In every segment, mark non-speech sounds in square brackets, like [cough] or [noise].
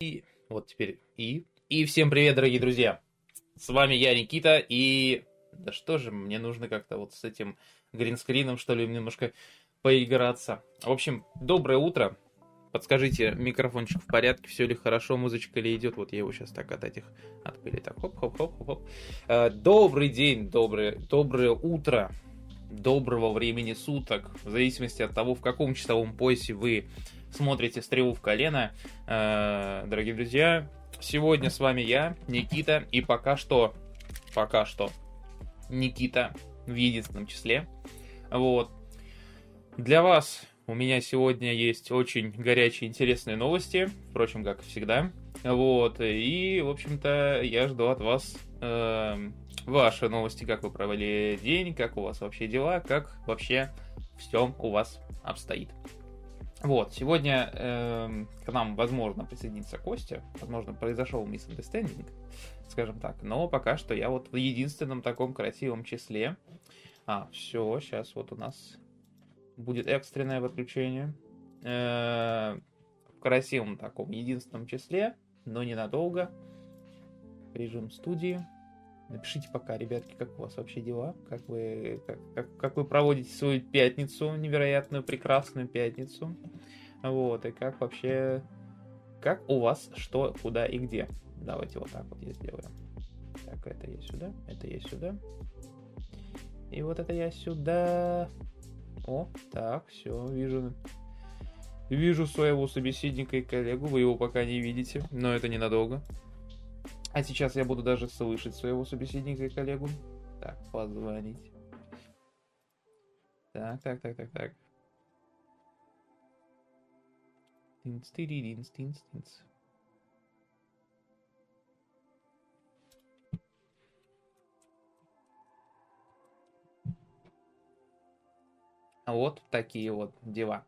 И вот теперь и. И всем привет, дорогие друзья. С вами я, Никита, и... Да что же, мне нужно как-то вот с этим гринскрином, что ли, немножко поиграться. В общем, доброе утро. Подскажите, микрофончик в порядке, все ли хорошо, музычка ли идет? Вот я его сейчас так от этих отпыли. Так, хоп-хоп-хоп-хоп. Э, добрый день, доброе, доброе утро, доброго времени суток, в зависимости от того, в каком часовом поясе вы смотрите «Стрелу в колено». Э, дорогие друзья, сегодня с вами я, Никита, и пока что, пока что, Никита в единственном числе. Вот. Для вас у меня сегодня есть очень горячие, интересные новости, впрочем, как всегда. Вот, и, в общем-то, я жду от вас э, ваши новости, как вы провели день, как у вас вообще дела, как вообще все у вас обстоит. Вот, сегодня э, к нам, возможно, присоединится Костя. Возможно, произошел misunderstanding, скажем так. Но пока что я вот в единственном таком красивом числе. А, все, сейчас вот у нас будет экстренное подключение. Э, в красивом таком единственном числе, но ненадолго. Режим студии. Напишите пока, ребятки, как у вас вообще дела, как вы, как, как, как вы проводите свою пятницу, невероятную, прекрасную пятницу. Вот, и как вообще, как у вас что, куда и где. Давайте вот так вот я сделаю. Так, это я сюда, это я сюда. И вот это я сюда. О, так, все, вижу. Вижу своего собеседника и коллегу, вы его пока не видите, но это ненадолго. А сейчас я буду даже слышать своего собеседника и коллегу. Так, позвонить. Так, так, так, так, так. Тинц, тиридинц, тинц, тинц. Вот такие вот дела.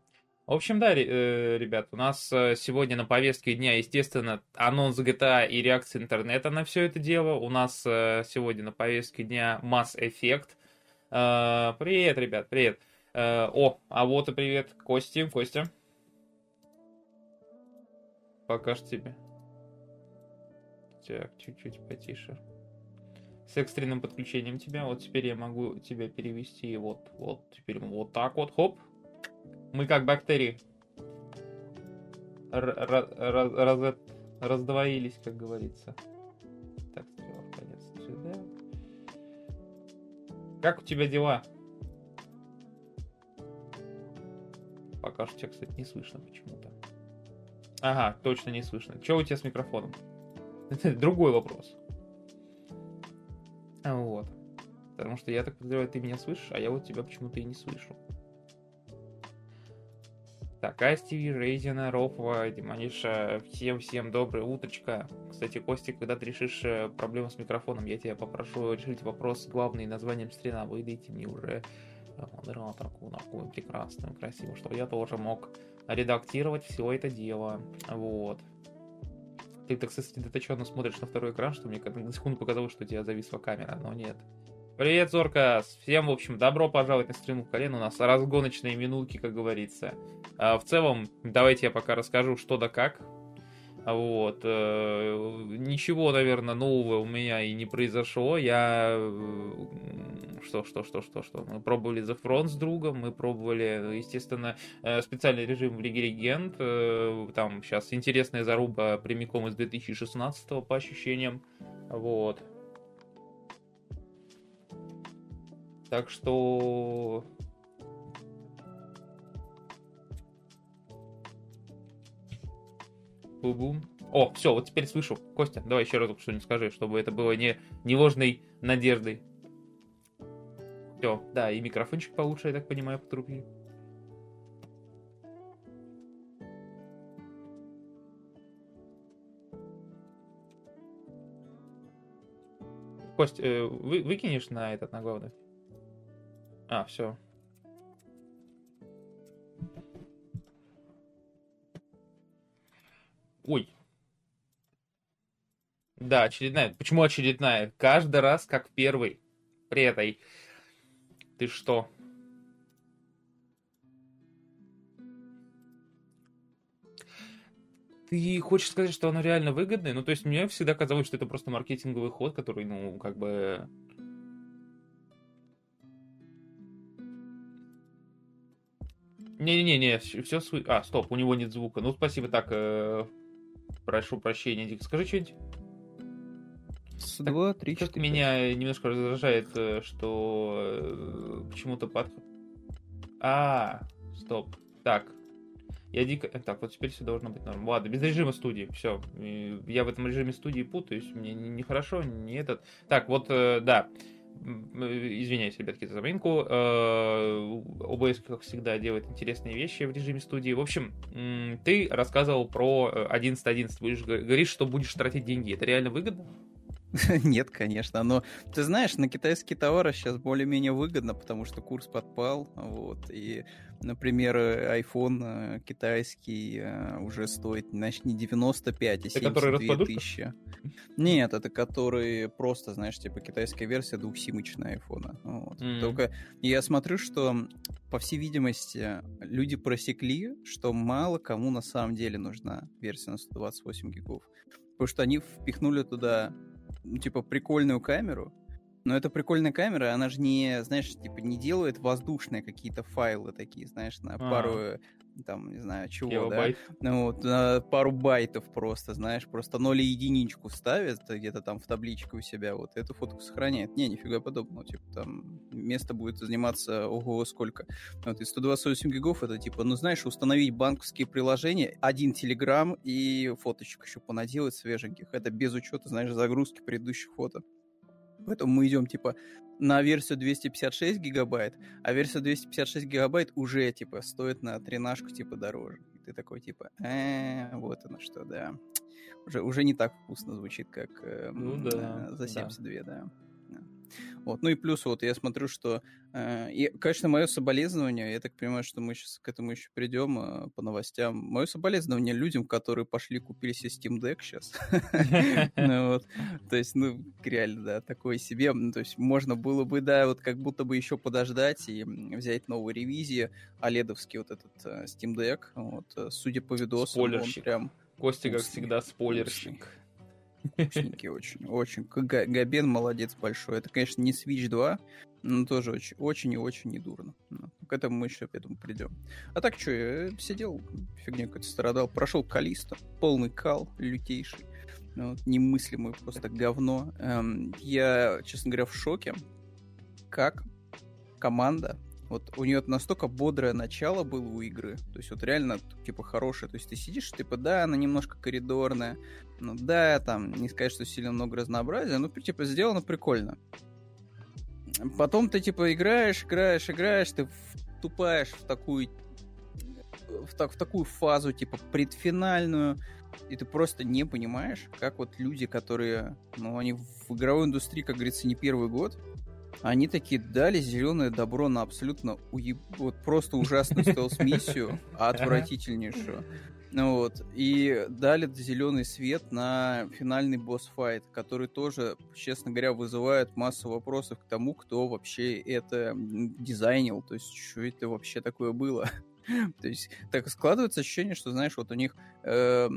В общем, да, э, ребят, у нас э, сегодня на повестке дня, естественно, анонс GTA и реакция интернета на все это дело. У нас э, сегодня на повестке дня Mass Effect. Привет, ребят, привет. О, а вот и привет, Кости, Костя. Покаж тебе. Так, чуть-чуть потише. С экстренным подключением тебя. Вот теперь я могу тебя перевести вот, вот, теперь вот так вот, хоп, мы как бактерии. Раз, раздвоились, как говорится. Так, стрела конец сюда. Как у тебя дела? Пока что тебя, кстати, не слышно почему-то. Ага, точно не слышно. Что у тебя с микрофоном? Это [laughs] другой вопрос. Вот. Потому что я так подозреваю, ты меня слышишь, а я вот тебя почему-то и не слышу. Так, Асти, Рейзина, Рофова, Диманиша, всем-всем доброе утречко. Кстати, Костик, когда ты решишь э, проблему с микрофоном, я тебя попрошу решить вопрос с главным названием стрима. Выдайте мне уже э, модераторку такую прекрасную, красивую, чтобы я тоже мог редактировать все это дело. Вот. Ты так сосредоточенно смотришь на второй экран, что мне на секунду показалось, что у тебя зависла камера, но нет. Привет, Зорка! Всем, в общем, добро пожаловать на стрим в колено. У нас разгоночные минутки, как говорится. А, в целом, давайте я пока расскажу, что да как. Вот. Э, ничего, наверное, нового у меня и не произошло. Я... Э, что, что, что, что, что? Мы пробовали The Front с другом, мы пробовали, естественно, э, специальный режим в Лиге Легенд. Там сейчас интересная заруба прямиком из 2016 по ощущениям. Вот. Так что... Бу-бум. О, все, вот теперь слышу. Костя, давай еще разок что-нибудь скажи, чтобы это было не, не ложной надеждой. Все, да, и микрофончик получше, я так понимаю, потрубили. Кость, э, вы, выкинешь на этот, на главный? А, все. Ой. Да, очередная. Почему очередная? Каждый раз как первый. При этой. Ты что? Ты хочешь сказать, что оно реально выгодное? Ну, то есть мне всегда казалось, что это просто маркетинговый ход, который, ну, как бы... Не-не-не, все... Су... А, стоп, у него нет звука. Ну, спасибо, так, э... прошу прощения, Дик. Скажи что-нибудь. С 2, 3, 4. Меня немножко раздражает, э, что э, почему-то под... А, стоп. Так, я дико... Так, вот теперь все должно быть норм. Ладно, без режима студии, все. Я в этом режиме студии путаюсь, мне нехорошо, не, не этот... Так, вот, э, да. Извиняюсь, ребятки, за заминку. OBS, как всегда, делает интересные вещи в режиме студии. В общем, ты рассказывал про 11.11. Говоришь, что будешь тратить деньги. Это реально выгодно? [laughs] Нет, конечно, но ты знаешь, на китайские товары сейчас более-менее выгодно, потому что курс подпал, вот, и, например, iPhone э, китайский э, уже стоит, значит, не 95, а 72 тысячи. Нет, это который просто, знаешь, типа китайская версия двухсимочная iPhone. Вот. Mm-hmm. Только я смотрю, что, по всей видимости, люди просекли, что мало кому на самом деле нужна версия на 128 гигов. Потому что они впихнули туда ну, типа, прикольную камеру, но эта прикольная камера, она же не, знаешь, типа, не делает воздушные какие-то файлы такие, знаешь, на А-а-а. пару, там, не знаю, чего, Килобайт. да? Ну, вот, на пару байтов просто, знаешь, просто ноль и единичку ставит где-то там в табличке у себя, вот, эту фотку сохраняет. Не, нифига подобного, типа, там место будет заниматься, ого, сколько. Вот, и 128 гигов, это, типа, ну, знаешь, установить банковские приложения, один телеграм и фоточек еще понаделать свеженьких. Это без учета, знаешь, загрузки предыдущих фото. Поэтому мы идем, типа, на версию 256 гигабайт, а версия 256 гигабайт уже, типа, стоит на тренажку, типа, дороже. И ты такой, типа, э, вот оно что, да. Уже, уже не так вкусно звучит, как э, ну, да, за 72, да. да. Вот. Ну и плюс вот я смотрю, что... Э, и, конечно, мое соболезнование, я так понимаю, что мы сейчас к этому еще придем э, по новостям. Мое соболезнование людям, которые пошли купили себе Steam Deck сейчас. [laughs] Ну то есть, ну, реально, да, такое себе. Ну, то есть можно было бы, да, вот как будто бы еще подождать и взять новую ревизию, оледовский вот этот э, Steam Deck. Вот, э, судя по видосам, он прям... Костя, как всегда, спойлерщик. Вкусненький очень, очень. Габен молодец большой. Это, конечно, не Switch 2, но тоже очень, очень и очень недурно. Но к этому мы еще, я думаю, придем. А так что, я сидел, фигня какой-то страдал. Прошел Калиста, полный кал, лютейший. Ну, вот, немыслимое просто говно. Эм, я, честно говоря, в шоке, как команда вот у нее настолько бодрое начало было у игры. То есть вот реально, типа, хорошее. То есть ты сидишь, типа, да, она немножко коридорная. Ну да, там, не сказать, что сильно много разнообразия, но, типа, сделано прикольно. Потом ты, типа, играешь, играешь, играешь, ты тупаешь в такую в, так, в такую фазу, типа, предфинальную, и ты просто не понимаешь, как вот люди, которые, ну, они в игровой индустрии, как говорится, не первый год, они такие дали зеленое добро на абсолютно уеб... вот просто ужасную стелс-миссию, [laughs] отвратительнейшую. Ну вот, и дали зеленый свет на финальный босс-файт, который тоже, честно говоря, вызывает массу вопросов к тому, кто вообще это дизайнил, то есть что это вообще такое было. [laughs] то есть так складывается ощущение, что, знаешь, вот у них э,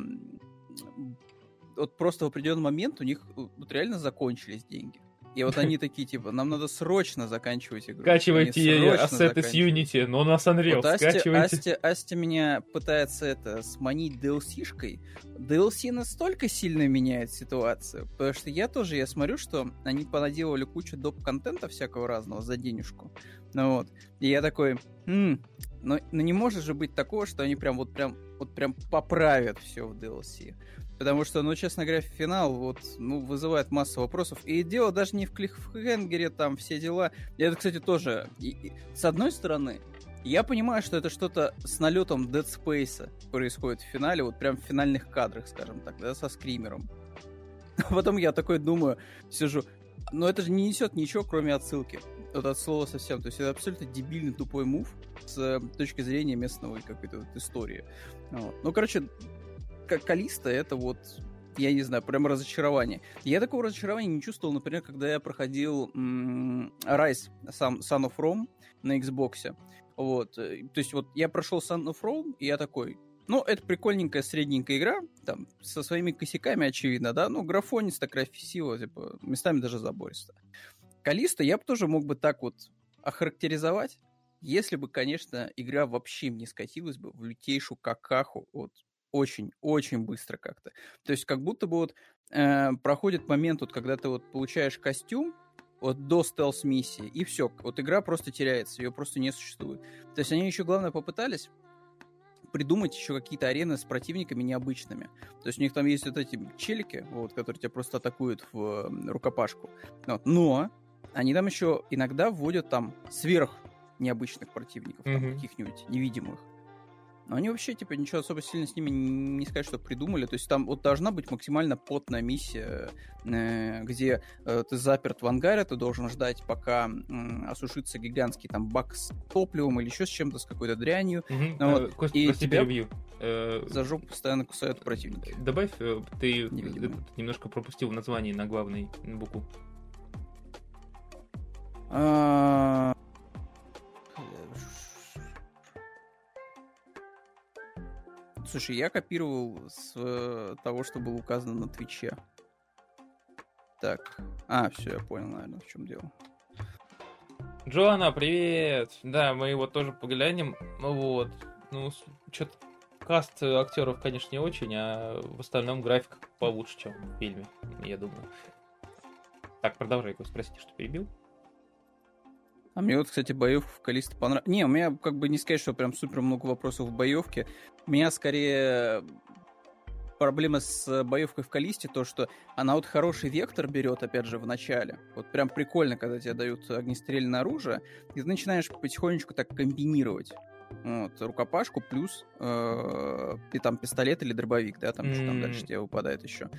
вот просто в определенный момент у них вот реально закончились деньги. И вот они такие, типа, нам надо срочно заканчивать игру. Скачивайте ассеты с Unity, но на Unreal вот Асти, скачивайте. Асти, Асти меня пытается это сманить DLC-шкой. DLC настолько сильно меняет ситуацию, потому что я тоже, я смотрю, что они понаделали кучу доп-контента всякого разного за денежку. Ну вот. И я такой, м-м, но, но не может же быть такого, что они прям вот прям вот прям поправят все в DLC. Потому что, ну, честно говоря, финал вот, ну, вызывает массу вопросов. И дело даже не в клиффхенгере, там, все дела. И это, кстати, тоже... И, и, с одной стороны, я понимаю, что это что-то с налетом Dead Space происходит в финале, вот прям в финальных кадрах, скажем так, да, со скримером. [laughs] А потом я такой думаю, сижу, но это же не несет ничего, кроме отсылки. Вот от слова совсем. То есть это абсолютно дебильный тупой мув с точки зрения местного какой-то вот истории. Вот. Ну, короче, Калиста это вот я не знаю, прям разочарование. Я такого разочарования не чувствовал, например, когда я проходил Rise сам Son of Rome на Xbox. Вот. То есть вот я прошел Son of Rome, и я такой, Ну, это прикольненькая средненькая игра, там, со своими косяками, очевидно, да, ну, графониста, красиво, типа, местами даже забористо. Калиста я бы тоже мог бы так вот охарактеризовать, если бы, конечно, игра вообще не скатилась бы в лютейшую какаху, вот, очень-очень быстро как-то. То есть как будто бы вот э, проходит момент, вот, когда ты вот получаешь костюм, вот до стелс-миссии, и все, вот игра просто теряется, ее просто не существует. То есть они еще, главное, попытались придумать еще какие-то арены с противниками необычными. То есть у них там есть вот эти челики, вот, которые тебя просто атакуют в рукопашку. Вот. Но они там еще иногда вводят там сверх необычных противников, mm-hmm. там, каких-нибудь невидимых. Но они вообще, типа, ничего особо сильно с ними не сказать, что придумали. То есть там вот должна быть максимально потная миссия, э, где э, ты заперт в ангаре, ты должен ждать, пока осушится гигантский там бак с топливом или еще с чем-то, с какой-то дрянью. Угу. Вот. Э, Кость, и тебя перебью. За жопу постоянно кусают противники. Добавь, ты Невидимый. немножко пропустил название на главной букву. А... Слушай, я копировал с э, того, что было указано на Твиче. Так. А, все, я понял, наверное, в чем дело. Джоанна, привет! Да, мы его тоже поглянем. Вот. Ну, что-то каст актеров, конечно, не очень, а в остальном графика получше, чем в фильме, я думаю. Так, продолжай, спросите, что перебил? А мне вот, кстати, боевка в Калиста понравилась. Не, у меня как бы не сказать, что прям супер много вопросов в боевке. У меня скорее проблема с боевкой в Калисте то, что она вот хороший вектор берет, опять же, в начале. Вот прям прикольно, когда тебе дают огнестрельное оружие, и ты начинаешь потихонечку так комбинировать. Вот, рукопашку плюс э, и там пистолет или дробовик, да, там mm. что там дальше тебе выпадает еще.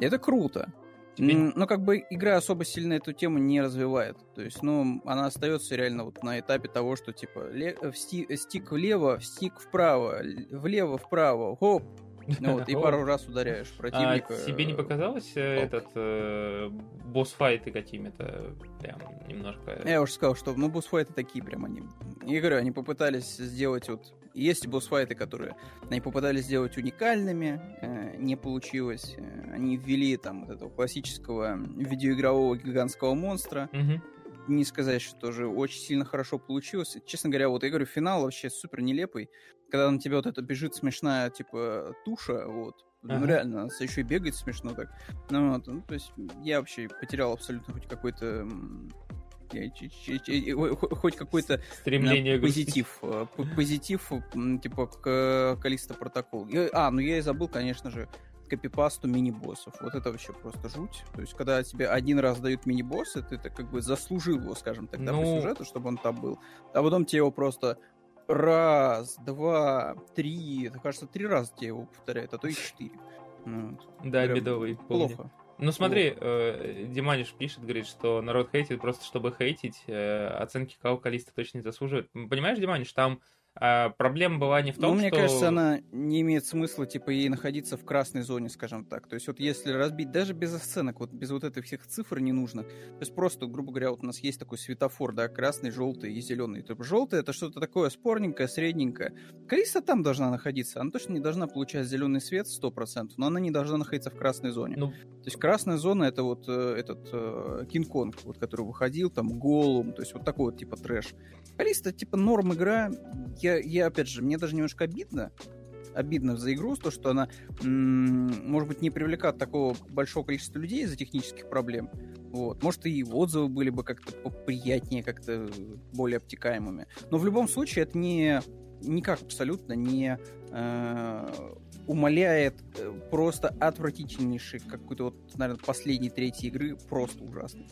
И это круто. Тебе... Ну, как бы игра особо сильно эту тему не развивает. То есть, ну, она остается реально вот на этапе того, что типа ле... в sti... стик влево, стик вправо, влево, вправо, хоп, [laughs] ну, вот, и пару раз ударяешь противника. А тебе не показалось э, этот э, босс-файты какими-то прям немножко... Я уже сказал, что ну босс-файты такие прям они... Я говорю, они попытались сделать вот есть босс-файты, которые они попытались сделать уникальными, э, не получилось. Э, они ввели там вот этого классического видеоигрового гигантского монстра. Угу. Не сказать, что тоже очень сильно хорошо получилось. Честно говоря, вот я говорю, финал вообще супер нелепый. Когда на тебя вот это бежит смешная, типа, туша, вот, ну, ага. Реально, она еще и бегает смешно так. Ну, вот, ну, то есть я вообще потерял абсолютно хоть какой-то хоть какой-то стремление позитив, э, позитив типа к Калиста протокол. А, ну я и забыл, конечно же, копипасту мини-боссов. Вот это вообще просто жуть. То есть, когда тебе один раз дают мини-боссы, ты это как бы заслужил его, скажем так, ну... по сюжету, чтобы он там был. А потом тебе его просто раз, два, три, кажется, три раза тебе его повторяют, а то и четыре. [laughs] Ну, да, бедовый. Плохо. Ну смотри, э, Диманиш пишет, говорит, что народ хейтит просто чтобы хейтить, э, оценки Кау Калиста точно не заслуживают. Понимаешь, Диманиш, там а проблема была не в том, ну, что... мне кажется, она не имеет смысла, типа, ей находиться в красной зоне, скажем так. То есть вот если разбить, даже без оценок, вот без вот этих всех цифр не нужно. То есть просто, грубо говоря, вот у нас есть такой светофор, да, красный, желтый и зеленый. То есть желтый это что-то такое спорненькое, средненькое. Калиста там должна находиться. Она точно не должна получать зеленый свет 100%, но она не должна находиться в красной зоне. Ну... То есть красная зона это вот э, этот э, Кинг-Конг, вот, который выходил, там, Голум, то есть вот такой вот типа трэш. Калиста типа норм игра, я, я, опять же, мне даже немножко обидно, обидно за игру, то, что она, может быть, не привлекает такого большого количества людей из-за технических проблем. Вот. Может, и отзывы были бы как-то приятнее, как-то более обтекаемыми. Но в любом случае это не никак абсолютно не э, умаляет э, просто отвратительнейший какой-то вот, наверное, последней третьей игры просто ужасный.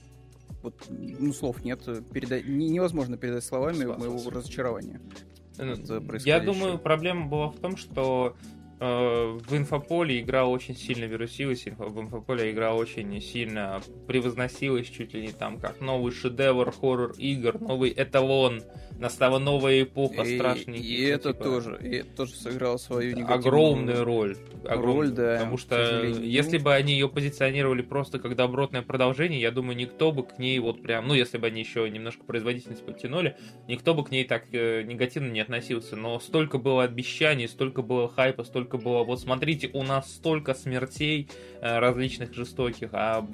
Вот, ну, слов нет, переда... невозможно передать словами моего разочарования. Э, я думаю, проблема была в том, что в инфополе игра очень сильно вирусилась, в инфополе игра очень сильно превозносилась чуть ли не там как новый шедевр хоррор игр, новый эталон, настала новая эпоха, страшненьких. И, и это типа, тоже, и это тоже сыграло свою негативную огромную роль. огромную. Роль, да, Потому что сожалению. если бы они ее позиционировали просто как добротное продолжение, я думаю, никто бы к ней вот прям, ну, если бы они еще немножко производительность подтянули, никто бы к ней так э, негативно не относился. Но столько было обещаний, столько было хайпа, столько было, вот смотрите, у нас столько смертей э, различных жестоких, а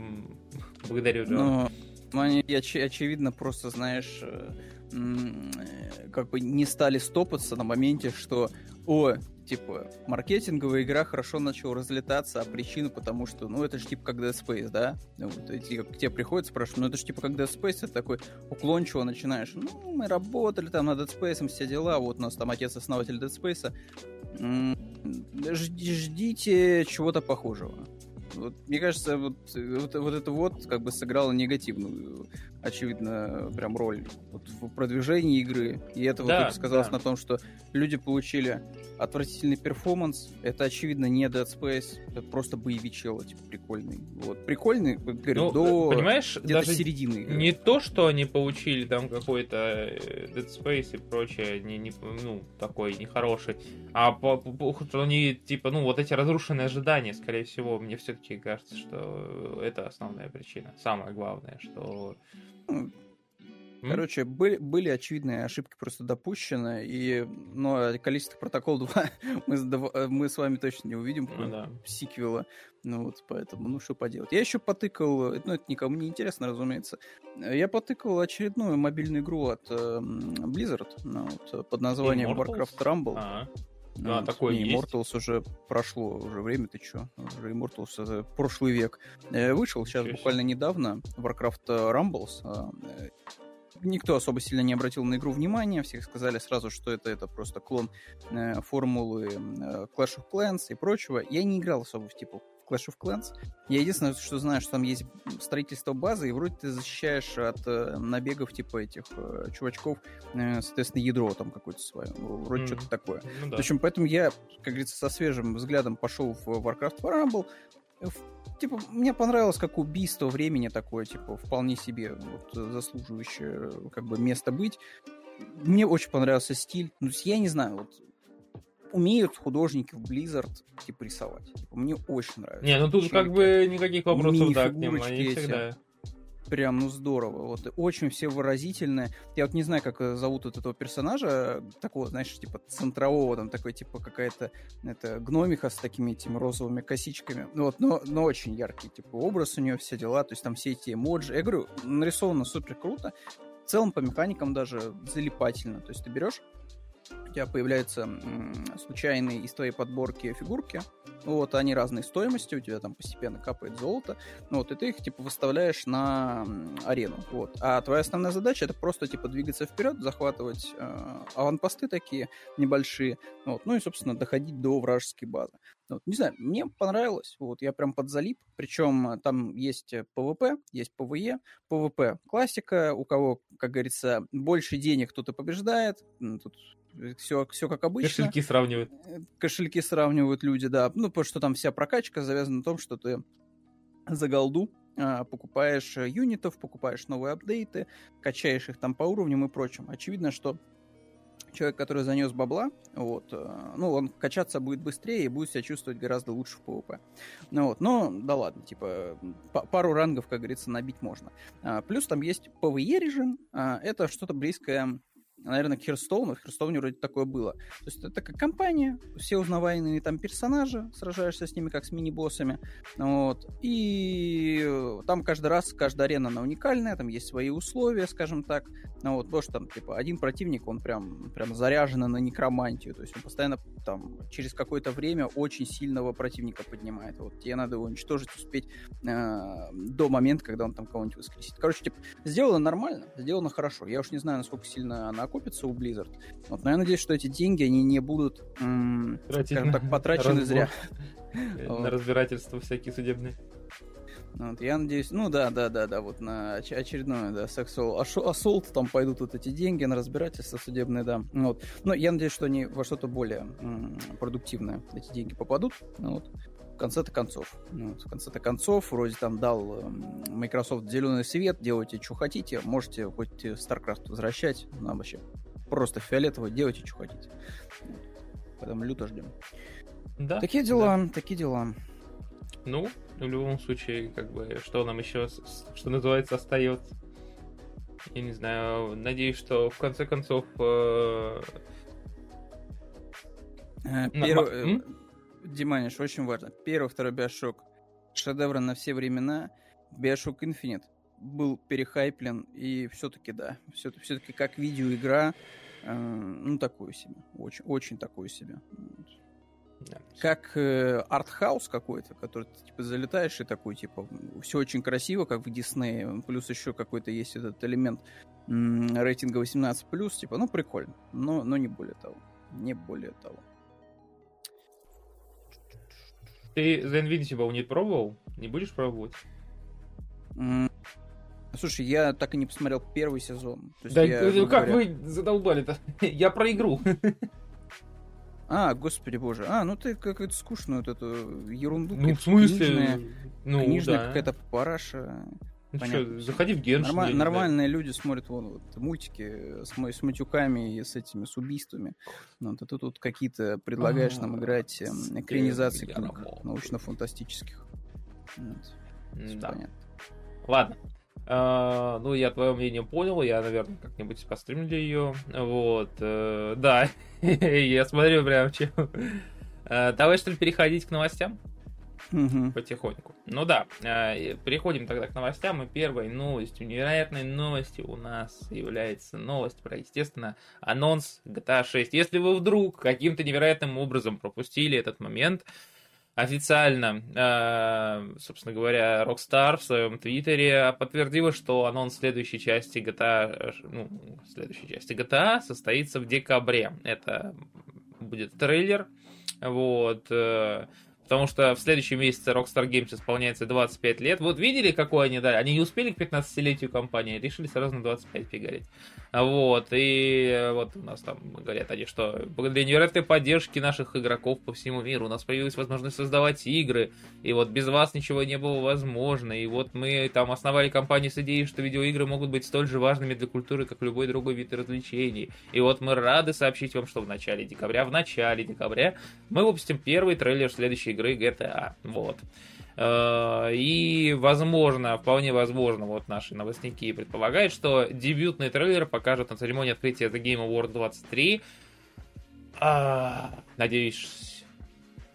благодарю, Джон. Но ну, они, оч- очевидно, просто, знаешь, э, э, как бы не стали стопаться на моменте, что, о, типа, маркетинговая игра хорошо начала разлетаться, а причина потому что, ну, это же типа как Dead Space, да? Ну, Вот, и к тебе приходят, спрашивают, ну, это же типа как Dead Space, ты такой уклончиво начинаешь, ну, мы работали там над Dead Space, все дела, вот у нас там отец-основатель Dead Space, ждите чего-то похожего. Вот, мне кажется, вот, вот, вот это вот как бы сыграло негативную, очевидно, прям роль вот в продвижении игры. И это вот Да, только сказалось да. на том, что люди получили отвратительный перформанс. Это, очевидно, не Dead Space. Это просто боевичело, типа, прикольный. Вот. Прикольный, вот говорю, Ну, до понимаешь, даже середины игры. не то, что они получили там какой-то э, Dead Space и прочее, не, не, ну, такой нехороший, а по- по- что они, типа, ну, вот эти разрушенные ожидания, скорее всего, мне все-таки кажется, что это основная причина. Самое главное, что... Ну, М? Короче, были, были очевидные ошибки просто допущены, и, но количество протокол 2 [laughs] мы, с дв- мы с вами точно не увидим, Ну да. сиквела. Ну вот, поэтому, ну что поделать. Я еще потыкал, ну это никому не интересно, разумеется, я потыкал очередную мобильную игру от э, Blizzard ну, вот, под названием Immortals? Warcraft Rumble. А, Ну, а, вот, такой не, есть? Immortals уже прошло, уже время, ты чё? Уже Immortals это прошлый век. Э, Вышел сейчас себе. буквально недавно Warcraft э, Rumbles. э, Никто особо сильно не обратил на игру внимания, всех сказали сразу, что это, это просто клон э, формулы э, Clash of Clans и прочего. Я не играл особо в типа Clash of Clans. Я единственное, что знаю, что там есть строительство базы, и вроде ты защищаешь от э, набегов типа этих э, чувачков, э, соответственно, ядро там какое-то свое. Вроде Мгм. что-то такое. ну да. В общем, поэтому я, как говорится, со свежим взглядом пошел в Warcraft Rumble. В- Типа, мне понравилось как убийство времени такое, типа, вполне себе вот, заслуживающее как бы место быть. Мне очень понравился стиль. Ну, я не знаю, вот умеют художники в Blizzard типа рисовать. Типа, мне очень нравится. Не, ну тут Чем как бы никаких вопросов, да, к ним, они эти. всегда... Прям, ну, здорово. Вот, очень все выразительные. Я вот не знаю, как э, зовут вот этого персонажа, такого, знаешь, типа центрового, там такой, типа, какая-то, это, гномиха с такими этими розовыми косичками. Ну Вот, но, но очень яркий, типа, образ у нее, все дела, то есть там все эти эмоджи. Я говорю, нарисовано супер круто. В целом, по механикам даже залипательно. То есть ты берешь, у тебя появляются случайные из твоей подборки фигурки, вот, они разной стоимости, у тебя там постепенно капает золото, вот, и ты их, типа, выставляешь на арену, вот. А твоя основная задача это просто, типа, двигаться вперед, захватывать э, аванпосты такие небольшие, вот, ну и, собственно, доходить до вражеской базы. Вот, не знаю, мне понравилось, вот, я прям подзалип, причем э, там есть э, PvP, есть PvE, PvP классика, у кого, как говорится, больше денег, кто-то побеждает, тут все, все как обычно Кошельки сравнивают. э, кошельки сравнивают люди, да. Ну, потому что там вся прокачка завязана на том, что ты за голду а, покупаешь э, юнитов, покупаешь новые апдейты, качаешь их там по уровням и прочим. Очевидно, что человек, который занес бабла, вот, э, ну, он качаться будет быстрее и будет себя чувствовать гораздо лучше в PvP. Ну, вот, но, да ладно, типа, па- пару рангов, как говорится, набить можно. А, плюс там есть PvE режим, а, это что-то близкое наверное, к Херстоуну. В Херстоуне вроде такое было. То есть это как компания, все узнаваемые там персонажи, сражаешься с ними как с мини-боссами. Вот. И там каждый раз, каждая арена, она уникальная, там есть свои условия, скажем так. Ну, вот, потому что там, типа, один противник, он прям, прям заряжен на некромантию. То есть он постоянно там через какое-то время очень сильного противника поднимает. Вот тебе надо его уничтожить, успеть э, до момента, когда он там кого-нибудь воскресит. Короче, типа, сделано нормально, сделано хорошо. Я уж не знаю, насколько сильно она окупится у Blizzard. Вот, но я надеюсь, что эти деньги, они не будут, м, скажем так, потрачены разбор. [laughs] зря. На Вот. разбирательства всякие судебные. Вот, я надеюсь, ну да, да, да, да, вот на оч- очередное, да, assault, assault, там пойдут вот эти деньги на разбирательство судебное, да. Ну Вот. Но я надеюсь, что они во что-то более м, продуктивное эти деньги попадут. Ну Вот. В конце-то концов. Ну. В конце-то концов, вроде там дал м, Microsoft зеленый свет, делайте, что хотите, можете хоть StarCraft возвращать, нам вообще просто фиолетово, делайте, что хотите. Поэтому люто ждем. Да. Такие дела, да. такие дела. Ну, в любом случае, как бы, что нам еще, что называется, остается? Я не знаю, надеюсь, что в конце концов... Э... Э, перв... Диманиш, очень важно. Первый, второй Биошок. Шедевры на все времена. Биошок Infinite был перехайплен, и все-таки, да, все-таки, все-таки как видеоигра, э, ну, такую себе. Очень, очень такую себе. Да. Как э, артхаус какой-то, который ты типа залетаешь и такой, типа, все очень красиво, как в Диснее, плюс еще какой-то есть этот элемент м- рейтинга 18+, типа, ну, прикольно, но, но не более того. Не более того. Ты The Invincible не пробовал? Не будешь пробовать? Слушай, я так и не посмотрел первый сезон. да я, ну как говоря... вы задолбали-то? [laughs] я про игру. А, господи боже. А, ну ты какую-то скучную вот эту ерунду. Ну, в смысле? Книжная, ну, книжная да. какая-то параша. Ну что, заходи в Геншин. Норма- нормальные люди смотрят вон вот мультики с, с матюками и с этими, с убийствами. Ну, вот, а ты тут какие-то предлагаешь нам играть э, экранизации книг научно-фантастических. Вот. Да. Понятно. Ладно. Uh, ну, я твое мнение понял, я, наверное, как-нибудь постримлю ее. Вот, uh, да, [laughs] я смотрю прям чем. Uh, давай, что ли, переходить к новостям? Угу. Потихоньку. Ну да, переходим тогда к новостям. И первой новостью, невероятной новостью у нас является новость про, естественно, анонс GTA 6. Если вы вдруг каким-то невероятным образом пропустили этот момент, официально, э, собственно говоря, Rockstar в своем твиттере подтвердила, что анонс следующей части GTA, ну, следующей части GTA состоится в декабре. Это будет трейлер, вот, э, Потому что в следующем месяце Rockstar Games исполняется 25 лет. Вот видели, какой они дали? Они не успели к 15-летию компании, решили сразу на 25 фигарить. Вот, и вот у нас там говорят они, что благодаря невероятной поддержке наших игроков по всему миру у нас появилась возможность создавать игры, и вот без вас ничего не было возможно, и вот мы там основали компанию с идеей, что видеоигры могут быть столь же важными для культуры, как любой другой вид развлечений. И вот мы рады сообщить вам, что в начале декабря, в начале декабря мы выпустим первый трейлер следующей игры GTA. Вот. Э, и, возможно, вполне возможно, вот наши новостники предполагают, что дебютный трейлер покажут на церемонии открытия The Game Award 23. А, надеюсь,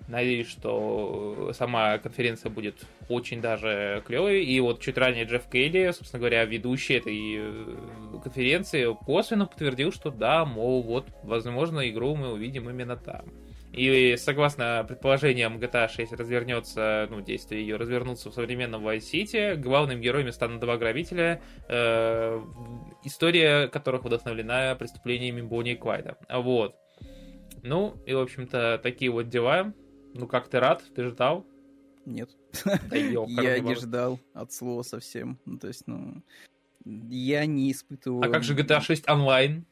надеюсь, что сама конференция будет очень даже клевой. И вот чуть ранее Джефф Кейли, собственно говоря, ведущий этой э, конференции, косвенно подтвердил, что да, мол, вот, возможно, игру мы увидим именно там. И согласно предположениям, GTA 6 развернется, ну, действие ее развернутся в современном Vice City. Главными героями станут два грабителя, э, история которых вдохновлена преступлениями Бонни и Клайда. Вот. Ну, и, в общем-то, такие вот дела. Ну, как ты рад? Ты ждал? Нет. [laughs] я не ждал от слова совсем. Ну, то есть, ну, я не испытываю... А как же GTA 6 онлайн?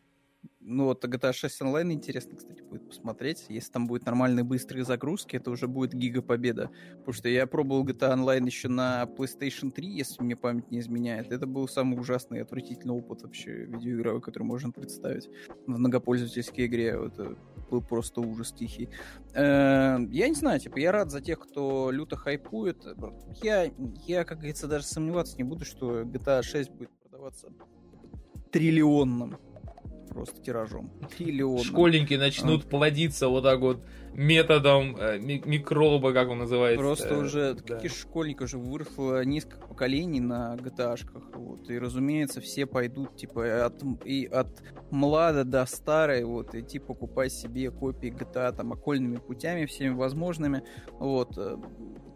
Ну вот GTA 6 онлайн интересно, кстати, будет посмотреть. Если там будет нормальные быстрые загрузки, это уже будет гига победа. Потому что я пробовал GTA Online еще на PlayStation 3, если мне память не изменяет. Это был самый ужасный и отвратительный опыт вообще видеоигровой, который можно представить в многопользовательской игре. Это был просто ужас тихий. Э, я не знаю, типа, я рад за тех, кто люто хайпует. Я, я как говорится, даже сомневаться не буду, что GTA 6 будет продаваться триллионным просто тиражом. [laughs] Триллион. Школьники начнут а. плодиться вот так вот методом э, микроба, как он называется. Просто уже да. каких школьников уже выросло несколько поколений на GTA-шках. Вот, и, разумеется, все пойдут, типа, от, и от млада до старой, вот, идти покупать себе копии GTA там окольными путями, всеми возможными. Вот, э,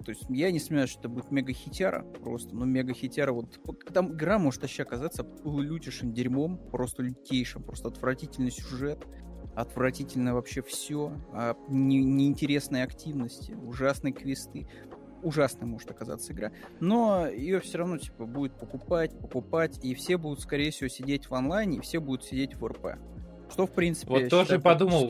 то есть я не сомневаюсь, что это будет мега-хитяра просто, ну мега-хитяра, вот там игра может вообще оказаться лютейшим дерьмом, просто лютейшим, просто отвратительный сюжет, отвратительно вообще все, а не, неинтересные активности, ужасные квесты. Ужасная может оказаться игра. Но ее все равно, типа, будет покупать, покупать, и все будут, скорее всего, сидеть в онлайне, и все будут сидеть в РП. Что, в принципе, Вот тоже подумал,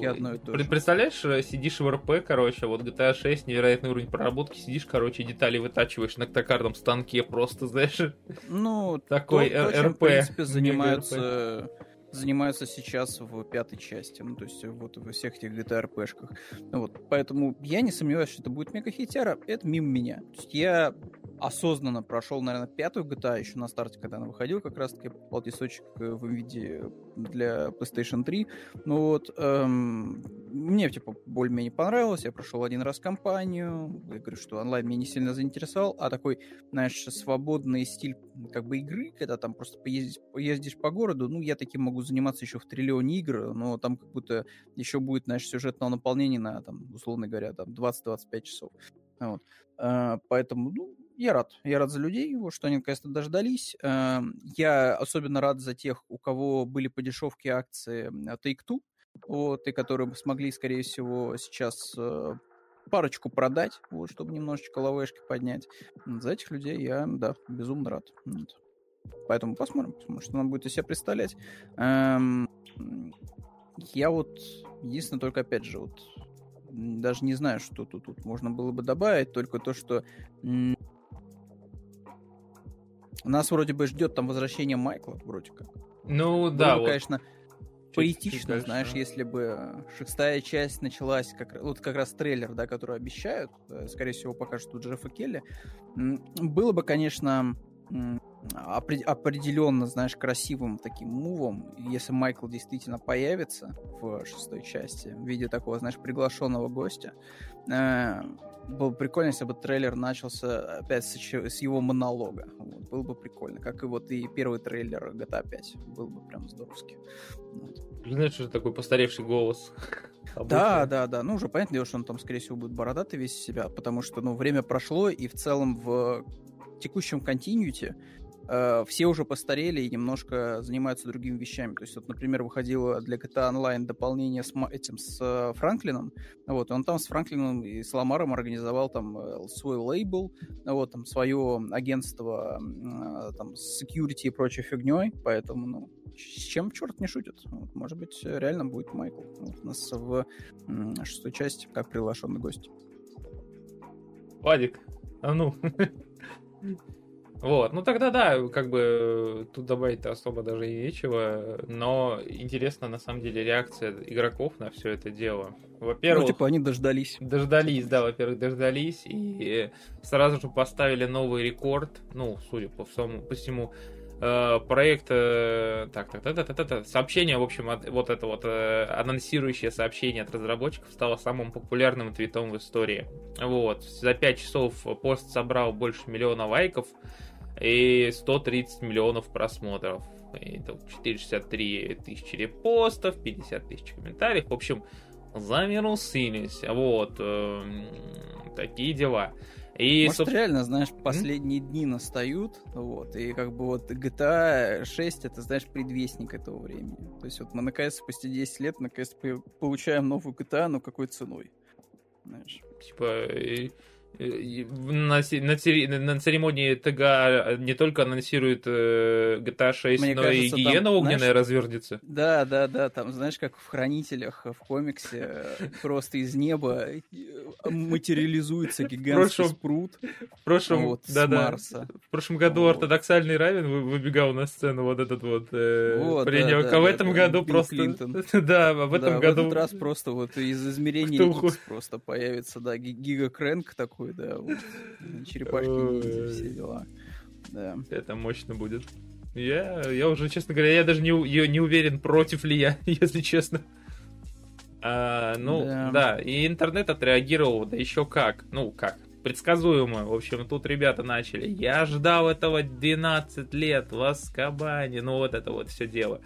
представляешь, э, сидишь в РП, короче, вот GTA 6, невероятный уровень проработки, сидишь, короче, детали вытачиваешь на токарном станке просто, знаешь. Ну, [laughs] такой то, РП. Чем, в принципе, занимаются занимаются сейчас в пятой части, ну, то есть вот во всех этих GTA RPG-шках. Вот, поэтому я не сомневаюсь, что это будет мега-хитяра, это мимо меня. То есть я осознанно прошел, наверное, пятую GTA еще на старте, когда она выходила, как раз-таки полтисочек э, в виде для PlayStation 3. Ну вот, эм, мне, типа, более-менее понравилось, я прошел один раз кампанию, я говорю, что онлайн меня не сильно заинтересовал, а такой, знаешь, свободный стиль, как бы, игры, когда там просто поездишь, поездишь по городу, ну, я таким могу заниматься еще в триллионе игр, но там как будто еще будет, знаешь, сюжетного наполнения на, там, условно говоря, там, 20-25 часов. Вот. Uh, поэтому, ну, я рад. Я рад за людей, что они наконец-то дождались. Uh, я особенно рад за тех, у кого были по дешевке акции Take-Two, вот, и которые смогли, скорее всего, сейчас uh, парочку продать, вот, чтобы немножечко лавешки поднять. За этих людей я, да, безумно рад. Вот. Поэтому посмотрим, посмотрим, что нам будет из себя представлять. Эм, я вот, единственное, только опять же, вот даже не знаю, что тут, тут можно было бы добавить, только то, что нас вроде бы ждет там возвращение Майкла, вроде как. Ну, да, бы, вот. конечно, поэтично, знаешь, если бы шестая часть началась, как, вот как раз трейлер, да, который обещают, э, скорее всего, покажут тут Джеффа Келли, было бы, конечно, определенно, знаешь, красивым таким мувом, если Майкл действительно появится в шестой части в виде такого, знаешь, приглашенного гостя. Было бы прикольно, если бы трейлер начался опять с, с его монолога. Вот, было бы прикольно. Как и вот и первый трейлер GTA 5. Был бы прям здоровски. Вот. Знаешь, что такой постаревший голос. [laughs] Да, да, да. Ну, уже понятно, дело, что он там, скорее всего, будет бородатый весь себя, потому что, ну, время прошло, и в целом в текущем континьюте э, все уже постарели и немножко занимаются другими вещами. То есть, вот, например, выходило для GTA Online дополнение с этим, с э, Франклином, вот, он там с Франклином и с Ламаром организовал там э, свой лейбл, вот, там, свое агентство там, security и прочей фигней, поэтому, ну, с чем черт не шутит? Вот, может быть, реально будет Майкл вот, у нас в шестой части как приглашенный гость. Вадик, а ну. Вот, ну тогда да, как бы тут добавить-то особо даже и нечего, но интересно на самом деле реакция игроков на все это дело. Во-первых... Ну, типа они дождались. Дождались, да, во-первых, дождались, и сразу же поставили новый рекорд, ну, судя по всему, по всему э, проект, э, так, так, так, так, так, так, сообщение, в общем, от, вот это вот э, анонсирующее сообщение от разработчиков стало самым популярным твитом в истории. Вот, за 5 часов пост собрал больше миллиона лайков, и 130 миллионов просмотров. И 463 тысячи репостов, 50 тысяч комментариев. В общем, замирусились. Вот. Э, такие дела. И, Может, соб... реально, знаешь, последние mm? дни настают, вот, и как бы вот GTA 6, это, знаешь, предвестник этого времени. То есть вот мы, наконец, спустя 10 лет, наконец, получаем новую GTA, но какой ценой? Знаешь. Типа, на, на, на церемонии ТГ не только анонсируют э, GTA 6, Мне но кажется, и гиена там, огненная знаешь, развернется. Да, да, да, там, знаешь, как в Хранителях, в комиксе, [laughs] просто из неба э, материализуется гигантский спрут. В прошлом, вот, да, да. Марса. В прошлом году вот. ортодоксальный Равен выбегал на сцену вот этот вот, э, вот принял. Да, да, а в этом да, году Билл просто... Клинтон. [laughs] да, в этом да, году... в этот раз просто вот из измерения просто появится, да, гигакрэнк такой такой, да, вот, [laughs] черепашки, все дела. Да. Это мощно будет. Я, я уже, честно говоря, я даже не, не уверен, против ли я, [laughs] если честно. А, ну, да. да, и интернет отреагировал, да еще как. Ну, как, предсказуемо. В общем, тут ребята начали. Я ждал этого 12 лет в Аскабане. Ну, вот это вот все дело.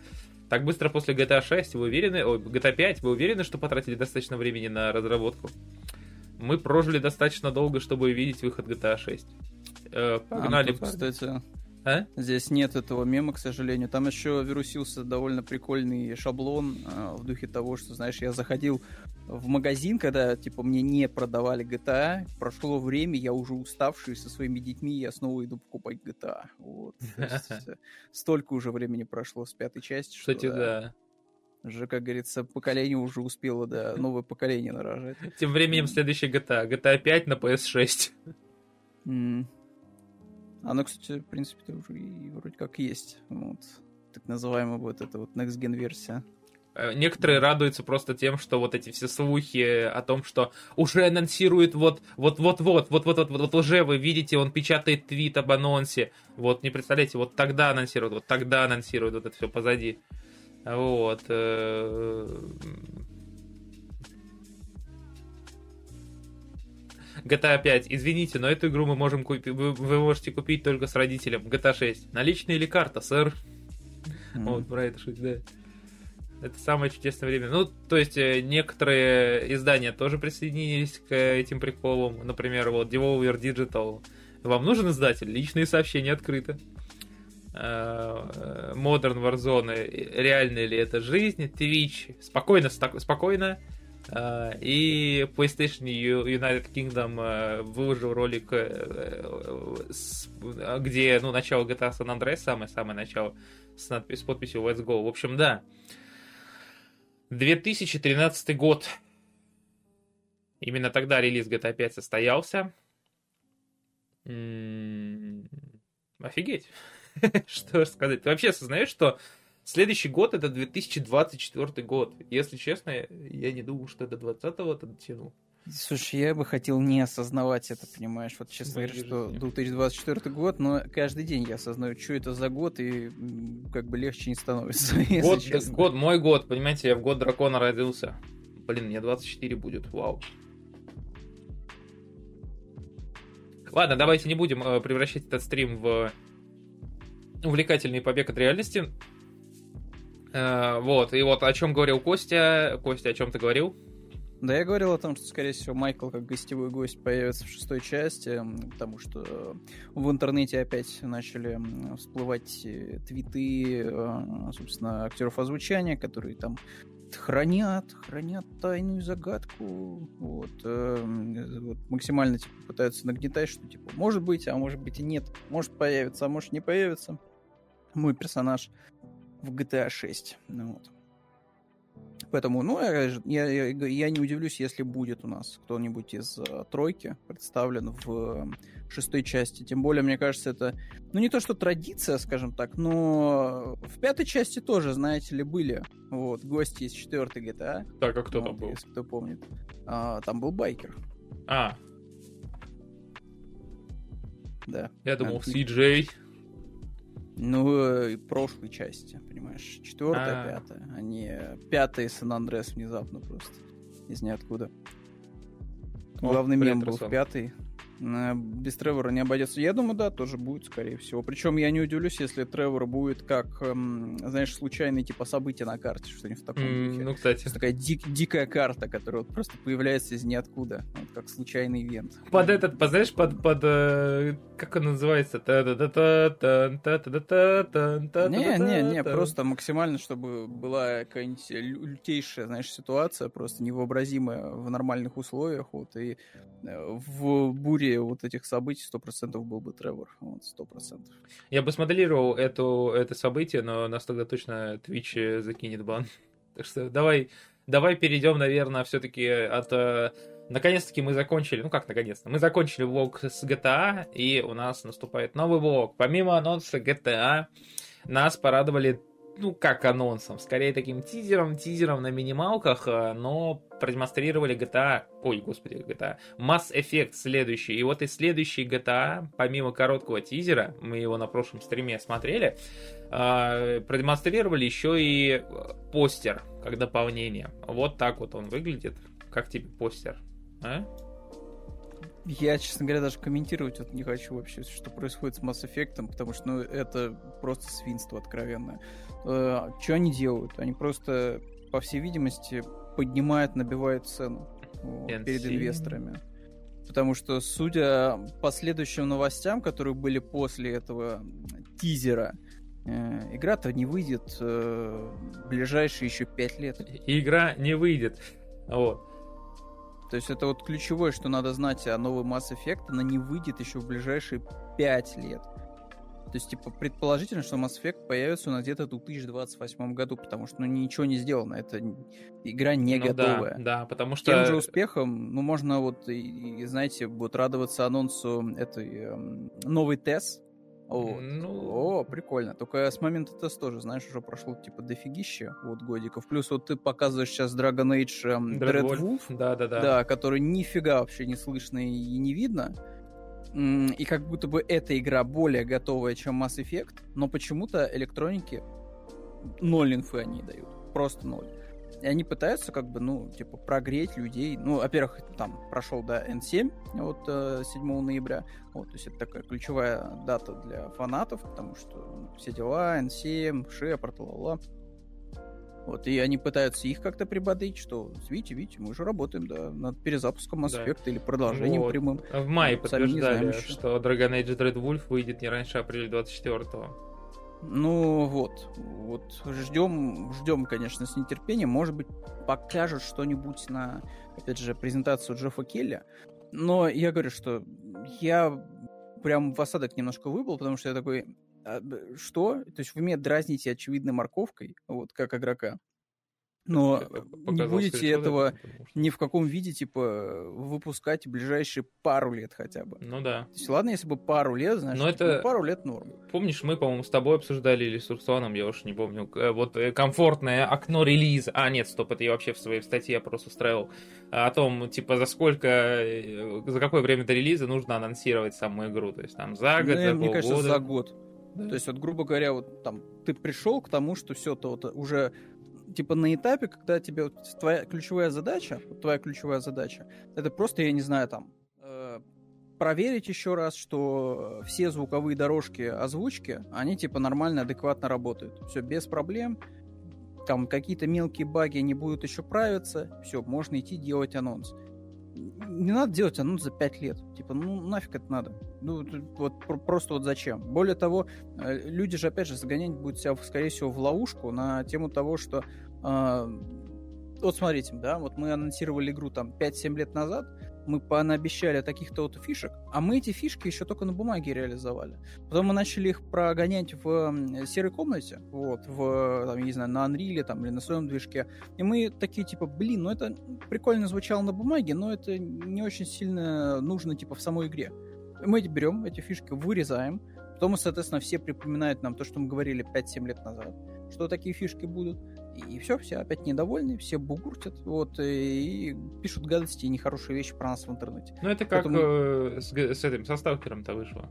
Так быстро после GTA 6 вы уверены, ой, GTA 5, вы уверены, что потратили достаточно времени на разработку? Мы прожили достаточно долго, чтобы увидеть выход GTA 6. Э, погнали. А, тут, кстати, а? Здесь нет этого мема, к сожалению. Там еще вирусился довольно прикольный шаблон э, в духе того, что, знаешь, я заходил в магазин, когда, типа, мне не продавали GTA, прошло время, я уже уставший со своими детьми, я снова иду покупать GTA. Вот. [laughs] Столько уже времени прошло с пятой части. Кстати, да уже, как говорится, поколение уже успело, да, [laughs] новое поколение нарожать. Тем временем следующий GTA. GTA 5 на PS6. Mm. Оно, кстати, в принципе, уже и вроде как есть. Вот. так называемая вот эта вот Next Gen версия. Э, некоторые радуются просто тем, что вот эти все слухи о том, что уже анонсирует вот вот вот вот вот вот вот вот уже вы видите, он печатает твит об анонсе. Вот не представляете, вот тогда анонсируют, вот тогда анонсируют вот это все позади. Вот. GTA 5. Извините, но эту игру мы можем купить. Вы, вы можете купить только с родителем. GTA 6. Наличные или карта, сэр? Mm. Вот, про это шутить, да. Это самое чудесное время. Ну, то есть, э, некоторые издания тоже присоединились к этим приколам. Например, вот Devolver Digital. Вам нужен издатель? Личные сообщения открыты. Э, Modern Warzone. Реальная ли это жизнь? Twitch. Спокойно, спокойно. Э, и PlayStation United Kingdom выложил ролик, где, ну, начало GTA San Andreas, самое-самое начало, с, надпись, с подписью Let's Go. В общем, да, 2013 год. Именно тогда релиз GTA 5 состоялся. М-м-м, офигеть. [laughs] что сказать. Ты вообще осознаешь, что следующий год это 2024 год. Если честно, я не думал, что до 20-го это дотянул. Слушай, я бы хотел не осознавать это, понимаешь? Вот честно говоря, что 2024 год, но каждый день я осознаю, что это за год, и как бы легче не становится. [laughs] Год, год, мой год, понимаете, я в год дракона родился. Блин, мне 24 будет, вау. Ладно, давайте не будем э, превращать этот стрим в увлекательный побег от реальности. Э, вот, и вот о чем говорил Костя. Костя, о чем ты говорил? Да, я говорил о том, что, скорее всего, Майкл как гостевой гость появится в шестой части, потому что в интернете опять начали всплывать э, твиты, э, собственно, актеров озвучания, которые там хранят, хранят тайную загадку, вот, э, вот максимально типа, пытаются нагнетать, что типа может быть, а может быть и нет, может появиться, а может не появится мой персонаж в GTA 6, ну, вот. Поэтому, ну, я, я, я не удивлюсь, если будет у нас кто-нибудь из uh, тройки представлен в uh, шестой части. Тем более, мне кажется, это, ну, не то, что традиция, скажем так, но в пятой части тоже, знаете ли, были вот гости из четвертой GTA. Так, а кто вот, там был? Если кто помнит. А, там был байкер. А. Да. Я думал, CJ. Ну, и прошлой части, понимаешь, четвертая, А-а-а. пятая, а не пятая Сан-Андрес внезапно просто из ниоткуда. Главный мем был в пятой, без Тревора не обойдется. Я думаю, да, тоже будет, скорее всего. Причем я не удивлюсь, если Тревор будет как, эм, знаешь, случайный типа событие на карте, что-нибудь в таком mm, духе. Ну, кстати. То такая дик, дикая карта, которая вот просто появляется из ниоткуда. Вот как случайный ивент. Под этот, под, знаешь, под, под э, как он называется? Не, не, не, просто максимально, чтобы была какая-нибудь лютейшая, знаешь, ситуация, просто невообразимая в нормальных условиях, вот, и в буре вот этих событий сто процентов был бы Тревор. Вот, сто процентов. Я бы смоделировал эту, это событие, но нас тогда точно Twitch закинет бан. [laughs] Так что давай, давай перейдем, наверное, все-таки от... Э, наконец-таки мы закончили, ну как наконец-то, мы закончили влог с GTA, и у нас наступает новый влог. Помимо анонса GTA, нас порадовали ну, как анонсом, скорее таким тизером, тизером на минималках, э, но продемонстрировали GTA, ой, господи, GTA, Mass Effect следующий. И вот и следующий GTA, помимо короткого тизера, мы его на прошлом стриме смотрели, э, продемонстрировали еще и постер, как дополнение. Вот так вот он выглядит. Как тебе постер? А? Я, честно говоря, даже комментировать вот не хочу вообще, что происходит с Mass Effect, потому что ну, это просто свинство откровенное. Э, что они делают? Они просто, по всей видимости, поднимают, набивают цену вот, перед инвесторами. Потому что, судя по следующим новостям, которые были после этого тизера, э, игра-то не выйдет э, в ближайшие еще пять лет. Игра не выйдет. Вот. То есть это вот ключевое, что надо знать о новой Mass Effect, она не выйдет еще в ближайшие пять лет. То есть, типа, предположительно, что Mass Effect появится у нас где-то в 2028 году, потому что, ну, ничего не сделано. Это игра не ну, готовая. Да, да, потому что... Тем же успехом, ну, можно вот, и, и, знаете, вот радоваться анонсу этой э, новой TES, Вот. Ну... О, прикольно. Только с момента теста тоже, знаешь, уже прошло типа дофигища вот годиков. Плюс вот ты показываешь сейчас Dragon Age эм, Dread Wolf. Да, да, да. Да, который нифига вообще не слышно и не видно. И как будто бы эта игра более готовая, чем Mass Effect, но почему-то электроники ноль инфы они дают. Просто ноль. И они пытаются как бы, ну, типа, прогреть людей. Ну, во-первых, там прошел, да, N7 вот 7 э, ноября. Вот, то есть это такая ключевая дата для фанатов, потому что ну, все дела, N7, Шепард, ла-ла. Вот, и они пытаются их как-то прибодрить, что, видите, видите, мы уже работаем, да, над перезапуском Mass Effect да. или продолжением вот. прямым. В мае вот, подтверждали, что Dragon Age Dread Wolf выйдет не раньше апреля 24-го. Ну вот, вот ждем, ждем, конечно, с нетерпением. Может быть, покажут что-нибудь на, опять же, презентацию Джеффа Келли. Но я говорю, что я прям в осадок немножко выбыл, потому что я такой, что? То есть вы меня дразните очевидной морковкой, вот как игрока. Но не будете этого ни в каком виде, типа, выпускать в ближайшие пару лет хотя бы. Ну да. То есть, ладно, если бы пару лет, знаешь, Но типа, это... ну, пару лет норм. Помнишь, мы, по-моему, с тобой обсуждали или с Урсуаном, я уж не помню, э, вот э, комфортное окно релиза. А, нет, стоп, это я вообще в своей статье я просто устраивал. О том, типа, за сколько, э, за какое время до релиза нужно анонсировать саму игру. То есть там за год, ну, за Мне полгода. кажется, за год. То есть, вот, грубо говоря, вот там ты пришел к тому, что все, то вот уже типа на этапе, когда тебе вот, твоя ключевая задача, вот твоя ключевая задача, это просто, я не знаю, там, э, проверить еще раз, что все звуковые дорожки озвучки, они типа нормально, адекватно работают. Все без проблем. Там какие-то мелкие баги не будут еще правиться. Все, можно идти делать анонс не надо делать анонс за 5 лет. Типа, ну нафиг это надо. Ну, вот просто вот зачем. Более того, э, люди же, опять же, загонять будут себя, скорее всего, в ловушку на тему того, что э, вот смотрите, да, вот мы анонсировали игру там 5-7 лет назад, мы пообещали таких-то вот фишек, а мы эти фишки еще только на бумаге реализовали. Потом мы начали их прогонять в серой комнате, вот, в, там, не знаю, на Unreal там, или на своем движке, и мы такие, типа, блин, ну это прикольно звучало на бумаге, но это не очень сильно нужно, типа, в самой игре. Мы эти берем, эти фишки вырезаем, потом, соответственно, все припоминают нам то, что мы говорили 5-7 лет назад, что такие фишки будут, и все, все опять недовольны, все бугуртят, вот, и пишут гадости и нехорошие вещи про нас в интернете. Ну, это как Поэтому... э, с, с этим, со Сталкером-то вышло.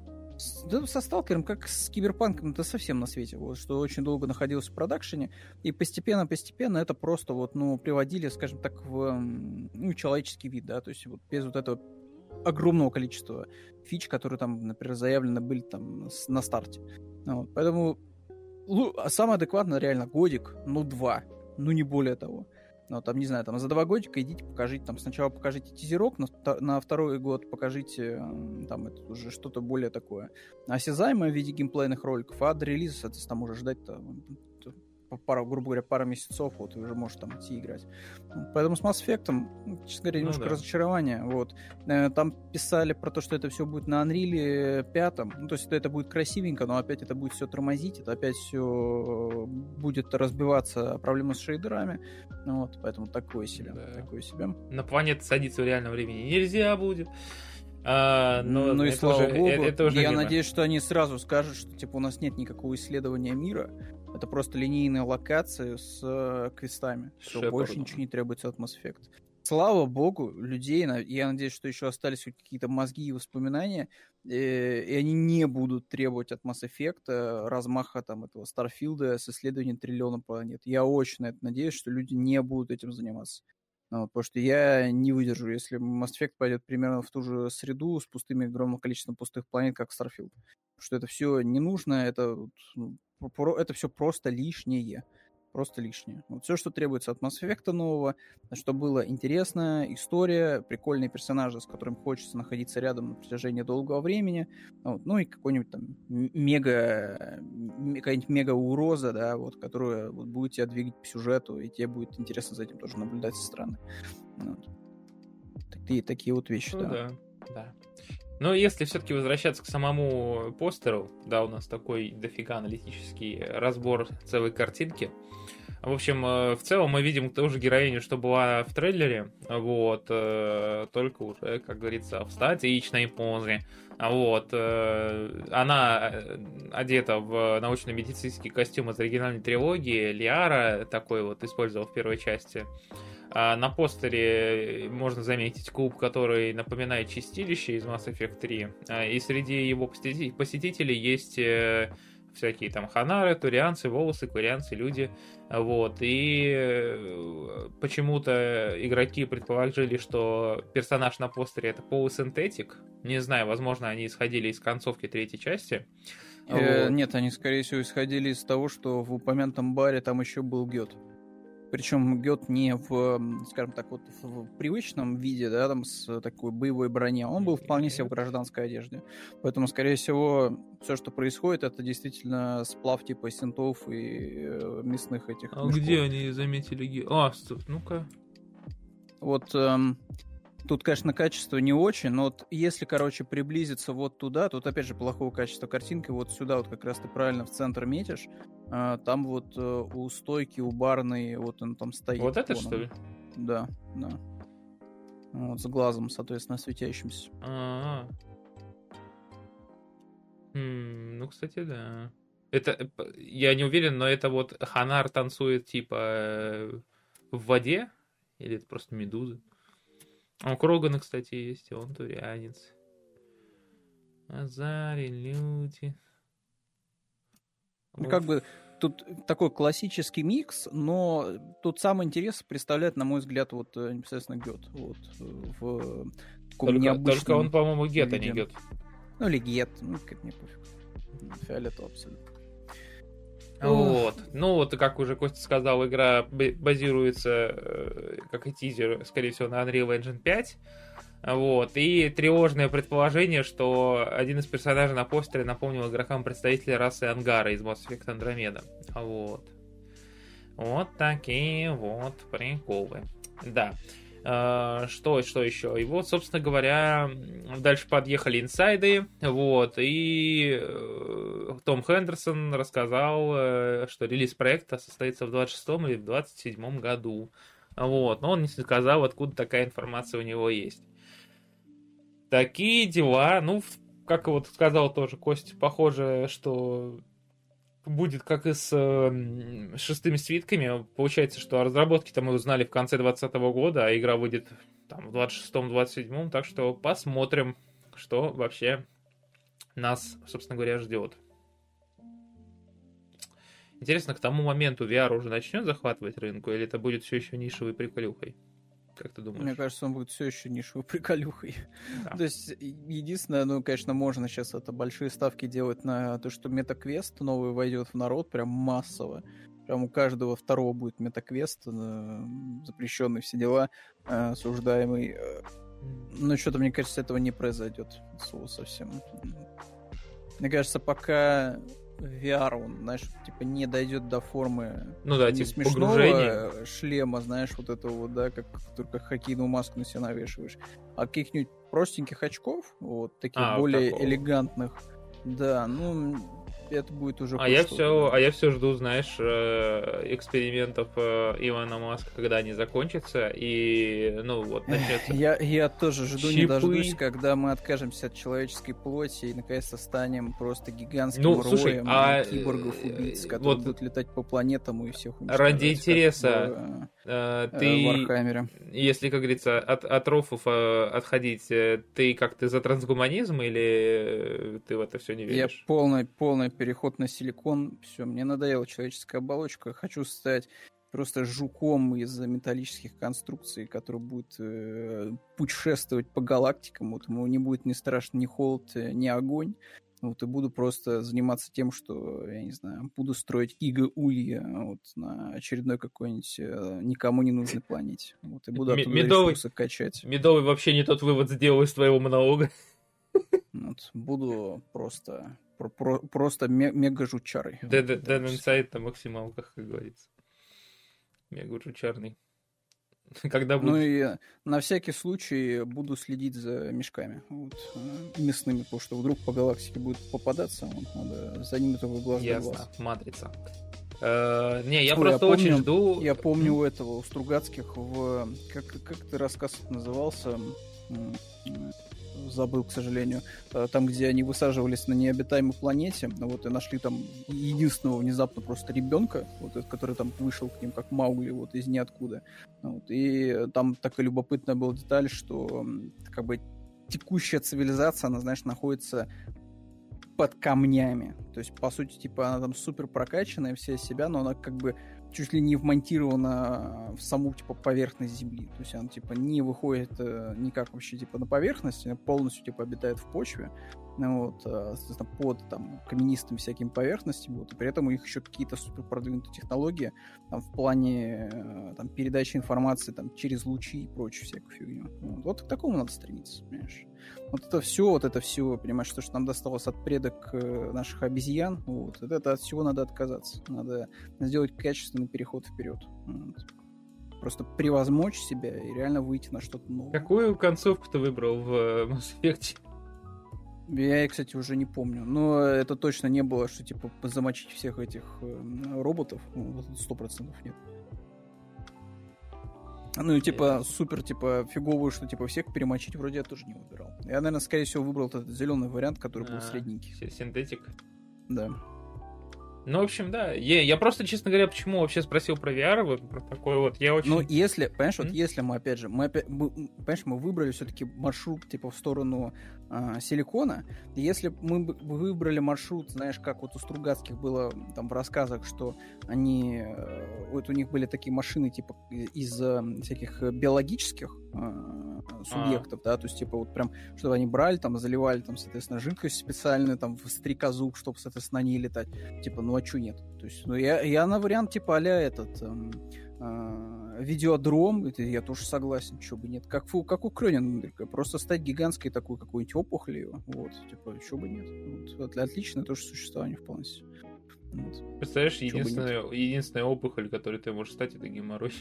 Да, со Сталкером, как с Киберпанком, это совсем на свете. Вот, что очень долго находился в продакшене, и постепенно-постепенно это просто вот, ну, приводили, скажем так, в ну, человеческий вид, да, то есть вот без вот этого огромного количества фич, которые там, например, заявлены были там на старте. Вот, поэтому самое адекватное реально годик, ну два, ну не более того. Ну, там, не знаю, там за два годика идите, покажите, там сначала покажите тизерок, на, на второй год покажите там это уже что-то более такое осязаемое в виде геймплейных роликов, а до релиза, соответственно, там уже ждать-то пару, грубо говоря, пару месяцев, вот, и уже можешь там идти играть. Поэтому с Mass Effect, честно говоря, немножко ну, да. разочарование. Вот. Э, там писали про то, что это все будет на Unreal 5. Ну, то есть это, будет красивенько, но опять это будет все тормозить, это опять все будет разбиваться проблемы с шейдерами. Вот, поэтому такое себе. Да. Такое себе. На планету садиться в реальном времени нельзя будет. А, но ну и слава уже, богу. Это, это уже я мимо. надеюсь, что они сразу скажут, что типа у нас нет никакого исследования мира, это просто линейные локации с э, квестами. Все, больше ничего не требуется от Mass Effect. Слава богу, людей, я надеюсь, что еще остались какие-то мозги и воспоминания, э, и они не будут требовать от Mass Effect э, размаха там этого Старфилда с исследованием триллиона планет. Я очень на это надеюсь, что люди не будут этим заниматься. Ну, потому что я не выдержу, если Mass Effect пойдет примерно в ту же среду с пустыми огромным количеством пустых планет, как Starfield. Что это все не нужно, это ну, это все просто лишнее. Просто лишнее. Вот все, что требуется от Mass Effect нового, чтобы было интересная история, прикольные персонажи, с которыми хочется находиться рядом на протяжении долгого времени, вот, ну и какой-нибудь там мега, какая-нибудь мега уроза, да, вот, которая вот, будет тебя двигать по сюжету, и тебе будет интересно за этим тоже наблюдать со стороны. Вот. Такие, такие вот вещи, ну, да. да. Да. Но если все-таки возвращаться к самому постеру, да, у нас такой дофига аналитический разбор целой картинки. В общем, в целом мы видим ту же героиню, что была в трейлере, вот, только уже, как говорится, в статичной позе. Вот, она одета в научно-медицинский костюм из оригинальной трилогии, Лиара такой вот использовал в первой части. А на постере можно заметить куб, который напоминает чистилище из Mass Effect 3. А, и среди его посетителей есть э, всякие там ханары, турианцы, волосы, курианцы, люди. Вот. И э, почему-то игроки предположили, что персонаж на постере это полусинтетик. Не знаю, возможно, они исходили из концовки третьей части. Э, вот. Нет, они, скорее всего, исходили из того, что в упомянутом баре там еще был Гет. Причем Гет не в, скажем так, вот в привычном виде, да, там с такой боевой броне, он был вполне себе в гражданской одежде. Поэтому, скорее всего, все, что происходит, это действительно сплав типа синтов и э, мясных этих. А мешков. где они заметили Гет? А, стоп, ну-ка. Вот эм, Тут, конечно, качество не очень, но вот если, короче, приблизиться вот туда, тут, опять же, плохого качества картинки, вот сюда вот как раз ты правильно в центр метишь, а, там вот э, у стойки, у барной, вот он там стоит. Вот это, что ли? Да, да. Вот, с глазом, соответственно, светящимся. А, -а, -а. Хм, ну, кстати, да. Это, э, я не уверен, но это вот Ханар танцует, типа, э, в воде? Или это просто медузы? А у Крогана, кстати, есть, он турианец. Азари, люди. Ну, как бы тут такой классический микс, но тут самый интерес представляет, на мой взгляд, вот э, непосредственно Гет. Вот, в таком только, необычном... Только он, по-моему, Гет, а не Гет. Ну, или Гет, ну, как мне пофиг. Фиолетово абсолютно. Вот. Ну, вот, как уже Костя сказал, игра базируется, э, как и тизер, скорее всего, на Unreal Engine 5. Вот. И тревожное предположение, что один из персонажей на постере напомнил игрокам представителя расы Ангара из Mass Effect Andromeda. Вот. Вот такие вот приколы. Да. А, что, что еще? И вот, собственно говоря, дальше подъехали инсайды, вот, и э, Том Хендерсон рассказал, э, что релиз проекта состоится в 26 или в 27 году. Вот, но он не сказал, откуда такая информация у него есть. Такие дела, ну, как вот сказал тоже Костя, похоже, что будет как и с э, шестыми свитками. Получается, что о разработке-то мы узнали в конце 2020 года, а игра выйдет там в 26-27, так что посмотрим, что вообще нас, собственно говоря, ждет. Интересно, к тому моменту VR уже начнет захватывать рынку, или это будет все еще нишевой приколюхой? Как ты думаешь? Мне кажется, он будет все еще нишевой приколюхой. Да. то есть, единственное, ну, конечно, можно сейчас это большие ставки делать на то, что метаквест новый войдет в народ прям массово. Прям у каждого второго будет метаквест, э, запрещенный все дела, э, осуждаемый. Э, но что-то, мне кажется, этого не произойдет. Слово совсем. Мне кажется, пока VR, он, знаешь, типа не дойдет до формы ну да, не типа смешного погружения. шлема, знаешь, вот этого вот, да, как только хоккейную маску на себя навешиваешь, а каких-нибудь простеньких очков, вот таких а, более вот элегантных, да, ну это будет уже. А я все, а я все жду, знаешь, э, экспериментов э, Ивана Маска, когда они закончатся и, ну вот начнется. Я я тоже жду Чипы. не дождусь, когда мы откажемся от человеческой плоти и наконец-то станем просто гигантским ну, роем слушай, а... киборгов убийц, э, которые вот будут летать по планетам и всех Ради интереса, в, ты, Вархаммере. если, как говорится, от, от рофлов отходить, ты как ты за трансгуманизм или ты в это все не веришь? Я полный, полный переход на силикон. Все, мне надоела человеческая оболочка. Хочу стать просто жуком из металлических конструкций, который будет э, путешествовать по галактикам. Вот ему не будет ни страшно ни холод, э, ни огонь. Вот, и буду просто заниматься тем, что, я не знаю, буду строить иго-улья вот, на очередной какой-нибудь э, никому не нужной планете. Вот, и буду оттуда медовый, качать. Медовый вообще не тот вывод сделал из твоего монолога. [laughs] Вот, буду просто про, про, просто мега жучарый. Dead, Dead Inside на максималках, как говорится. Мега жучарный. [laughs] Когда будет... Ну и на всякий случай буду следить за мешками вот, э, мясными, потому что вдруг по галактике будет попадаться, вот, надо за ними только глаз Ясно. глаз. Матрица. Э, не, я Ой, просто я помню, очень жду. Я помню у этого, у Стругацких в... Как, как ты рассказ назывался? Забыл, к сожалению, э, там, где они высаживались на необитаемой планете, вот, и нашли там единственного внезапно просто ребенка, вот, который там вышел к ним, как Маугли, вот, из ниоткуда. Вот, и там такая любопытная была деталь, что как бы текущая цивилизация, она, знаешь, находится под камнями. То есть, по сути, типа, она там супер прокачанная вся себя, но она как бы чуть ли не вмонтирована в саму, типа, поверхность Земли. То есть она, типа, не выходит э, никак вообще, типа, на поверхность, она полностью, типа, обитает в почве, вот, э, под, там, каменистыми всякими поверхностями, вот, и при этом у них еще какие-то супер продвинутые технологии, там, в плане, э, там, передачи информации, там, через лучи и прочую всякую фигню. Вот, вот к такому надо стремиться, понимаешь? Вот это все, вот это все, понимаешь, то, что нам досталось от предок э, наших обезьян, вот, вот это от всего надо отказаться. Надо сделать качественный переход вперед. Вот. Просто превозмочь себя и реально выйти на что-то новое. Какую концовку ты выбрал в [laughs] Mass Effect? Я, кстати, уже не помню. Но это точно не было, что типа замочить всех этих э, роботов. Ну, сто процентов нет. Ну и типа супер, типа фиговую, что типа всех перемочить вроде я тоже не выбирал. Я, наверное, скорее всего выбрал этот зеленый вариант, который был а, средненький. Синтетик. Да. Ну, в общем, да. Я, я просто, честно говоря, почему вообще спросил про VR, вот про такой вот. Я очень... Ну, если, понимаешь, mm-hmm. вот если мы, опять же, мы опять, мы, понимаешь, мы выбрали все-таки маршрут, типа, в сторону э, силикона, если мы бы выбрали маршрут, знаешь, как вот у Стругацких было там в рассказах, что они, э, вот у них были такие машины, типа, из э, всяких биологических э, субъектов, а. да, то есть, типа, вот прям, чтобы они брали, там, заливали, там, соответственно, жидкость специальную, там, в стрекозу, чтобы, соответственно, ней летать. Типа, ну, а чё нет? То есть, ну, я, я на вариант, типа, а этот... Эм, э, видеодром, это я тоже согласен, чё бы нет. Как, как у Крёнинберга, просто стать гигантской такой какой-нибудь опухолью, вот, типа, чё бы нет. Вот, отличное тоже существование вполне вот. Представляешь, единственная, единственная опухоль, которой ты можешь стать, это геморрой.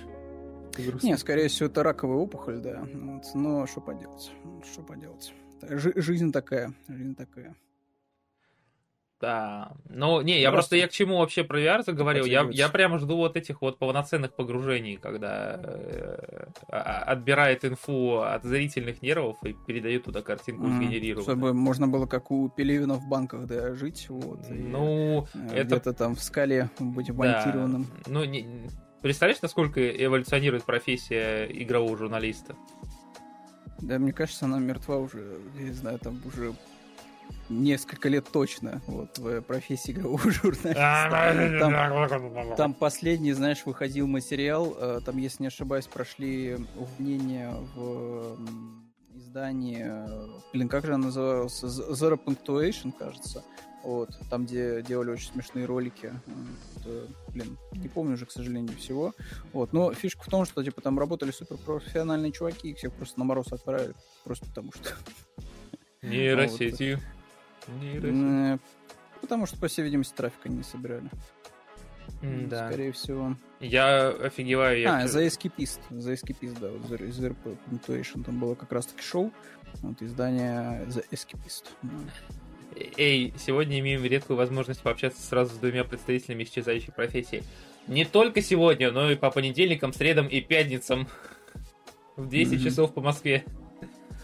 [laughs] Не, скорее всего, это раковая опухоль, да. Вот. Но что поделать? Что поделать? Ж- жизнь такая, жизнь такая. Да. Ну, не, я просто, просто я к чему вообще про VR заговорил. Я, я прямо жду вот этих вот полноценных погружений, когда э, а, а, отбирает инфу от зрительных нервов и передает туда картинку mm, сгенерированную. Чтобы можно было, как у Пелевина в банках, да, жить. Вот, ну, и, это... Где-то там в скале быть вмонтированным. Да. Ну, не, представляешь, насколько эволюционирует профессия игрового журналиста? Да, мне кажется, она мертва уже, я не знаю, там уже несколько лет точно вот, в профессии игрового журналиста. Там, там последний, знаешь, выходил материал, э, там, если не ошибаюсь, прошли увольнения в издании, блин, как же оно называлось, Zero Punctuation, кажется, вот, там, где делали очень смешные ролики. Это, блин, не помню уже, к сожалению, всего. Вот, но фишка в том, что, типа, там работали суперпрофессиональные чуваки, их всех просто на мороз отправили, просто потому что... Нейросетью. Нейросетью. Потому что, по всей видимости, трафика не собирали. Да. Скорее всего. Я офигеваю. Я... А, за Escapist. За Escapist, да. Вот из RP Punctuation там было как раз-таки шоу. Вот издание The Escapist. Эй, сегодня имеем редкую возможность пообщаться сразу с двумя представителями исчезающей профессии. Не только сегодня, но и по понедельникам, средам и пятницам в 10 mm-hmm. часов по Москве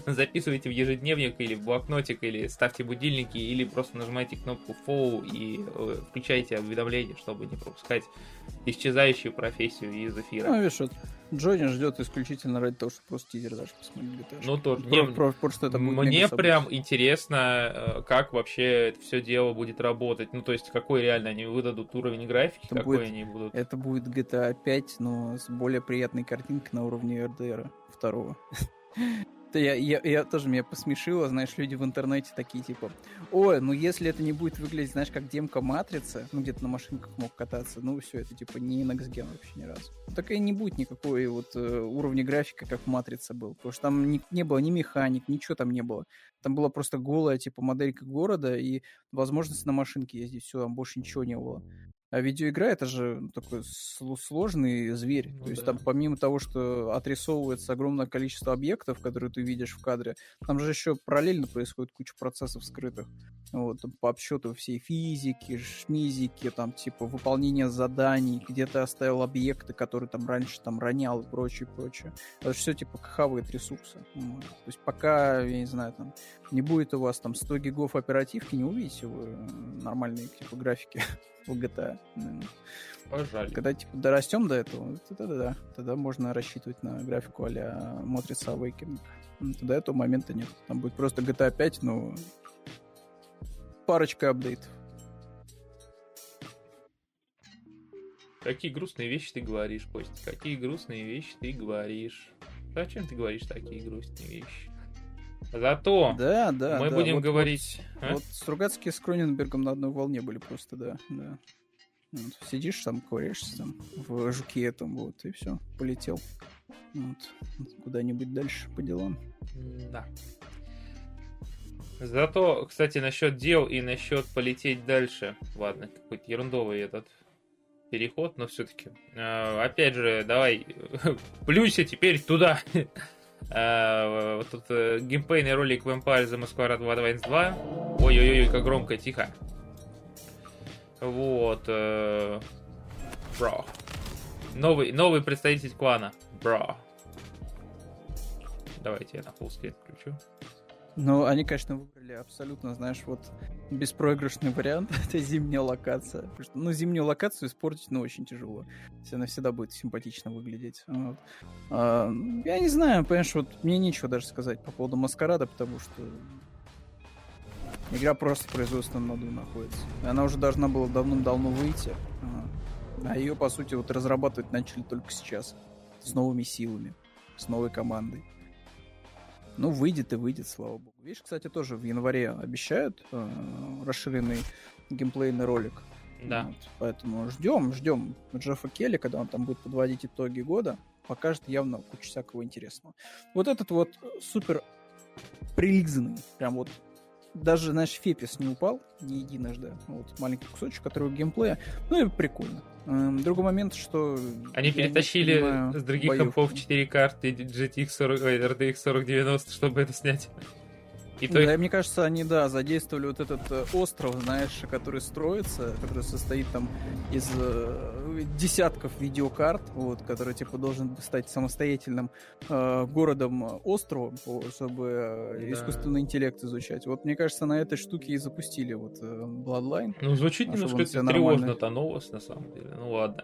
[laughs] записывайте в ежедневник или в блокнотик, или ставьте будильники, или просто нажимайте кнопку follow и э, включайте уведомления, чтобы не пропускать исчезающую профессию из эфира. Ну, видишь, вот Джонни ждет исключительно ради того, чтобы просто тизер даже посмотрели. Ну, тоже. не, про, про, что это будет мне прям интересно, э, как вообще это все дело будет работать. Ну, то есть, какой реально они выдадут уровень графики, это какой будет, они будут. Это будет GTA 5, но с более приятной картинкой на уровне RDR 2. [laughs] я, я, я тоже меня посмешило, знаешь, люди в интернете такие, типа, ой, ну если это не будет выглядеть, знаешь, как демка Матрицы, ну где-то на машинках мог кататься, ну все, это типа не Next вообще ни разу. Так и не будет никакой вот э, уровня графика, как в Матрице был, потому что там не, не было ни механик, ничего там не было. Там была просто голая, типа, моделька города и возможность на машинке ездить, все, там больше ничего не было. А видеоигра это же такой сложный зверь. Ну, То есть да. там помимо того, что отрисовывается огромное количество объектов, которые ты видишь в кадре, там же еще параллельно происходит куча процессов скрытых. Вот, там, по обсчету всей физики, шмизики, там, типа, выполнение заданий, где ты оставил объекты, которые там раньше там ронял и прочее, прочее. Это все, типа, хавает ресурсы. Вот. То есть пока, я не знаю, там, не будет у вас там 100 гигов оперативки, не увидите вы нормальные, типа, графики [laughs] в GTA. Пожалуй. Когда типа дорастем до этого, тогда да, тогда можно рассчитывать на графику а-ля Matrix Awakening. До этого момента нет. Там будет просто GTA 5, но парочка апдейтов. Какие грустные вещи ты говоришь, Костя? Какие грустные вещи ты говоришь? Зачем ты говоришь такие грустные вещи? Зато да, да, мы да. будем вот, говорить... Вот, а? вот Стругацкие с Кроненбергом на одной волне были просто, да. да. Вот, сидишь там, ковыряешься там в жуке этом, вот, и все, полетел. Вот, куда-нибудь дальше по делам. Да. Зато, кстати, насчет дел и насчет полететь дальше. Ладно, какой-то ерундовый этот переход, но все-таки. Э, опять же, давай, [laughs] плюйся теперь туда. [laughs] Э, вот тут э, геймплейный ролик Vampire The Masquerade 2 2 Ой-ой-ой, как громко, тихо. Вот. Э, бро. Новый, новый представитель клана. Бро. Давайте я на full включу. Ну, они, конечно, выбрали абсолютно, знаешь, вот беспроигрышный вариант. [laughs] это зимняя локация. Что, ну, зимнюю локацию испортить, ну, очень тяжело. Если она всегда будет симпатично выглядеть. Вот. А, я не знаю, понимаешь, вот мне нечего даже сказать по поводу Маскарада, потому что игра просто в производственном моду находится. Она уже должна была давным-давно выйти. А ее, по сути, вот разрабатывать начали только сейчас. С новыми силами, с новой командой. Ну, выйдет и выйдет, слава богу. Видишь, кстати, тоже в январе обещают э, расширенный геймплейный ролик. Да. Вот, поэтому ждем, ждем Джеффа Келли, когда он там будет подводить итоги года. Покажет явно кучу всякого интересного. Вот этот вот супер прилизанный, прям вот даже, знаешь, Фепис не упал не единожды. Вот маленький кусочек, который геймплея. Ну и прикольно. Эм, другой момент, что... Они перетащили понимаю, с других компов 4 карты GTX 40, RTX 4090, чтобы это снять. И то... Да, мне кажется, они, да, задействовали вот этот э, остров, знаешь, который строится, который состоит там из э, десятков видеокарт, вот, который, типа, должен стать самостоятельным э, городом-островом, чтобы э, да. искусственный интеллект изучать. Вот, мне кажется, на этой штуке и запустили вот э, Bloodline. Ну, звучит немножко тревожно-то новость, на самом деле. Ну, ладно.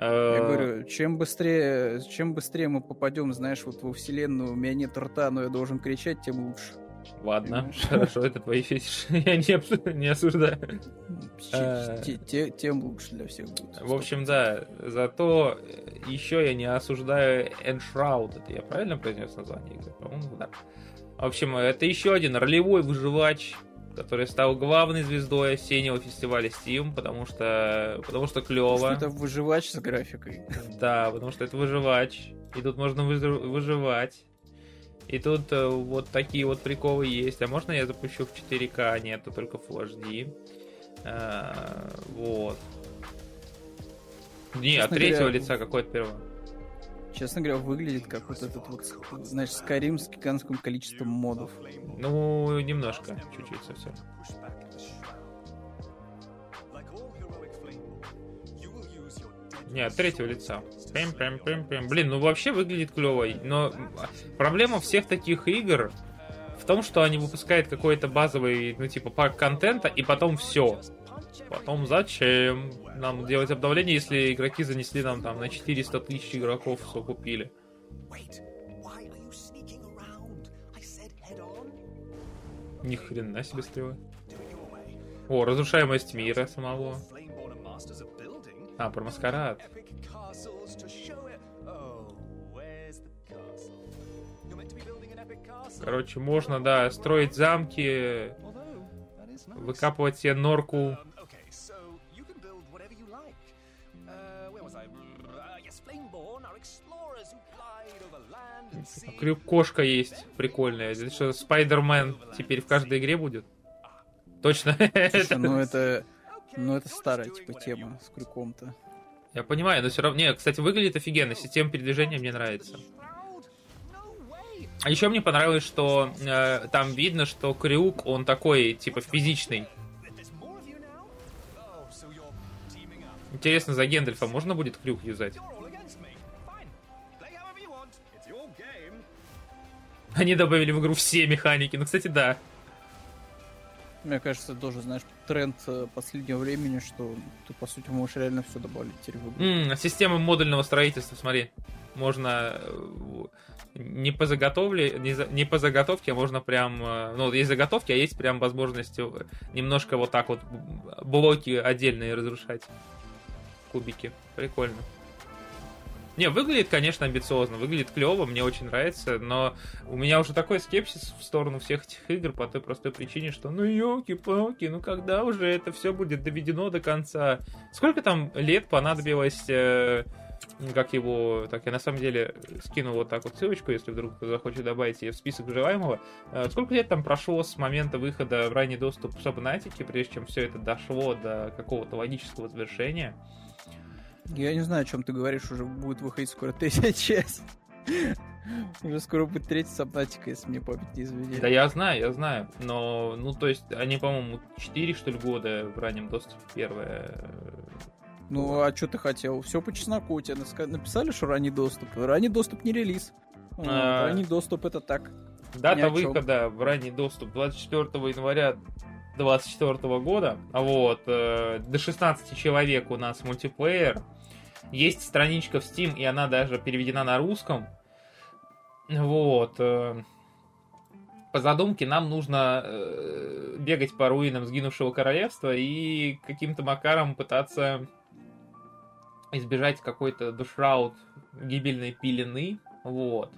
Я э, говорю, чем быстрее, чем быстрее мы попадем, знаешь, вот во вселенную, у меня нет рта, но я должен кричать, тем лучше. Ладно, хорошо, это твои фетиши. [laughs] Я не, не осуждаю. Тем лучше для всех будет. В общем, да. Зато еще я не осуждаю Enshroud. Это я правильно произнес название игры? По-моему, да. В общем, это еще один ролевой выживач, который стал главной звездой осеннего фестиваля Steam, потому что, потому что клево. это выживач с графикой. Да, потому что это выживач. И тут можно выживать. И тут э, вот такие вот приколы есть. А можно я запущу в 4К? Нет, это только Full HD. А, вот. Не, от третьего говоря, лица какое-то первое. Честно говоря, выглядит как вот этот вот, знаешь, Skyrim с гигантским количеством модов. Ну, немножко, чуть-чуть совсем. Не, от третьего лица. Пэм, пэм, пэм, пэм. Блин, ну вообще выглядит клево. Но проблема всех таких игр в том, что они выпускают какой-то базовый, ну типа, пак контента, и потом все. Потом зачем нам делать обновление, если игроки занесли нам там на 400 тысяч игроков, все купили? Ни хрена себе стрелы. О, разрушаемость мира самого. А, про маскарад. Короче, можно, да, строить замки, выкапывать себе норку. Крюк кошка есть прикольная. Это что, Спайдермен теперь в каждой игре будет? Точно. Слушай, ну это Ну, это старая, типа, тема с крюком-то. Я понимаю, но все равно... Не, кстати, выглядит офигенно. Система передвижения мне нравится. А еще мне понравилось, что э, там видно, что крюк, он такой, типа, физичный. Интересно, за Гендальфа можно будет крюк юзать? Они добавили в игру все механики. Ну, кстати, да. Мне кажется, тоже, знаешь, тренд э, последнего времени, что ты, по сути, можешь реально все добавить теперь в игру. М-м, система модульного строительства, смотри. Можно э, не по заготовле, не, за, не по заготовке, а можно прям, э, ну, есть заготовки, а есть прям возможность немножко вот так вот блоки отдельные разрушать. Кубики. Прикольно. Не, выглядит, конечно, амбициозно, выглядит клево, мне очень нравится, но у меня уже такой скепсис в сторону всех этих игр по той простой причине, что ну елки-палки, ну когда уже это все будет доведено до конца? Сколько там лет понадобилось э, как его, так я на самом деле скину вот так вот ссылочку, если вдруг кто захочет добавить ее в список желаемого. Э, сколько лет там прошло с момента выхода в ранний доступ Сабнатики, прежде чем все это дошло до какого-то логического завершения? Я не знаю, о чем ты говоришь, уже будет выходить скоро третья [laughs] часть. Уже скоро будет третья сабнатика, если мне память не изменяет. Да я знаю, я знаю. Но, ну, то есть, они, по-моему, 4, что ли, года в раннем доступе первое. Ну, а что ты хотел? Все по чесноку. У тебя написали, что ранний доступ. Ранний доступ не релиз. А... Ранний доступ это так. Дата выхода в ранний доступ 24 января 2024 года. Вот. Э, до 16 человек у нас мультиплеер. Есть страничка в Steam, и она даже переведена на русском. Вот. Э, по задумке нам нужно э, бегать по руинам сгинувшего королевства и каким-то макаром пытаться избежать какой-то душраут гибельной пелены. Вот.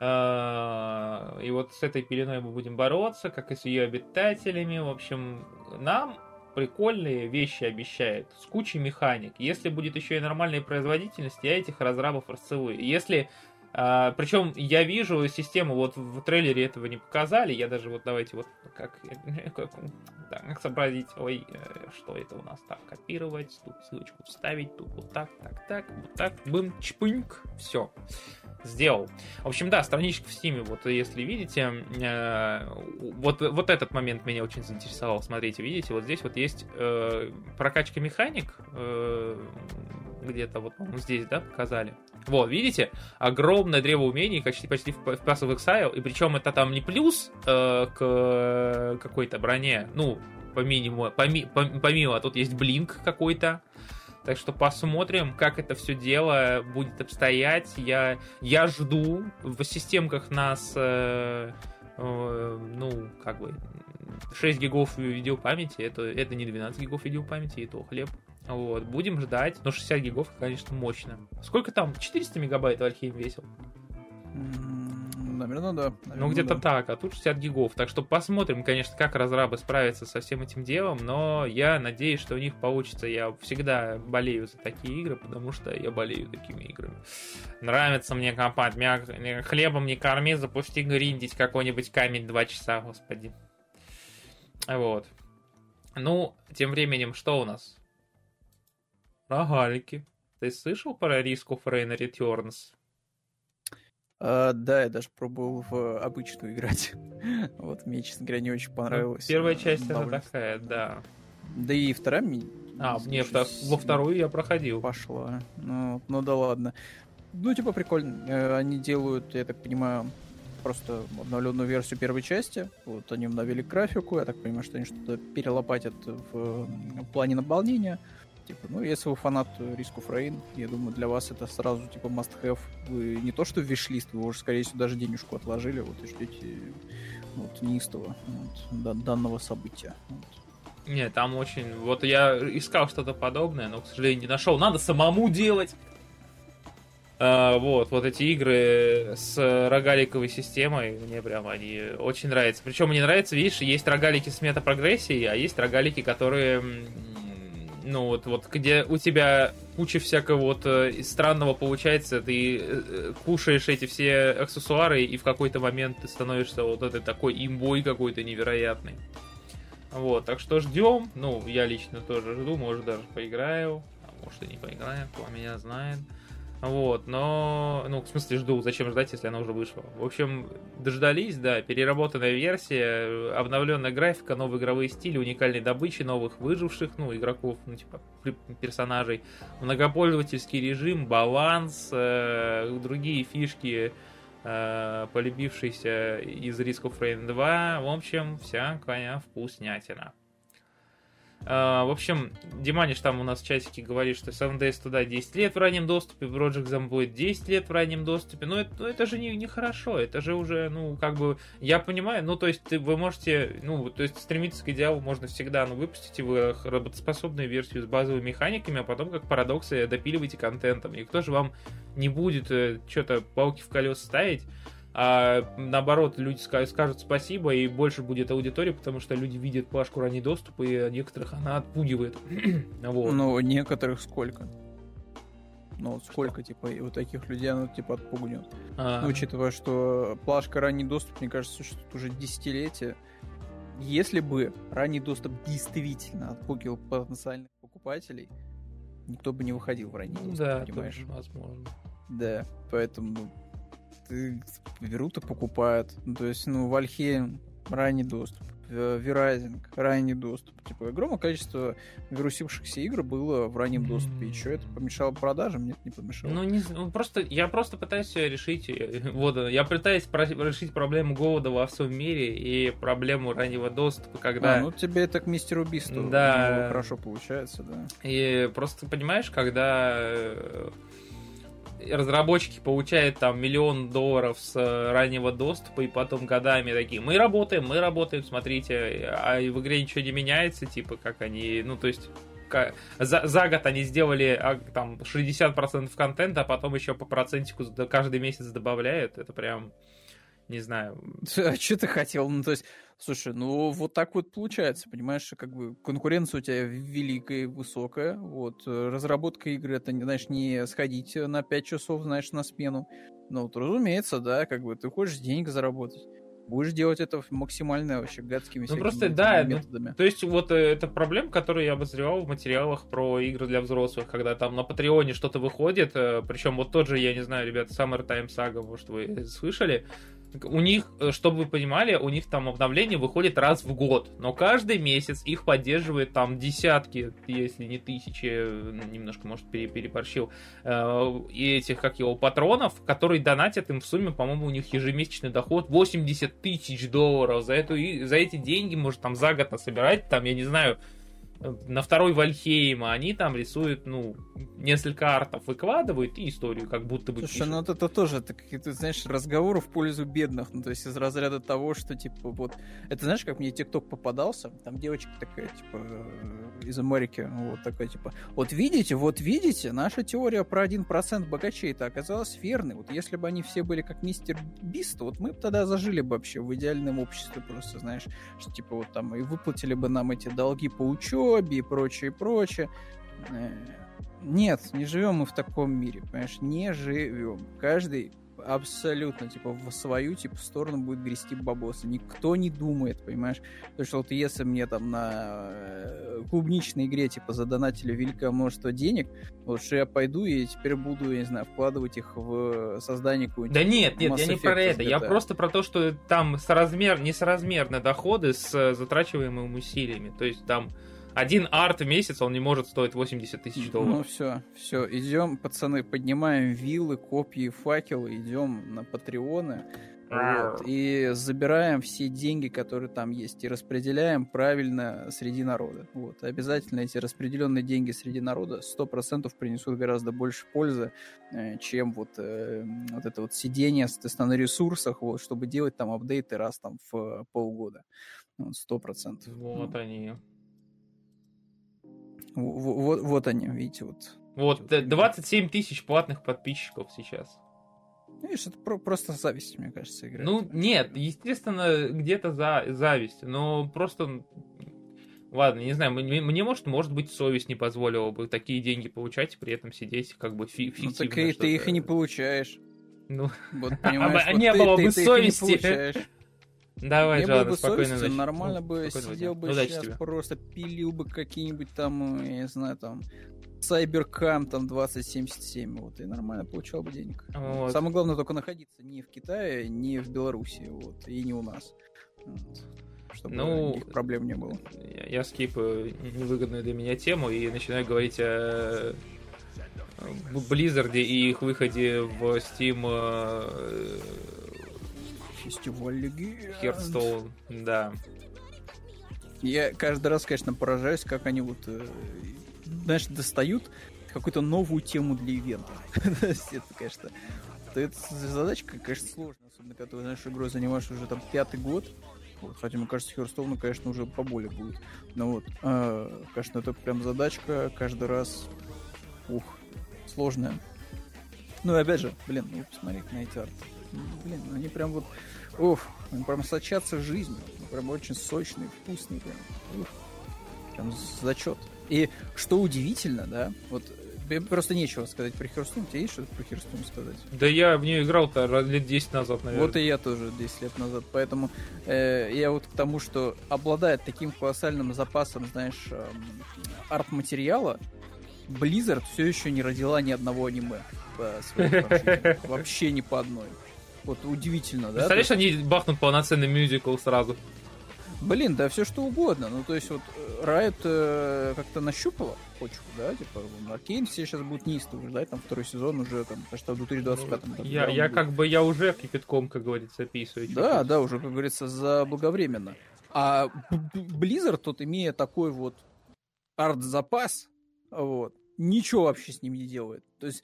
Э, и вот с этой пеленой мы будем бороться, как и с ее обитателями. В общем, нам прикольные вещи обещает, с кучей механик. Если будет еще и нормальная производительность, я этих разрабов расцелую. Если а, причем я вижу систему, вот в трейлере этого не показали, я даже вот давайте вот как, [laughs] как, да, как сообразить, ой, э, что это у нас так, копировать, тут ссылочку вставить, тут вот так, так, так, вот так, бым, чпыньк, все сделал. В общем, да, страничка в Steam, вот если видите, э, вот, вот этот момент меня очень заинтересовал. Смотрите, видите, вот здесь вот есть э, прокачка механик, э, где-то вот здесь, да, показали. Вот, видите, огромное древо умений, почти, почти в Pass of Exile, и причем это там не плюс э, к какой-то броне, ну, по минимуму, поми, помимо, а тут есть блинк какой-то, так что посмотрим, как это все дело будет обстоять. Я, я жду. В системках нас, э, э, ну, как бы, 6 гигов видеопамяти. Это, это не 12 гигов видеопамяти, и то хлеб. Вот, будем ждать. Но 60 гигов, конечно, мощно. Сколько там? 400 мегабайт Вальхейм весил? Наверное, да. Наверное, ну, где-то да. так, а тут 60 гигов. Так что посмотрим, конечно, как разрабы справятся со всем этим делом, но я надеюсь, что у них получится. Я всегда болею за такие игры, потому что я болею такими играми. Нравится мне копать. Меня хлебом не корми, запусти гриндить какой-нибудь камень 2 часа, господи. Вот. Ну, тем временем, что у нас? Рогалики. Ты слышал про Risk of Rain Returns? А, да, я даже пробовал в обычную играть. [laughs] вот, мне, честно говоря, не очень понравилось. Первая часть она такая, да. Да и вторая мне... А, нет, во вторую я проходил. Пошла. Ну, ну да ладно. Ну, типа, прикольно. Э, они делают, я так понимаю, просто обновленную версию первой части. Вот они обновили графику. Я так понимаю, что они что-то перелопатят в плане наполнения. Типа, ну, если вы фанат of Rain, я думаю, для вас это сразу, типа, must-have. Вы не то что в вы уже, скорее всего, даже денежку отложили, вот, и ждете вот, неистово вот, данного события. Вот. Не, там очень... Вот я искал что-то подобное, но, к сожалению, не нашел. Надо самому делать. А, вот, вот эти игры с рогаликовой системой, мне прям они очень нравятся. Причем мне нравится, видишь, есть рогалики с метапрогрессией, а есть рогалики, которые ну вот, вот где у тебя куча всякого вот э, странного получается, ты э, кушаешь эти все аксессуары, и в какой-то момент ты становишься вот этой такой имбой какой-то невероятный. Вот, так что ждем. Ну, я лично тоже жду, может даже поиграю, а может и не поиграю, кто меня знает. Вот, но, ну, в смысле жду, зачем ждать, если она уже вышла. В общем, дождались, да, переработанная версия, обновленная графика, новые игровые стили, уникальные добычи, новых выживших, ну, игроков, ну, типа, персонажей, многопользовательский режим, баланс, э, другие фишки, э, полюбившиеся из Risk of Rain 2, в общем, всякая вкуснятина. Uh, в общем, Диманиш там у нас в чатике говорит, что 7 Days туда 10 лет в раннем доступе, Project Zomboid 10 лет в раннем доступе. Но это, ну, это же не, не хорошо, это же уже, ну, как бы, я понимаю, ну, то есть ты, вы можете, ну, то есть стремиться к идеалу можно всегда, ну, выпустите вы работоспособную версию с базовыми механиками, а потом, как парадоксы, допиливайте контентом. И кто же вам не будет э, что-то палки в колеса ставить, а наоборот, люди скажут спасибо, и больше будет аудитории, потому что люди видят плашку ранний доступ, и некоторых она отпугивает. [clears throat] вот. Ну, некоторых сколько? Ну, сколько, что? типа, и вот таких людей оно, типа, отпугнет. А... Ну, учитывая, что плашка ранний доступ, мне кажется, существует уже десятилетия. Если бы ранний доступ действительно отпугивал потенциальных покупателей, никто бы не выходил в ранний доступ, да, понимаешь? возможно. Да, поэтому берут и покупают. То есть, ну, Вальхейм ранний доступ, Верайзинг ранний доступ. Типа, огромное количество вирусившихся игр было в раннем доступе. И что, это помешало продажам? Нет, не помешало. Ну, не, ну просто, я просто пытаюсь решить, э, вот, я пытаюсь про- решить проблему голода во всем мире и проблему раннего доступа, когда... А, ну тебе это к мистеру Бисту да. хорошо получается, да. И просто, понимаешь, когда э, разработчики получают там миллион долларов с э, раннего доступа, и потом годами такие, мы работаем, мы работаем, смотрите, а в игре ничего не меняется, типа, как они, ну, то есть, за, за год они сделали а, там 60% контента, а потом еще по процентику каждый месяц добавляют, это прям не знаю. А что ты хотел? Ну, то есть, слушай, ну вот так вот получается, понимаешь, как бы конкуренция у тебя великая, высокая, вот, э, разработка игры, это, знаешь, не сходить на 5 часов, знаешь, на смену. Ну, вот, разумеется, да, как бы ты хочешь денег заработать будешь делать это максимально вообще гадскими ну, просто, да, ну, методами. Ну, то есть вот э, это проблема, которую я обозревал в материалах про игры для взрослых, когда там на Патреоне что-то выходит, э, причем вот тот же, я не знаю, ребята, Summertime Saga, может вы [laughs] слышали, у них, э, чтобы вы понимали, у них там обновление выходит раз в год, но каждый месяц их поддерживает там десятки, если не тысячи, немножко, может, переборщил, э, этих, как его, патронов, которые донатят им в сумме, по-моему, у них ежемесячный доход 80 тысяч долларов. За, эту, за эти деньги, может, там за год насобирать, там, я не знаю, на второй Вальхейма они там рисуют, ну, несколько артов выкладывают и историю как будто бы Слушай, пишут. ну это тоже, это какие-то, знаешь, разговоры в пользу бедных, ну, то есть из разряда того, что, типа, вот, это знаешь, как мне ТикТок попадался, там девочка такая, типа, из Америки, вот такая, типа, вот видите, вот видите, наша теория про 1% богачей-то оказалась верной, вот если бы они все были как мистер Бист, вот мы бы тогда зажили бы вообще в идеальном обществе просто, знаешь, что, типа, вот там и выплатили бы нам эти долги по учебе, учебе и прочее, и прочее. Э, нет, не живем мы в таком мире, понимаешь, не живем. Каждый абсолютно, типа, в свою, типа, сторону будет грести бабосы. Никто не думает, понимаешь? Потому что вот если мне там на э, клубничной игре, типа, задонатили великое множество денег, вот что я пойду и теперь буду, я не знаю, вкладывать их в создание какой-нибудь... Да нет, нет, я не про это. Я просто про то, что там соразмер, несоразмерно доходы с э, затрачиваемыми усилиями. То есть там один арт в месяц, он не может стоить 80 тысяч долларов. Ну все, все, идем, пацаны, поднимаем виллы, копии, факелы, идем на патреоны. Вот, и забираем все деньги, которые там есть, и распределяем правильно среди народа. Вот. Обязательно эти распределенные деньги среди народа 100% принесут гораздо больше пользы, э, чем вот, э, вот это вот сидение на ресурсах, вот, чтобы делать там апдейты раз там в полгода. Сто процентов. Вот ну. они. Вот, вот они, видите, вот. Вот, 27 тысяч платных подписчиков сейчас. Видишь, это про- просто зависть, мне кажется, играет. Ну, нет, естественно, где-то за зависть, но просто... Ладно, не знаю, мне, мне может, может быть, совесть не позволила бы такие деньги получать при этом сидеть как бы фи- фиктивно. Ну, так и ты их и не получаешь. Ну, вот, [laughs] понимаешь, а, вот не ты, было ты, бы ты совести. Давай, Мне Жанна, было бы спокойной совестно, ночи. нормально Ну, бы спокойного сидел дня. бы Удачи сейчас тебе. просто пилил бы какие-нибудь там, э, я не знаю, там, Cybercam там 2077, вот, и нормально получал бы денег. Вот. Самое главное только находиться не в Китае, не в Беларуси, вот, и не у нас. Вот. Чтобы Ну, никаких проблем не было. Я, я скипаю невыгодную для меня тему и начинаю говорить о Blizzard и их выходе в Steam э, Фестиваль легенд. Hearthstone. Да. Я каждый раз, конечно, поражаюсь, как они вот, э, знаешь, достают какую-то новую тему для ивента. [laughs] Это, конечно, это задачка, конечно, сложная, особенно когда ты, знаешь, игрой занимаешься уже там пятый год. Вот, хотя, мне кажется, Херстоуну, конечно, уже поболее будет. Но вот, а, конечно, это прям задачка каждый раз, ух, сложная. Ну и опять же, блин, ну посмотри на эти арты. Ну, Блин, они прям вот, уф, прям сочатся жизнью. Прям очень сочные, вкусные. Прям, ух, прям зачет. И что удивительно, да, вот э, просто нечего сказать про Херстун. Тебе есть что-то про Херстун сказать? Да я в нее играл-то лет 10 назад, наверное. Вот и я тоже 10 лет назад. Поэтому э, я вот к тому, что обладает таким колоссальным запасом, знаешь, эм, арт-материала, Blizzard все еще не родила ни одного аниме по своей [laughs] франшизе. Вообще ни по одной. Вот удивительно, да? Представляешь, они бахнут полноценный мюзикл сразу. Блин, да все что угодно. Ну, то есть вот э, Riot э, как-то нащупала почву, да? Типа, Аркейн все сейчас будут неистовы ждать, там второй сезон уже, там, потому что в 2025 году. Я, я как бы, я уже кипятком, как говорится, описываю. Да, да, уже, как говорится, заблаговременно. А Blizzard, тут имея такой вот арт-запас, вот, ничего вообще с ним не делает. То есть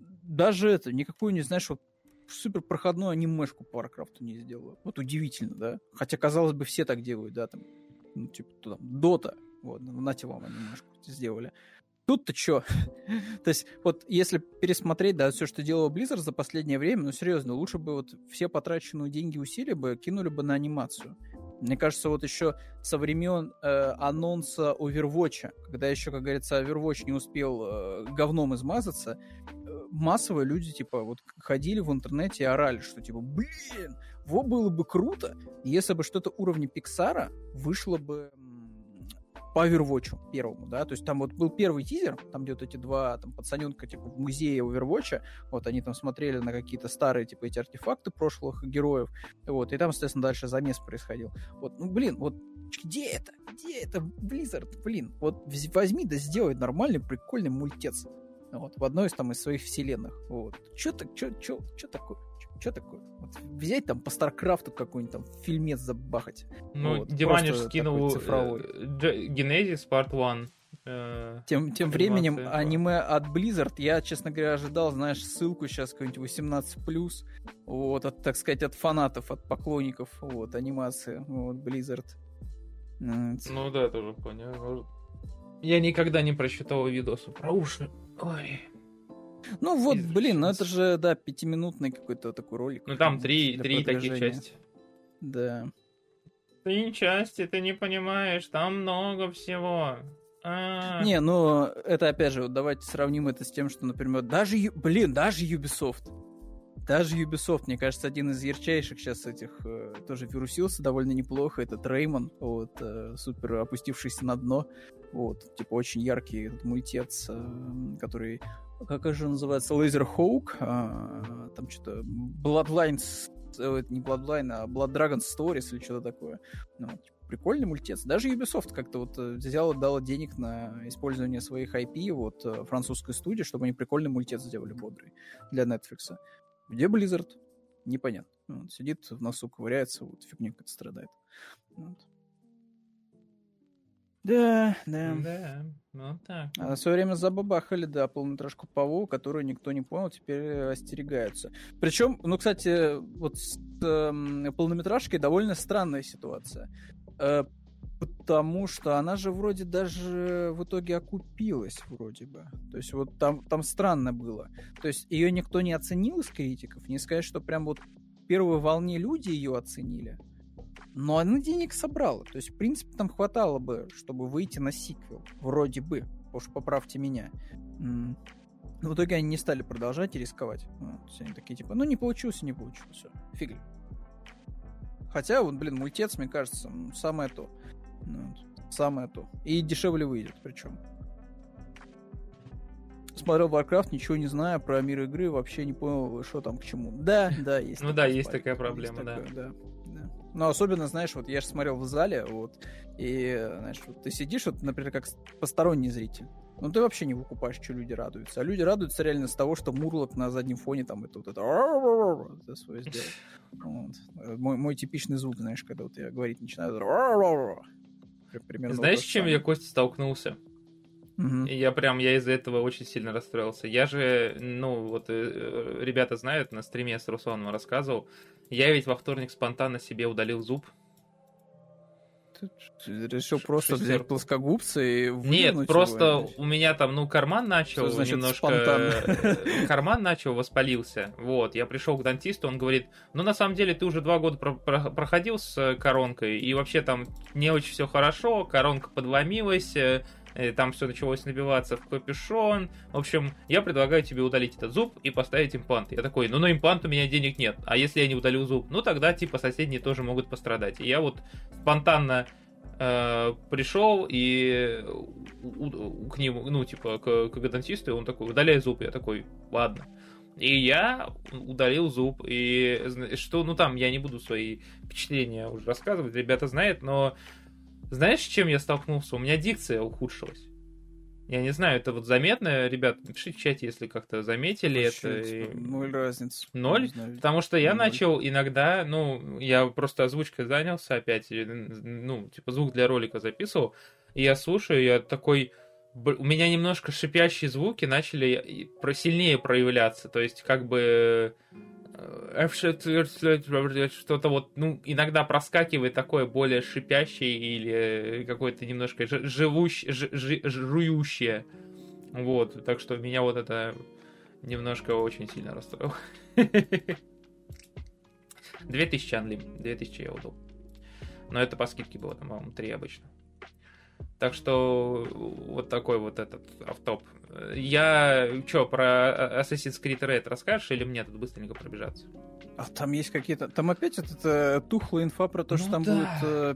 даже это, никакую, не знаешь, вот супер проходную анимешку по Варкрафту не сделала. Вот удивительно, да? Хотя, казалось бы, все так делают, да, там, ну, типа, там, Дота, вот, ну, нате вам анимешку сделали. Тут-то что? [laughs] То есть, вот если пересмотреть, да, все, что делал Blizzard за последнее время, ну, серьезно, лучше бы вот все потраченные деньги усилия бы кинули бы на анимацию. Мне кажется, вот еще со времен э, анонса Overwatch, когда еще, как говорится, Overwatch не успел э, говном измазаться, массово люди, типа, вот ходили в интернете и орали, что, типа, блин, вот было бы круто, если бы что-то уровня Пиксара вышло бы по Overwatch первому, да, то есть там вот был первый тизер, там где вот эти два там пацаненка, типа, в музее Overwatch, вот они там смотрели на какие-то старые, типа, эти артефакты прошлых героев, вот, и там, соответственно, дальше замес происходил. Вот, ну, блин, вот где это? Где это, Blizzard? Блин, вот возьми да сделай нормальный, прикольный мультец. Вот, в одной из там из своих вселенных. Вот. Чё так, чё, чё, чё такое? Чё такое? Вот взять там по Старкрафту какой-нибудь там фильмец забахать. Ну, Вот, Диманиш скинул цифровой. э, Genesis Part 1. э, Тем, тем временем да. аниме от Blizzard, я, честно говоря, ожидал, знаешь, ссылку сейчас какой-нибудь 18+, вот, от, так сказать, от фанатов, от поклонников, вот, анимации, вот, Blizzard. Ну да, тоже понял. Я никогда не просчитывал видосы про уши. Ой. Ну вот, Извращенцы. блин, ну это же, да, пятиминутный какой-то такой ролик. Ну там три, три таких части. Да. Три части, ты не понимаешь, там много всего. А. Не, ну, это опять же, вот давайте сравним это с тем, что, например, даже, блин, даже Ubisoft. Даже Ubisoft, мне кажется, один из ярчайших сейчас этих э, тоже вирусился довольно неплохо. Это Треймон, вот, э, супер опустившийся на дно. Вот, типа очень яркий мультец, э, который, как же называется, Laser Hawk, а, там что-то Bloodlines, э, не Bloodline, а Blood Dragon Stories или что-то такое. Ну, типа, прикольный мультец. Даже Ubisoft как-то вот э, взяла, дала денег на использование своих IP, вот, французской студии, чтобы они прикольный мультец сделали бодрый для Netflix. Где Blizzard? Непонятно. Вот, сидит в носу, ковыряется, вот фигня какая-то страдает. Вот. Да, да. Да, ну так. А в свое время забабахали, да, полнометражку по WoW, которую никто не понял, теперь э, остерегаются. Причем, ну, кстати, вот с эм, полнометражкой довольно странная ситуация. Э, потому что она же вроде даже в итоге окупилась, вроде бы. То есть вот там, там странно было. То есть ее никто не оценил из критиков. Не сказать, что прям вот в первой волне люди ее оценили. Но она денег собрала. То есть, в принципе, там хватало бы, чтобы выйти на сиквел. Вроде бы. Уж поправьте меня. Но в итоге они не стали продолжать и рисковать. Вот, они такие, типа, ну не получился, не получился. Все, фигли. Хотя, вот, блин, мультец, мне кажется, самое то. Ну, самое то. И дешевле выйдет, причем. Смотрел Warcraft, ничего не знаю про мир игры, вообще не понял, что там к чему. Да, да, есть. Ну да, есть такая проблема, да. Но особенно, знаешь, вот я же смотрел в зале, вот, и, знаешь, вот ты сидишь, вот, например, как посторонний зритель. Ну, ты вообще не выкупаешь, что люди радуются. А люди радуются реально с того, что Мурлок на заднем фоне там это вот это, это свое сделал. Вот. Мой, мой типичный звук, знаешь, когда вот я говорить начинаю. Примерно Знаешь, с чем я, Костя, столкнулся? Угу. И я прям, я из-за этого очень сильно расстроился. Я же, ну, вот э, ребята знают, на стриме с Русланом рассказывал, я ведь во вторник спонтанно себе удалил зуб. Ты решил просто взять плоскогубцы и Нет, просто его, у меня там, ну, карман начал значит, немножко... Спонтанно? Карман начал, воспалился. Вот, я пришел к дантисту, он говорит, ну, на самом деле, ты уже два года про- про- проходил с коронкой, и вообще там не очень все хорошо, коронка подломилась, э, Э, там все началось набиваться в капюшон. В общем, я предлагаю тебе удалить этот зуб и поставить имплант. Я такой, ну на имплант у меня денег нет. А если я не удалю зуб? Ну тогда типа соседние тоже могут пострадать. И я вот спонтанно э, пришел и у, у, к нему, ну типа к, к дантисту, и он такой, удаляй зуб. Я такой, ладно. И я удалил зуб. И что, ну там я не буду свои впечатления уже рассказывать, ребята знают, но знаешь, с чем я столкнулся? У меня дикция ухудшилась. Я не знаю, это вот заметно, ребят, напишите в чате, если как-то заметили Вообще, это. Ноль разницы. Ноль? Потому что я Ноль. начал иногда, ну, я просто озвучкой занялся опять, ну, типа звук для ролика записывал, и я слушаю, я такой, у меня немножко шипящие звуки начали сильнее проявляться, то есть как бы что-то вот, ну, иногда проскакивает такое более шипящее или какое-то немножко живущее, жующее. Вот, так что меня вот это немножко очень сильно расстроило. 2000 анлим, 2000 я удал. Но это по скидке было, там, по-моему, 3 обычно. Так что вот такой вот этот автоп. Я что, про Assassin's Creed Red расскажешь или мне тут быстренько пробежаться? А там есть какие-то... Там опять вот эта тухлая инфа про то, ну, что там да. будет э,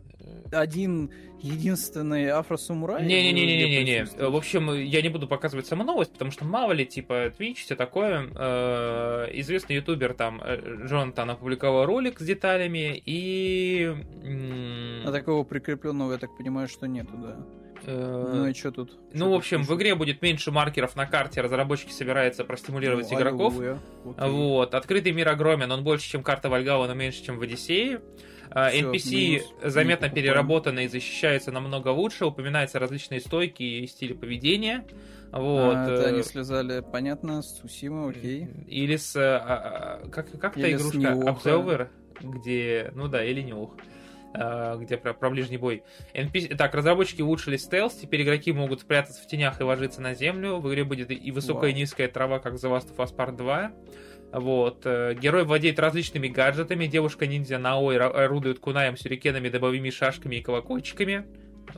один единственный афросамурай? Не-не-не-не-не-не. В общем, я не буду показывать саму новость, потому что мало ли, типа, Twitch, все такое. Э, известный ютубер там, э, Джонатан, опубликовал ролик с деталями, и... А такого прикрепленного, я так понимаю, что нету, да. Э, ну и что тут? Ну, в общем, в игре будет меньше маркеров на карте, разработчики собираются простимулировать ну, игроков. Вот, открытый мир огромен, он больше, чем карта Вальгала, но меньше, чем в Одиссее. А, Все, NPC минус, заметно переработаны и защищаются намного лучше, упоминаются различные стойки и стили поведения. Вот. А, это они слезали, понятно, с Сусима, окей. Или с... А, а, как, как та игрушка? Observer, где... Ну да, или Нюх. А, где про, про ближний бой. NPC... Так, разработчики улучшили стелс, теперь игроки могут спрятаться в тенях и ложиться на землю. В игре будет и высокая, и низкая трава, как The Last of Us Part 2. Вот. Э, герой владеет различными гаджетами. Девушка-ниндзя Наой орудует кунаем, сюрикенами, добовыми шашками и колокольчиками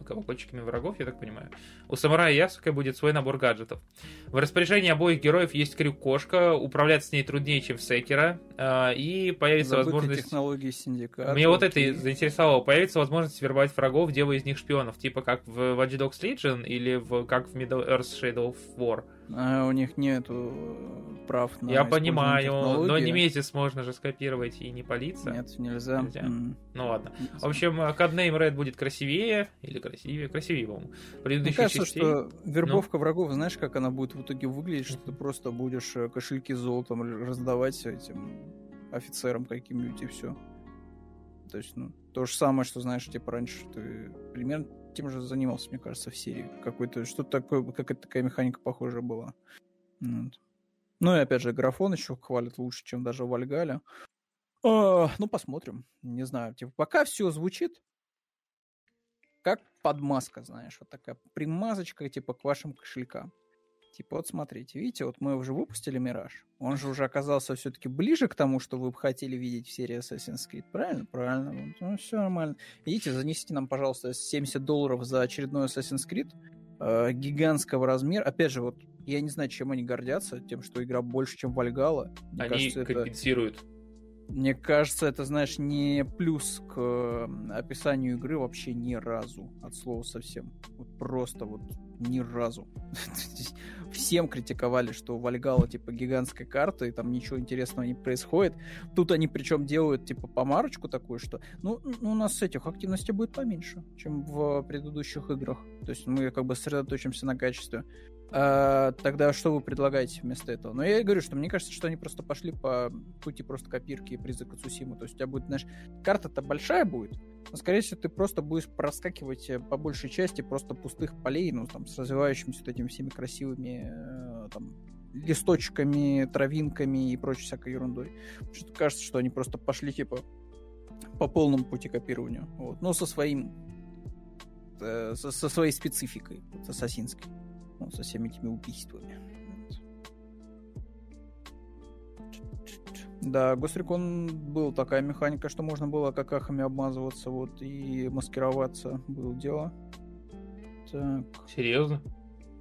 колокольчиками врагов, я так понимаю. У самурая Ясука будет свой набор гаджетов. В распоряжении обоих героев есть крюк-кошка, управлять с ней труднее, чем в Секера, и появится Забытые возможность... технологии синдиката. Мне вот это заинтересовало. Появится возможность вербовать врагов, делая из них шпионов, типа как в Watch Dogs Legion или в, как в Middle Earth Shadow of War. А у них нету прав на Я понимаю, но Немезис можно же скопировать и не палиться. Нет, нельзя. нельзя. Mm. Ну ладно. В общем, Codename Red будет красивее, или красивее, красивее, по-моему. Мне кажется, частей. что вербовка ну? врагов, знаешь, как она будет в итоге выглядеть, что ты просто будешь э, кошельки с золотом раздавать этим офицерам каким-нибудь и все. То есть, ну, то же самое, что, знаешь, типа раньше ты примерно тем же занимался, мне кажется, в серии. Какой-то, что-то такое, какая-то такая механика похожая была. Вот. Ну и опять же, графон еще хвалит лучше, чем даже Вальгаля. А, ну, посмотрим. Не знаю. Типа, пока все звучит как подмазка, знаешь, вот такая примазочка, типа, к вашим кошелькам. Типа, вот смотрите, видите, вот мы уже выпустили Мираж. Он же уже оказался все-таки ближе к тому, что вы бы хотели видеть в серии Assassin's Creed. Правильно? Правильно. Ну, все нормально. Идите, занесите нам, пожалуйста, 70 долларов за очередной Assassin's Creed э, гигантского размера. Опять же, вот я не знаю, чем они гордятся, тем, что игра больше, чем Вальгала. Мне они кажется, компенсируют. Это Мне кажется, это, знаешь, не плюс к описанию игры вообще ни разу. От слова совсем. Вот просто вот ни разу. [laughs] Всем критиковали, что Вальгала, типа, гигантская карта, и там ничего интересного не происходит. Тут они причем делают, типа, помарочку такую, что, ну, ну у нас этих активностей будет поменьше, чем в предыдущих играх. То есть мы как бы сосредоточимся на качестве. А, тогда что вы предлагаете вместо этого? Но я и говорю, что мне кажется, что они просто пошли по пути просто копирки призрака Цусимы. То есть у тебя будет, знаешь, карта-то большая будет, но, скорее всего, ты просто будешь проскакивать э, по большей части просто пустых полей, ну, там, с развивающимися вот этими всеми красивыми э, там, листочками, травинками и прочей всякой ерундой. Что-то кажется, что они просто пошли, типа, по полному пути копированию. Вот. Но со своим э, со, со своей спецификой, вот, ассасинской ну, со всеми этими убийствами. Да, Госрекон был такая механика, что можно было какахами обмазываться, вот, и маскироваться было дело. Так. Серьезно?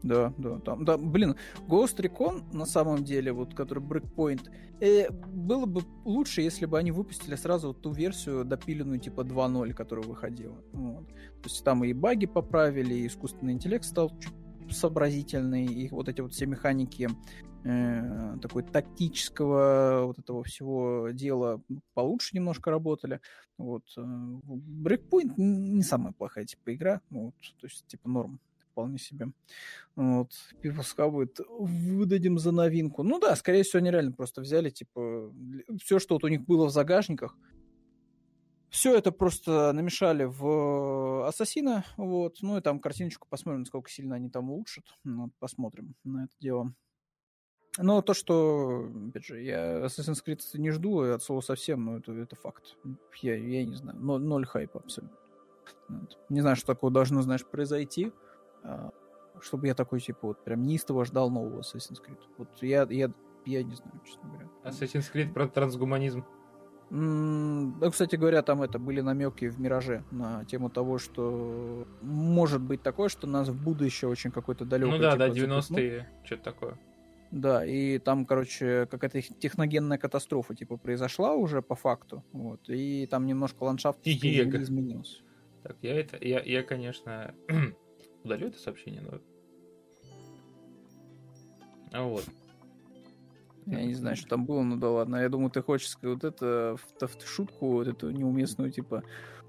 Да, да, там, да, блин, Ghost Recon, на самом деле, вот, который Breakpoint, э, было бы лучше, если бы они выпустили сразу вот ту версию допиленную, типа 2.0, которая выходила. Вот. То есть там и баги поправили, и искусственный интеллект стал чуть сообразительный, и вот эти вот все механики э, такой тактического вот этого всего дела получше немножко работали. Вот. Э, Breakpoint не самая плохая типа игра, вот, то есть типа норм вполне себе. Вот. Пивоска выдадим за новинку. Ну да, скорее всего, они реально просто взяли, типа, все, что вот у них было в загашниках, все это просто намешали в Ассасина, вот, ну и там картиночку посмотрим, насколько сильно они там улучшат, ну, посмотрим на это дело. Но то, что, опять же, я Assassin's Creed не жду от слова совсем, но это, это факт. Я, я не знаю, ноль, ноль хайпа абсолютно. Вот. Не знаю, что такое должно, знаешь, произойти, а, чтобы я такой, типа, вот прям неистово ждал нового Assassin's Creed. Вот я, я, я не знаю, честно говоря. Assassin's Creed про трансгуманизм. Да, кстати говоря, там это были намеки в Мираже на тему того, что может быть такое, что нас в будущее очень какой-то далекое. Ну да, типа, да, 90-е, что-то такое. Да, и там, короче, какая-то техногенная катастрофа, типа, произошла уже по факту, вот, и там немножко ландшафт изменился. Так, я это, я, я конечно, [clears throat] удалю это сообщение, но... А вот. Я не знаю, что там было, ну да ладно. Я думаю, ты хочешь сказать вот это, в, в шутку, вот эту неуместную, типа,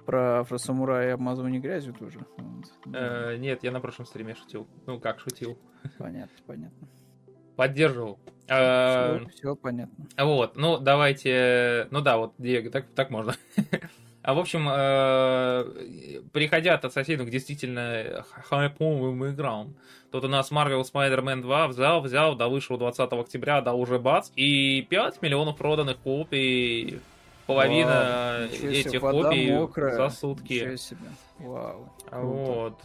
про афросамурая и обмазывание грязью тоже. Вот. Э, нет, я на прошлом стриме шутил. Ну, как шутил. Понятно, понятно. Поддерживал. Все, э, все понятно. Вот, ну давайте, ну да, вот Диего, так, так можно. [laughs] А в общем, э, приходя от ассасинов к действительно хайповым играм, тут у нас Marvel Spider-Man 2 взял, взял, да вышел 20 октября, да уже бац, и 5 миллионов проданных копий, половина Вау, этих себе, копий мокрая. за сутки. Вау. Круто. Вот.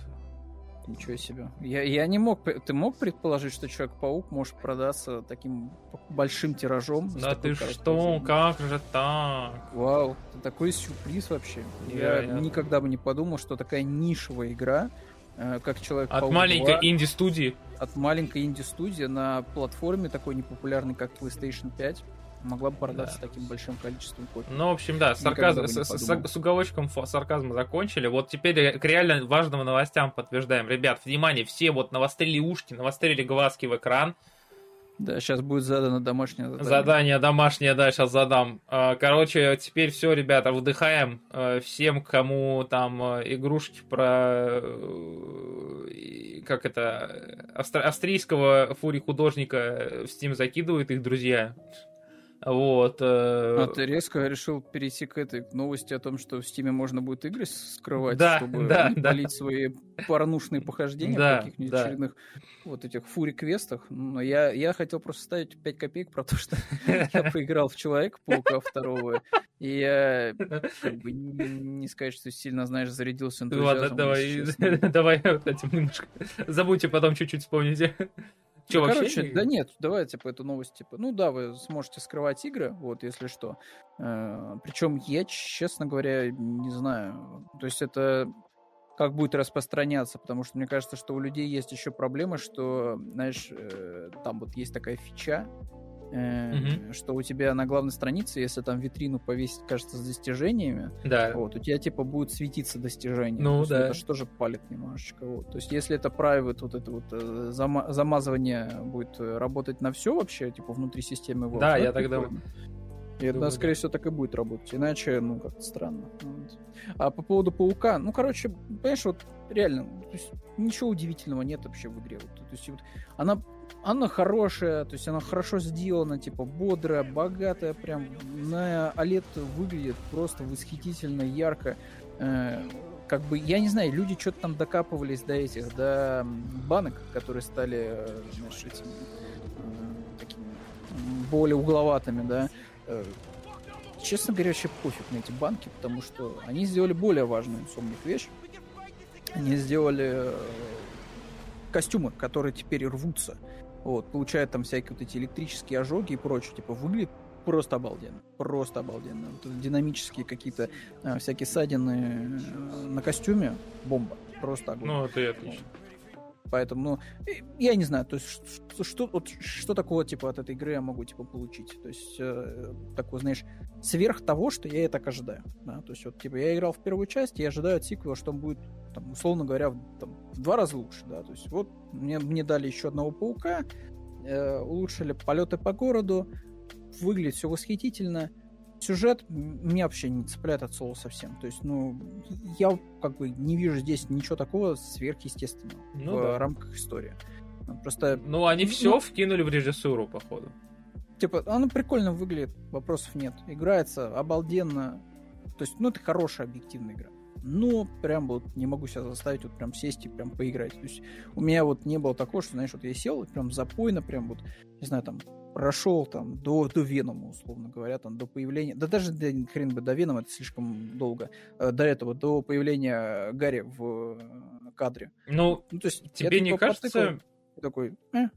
Ничего себе. Я, я не мог... Ты мог предположить, что Человек-паук может продаться таким большим тиражом? Да ты что? Как же так? Вау, это такой сюрприз вообще. Я, я никогда бы не подумал, что такая нишевая игра, э, как Человек-паук От маленькой инди-студии. От маленькой инди-студии на платформе такой непопулярной, как PlayStation 5 могла бы продаться да. таким большим количеством копий. Ну, в общем, да, сарказм, с, с, с уголочком сарказма закончили. Вот теперь к реально важным новостям подтверждаем. Ребят, внимание, все вот навострили ушки, навострили глазки в экран. Да, сейчас будет задано домашнее задание. Задание домашнее, да, сейчас задам. А, короче, теперь все, ребята, вдыхаем. А, всем, кому там а, игрушки про... Э, как это... Австрийского фури художника в Steam закидывают их друзья. Вот. Э... А ты резко решил перейти к этой новости о том, что в Стиме можно будет игры скрывать, да, чтобы да, не да. полить свои порнушные похождения да, в каких-нибудь да. очередных вот этих фури-квестах. Но я, я хотел просто ставить 5 копеек про то, что [laughs] я поиграл в Человека-паука второго, и я как бы не сказать, что сильно, знаешь, зарядился энтузиазмом. Ладно, давай, [laughs] давай вот этим немножко. Забудьте потом чуть-чуть вспомните. Че, ну, короче, да нет, давай, типа, эту новость, типа, ну да, вы сможете скрывать игры, вот, если что. Э, причем я, честно говоря, не знаю. То есть это как будет распространяться, потому что мне кажется, что у людей есть еще проблема, что, знаешь, э, там вот есть такая фича, э, что у тебя на главной странице, если там витрину повесить, кажется, с достижениями, Да. вот, у тебя типа будет светиться достижение. Ну, То есть да. Это же палит немножечко. Вот. То есть если это private, вот это вот э, зама- замазывание будет э, работать на все вообще, типа внутри системы Valve, Да, ну, я это думаю. прикольно. И это, Думаю, скорее да. всего, так и будет работать. Иначе, ну, как-то странно. Вот. А по поводу паука, ну, короче, понимаешь, вот реально, то есть, ничего удивительного нет вообще в игре. Вот, то есть, вот, она, она хорошая, то есть она хорошо сделана, типа бодрая, богатая, прям на OLED выглядит просто восхитительно, ярко. Э, как бы, я не знаю, люди что-то там докапывались до этих, до банок, которые стали, знаешь, этими, э, такими более угловатыми, да. Э, Честно говоря, вообще пофиг на эти банки, потому что они сделали более важную инсомник вещь. Они сделали э, костюмы, которые теперь рвутся. Вот, получают там всякие вот эти электрические ожоги и прочее. Типа, выглядит просто обалденно. Просто обалденно. Вот динамические какие-то э, всякие ссадины э, на костюме. Бомба. Просто огонь. Ну, это и отлично. Поэтому, ну, я не знаю, то есть что, что, вот, что такого, типа, от этой игры я могу, типа, получить? То есть, э, такое, знаешь, сверх того, что я и так ожидаю, да, то есть, вот, типа, я играл в первую часть, я ожидаю от сиквела, что он будет, там, условно говоря, в, там, в два раза лучше, да, то есть, вот, мне, мне дали еще одного паука, э, улучшили полеты по городу, выглядит все восхитительно, сюжет меня вообще не цепляет от слова совсем. То есть, ну, я как бы не вижу здесь ничего такого сверхъестественного Ну в да. рамках истории. Ну, Просто, Ну, они все ну- вкинули в режиссуру, походу. типа, оно прикольно выглядит, вопросов нет. Играется обалденно. То есть, ну, это хорошая объективная игра. Но прям вот не могу себя заставить вот прям сесть и прям поиграть. То есть у меня вот не было такого, что, знаешь, вот я сел и прям запойно, прям вот, не знаю, там, прошел там до, до Венома, условно говоря, там, до появления... Да даже да, хрен бы до Венома, это слишком долго. Э, До этого, до появления Гарри в э, кадре. Ну, Ну, то есть, тебе не кажется, такой, э,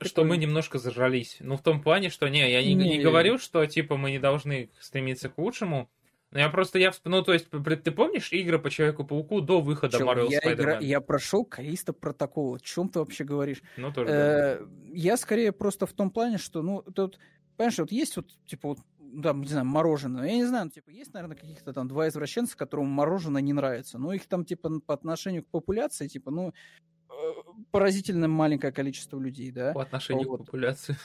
что мы немножко зажрались? Ну, в том плане, что не, я не, не Не. говорю, что, типа, мы не должны стремиться к лучшему. Но я просто, я, ну, то есть, ты помнишь игры по Человеку-пауку до выхода Чел, Marvel я, игра- Spider-Man? я прошел Калиста протокол. О чем ты вообще говоришь? Ну, тоже. да. Э, Я скорее просто в том плане, что, ну, тут, понимаешь, вот есть вот, типа, вот, да, не знаю, мороженое. Я не знаю, ну, типа, есть, наверное, каких-то там два извращенца, которым мороженое не нравится. Но их там, типа, по отношению к популяции, типа, ну, э, поразительно маленькое количество людей, да? По отношению вот. к популяции.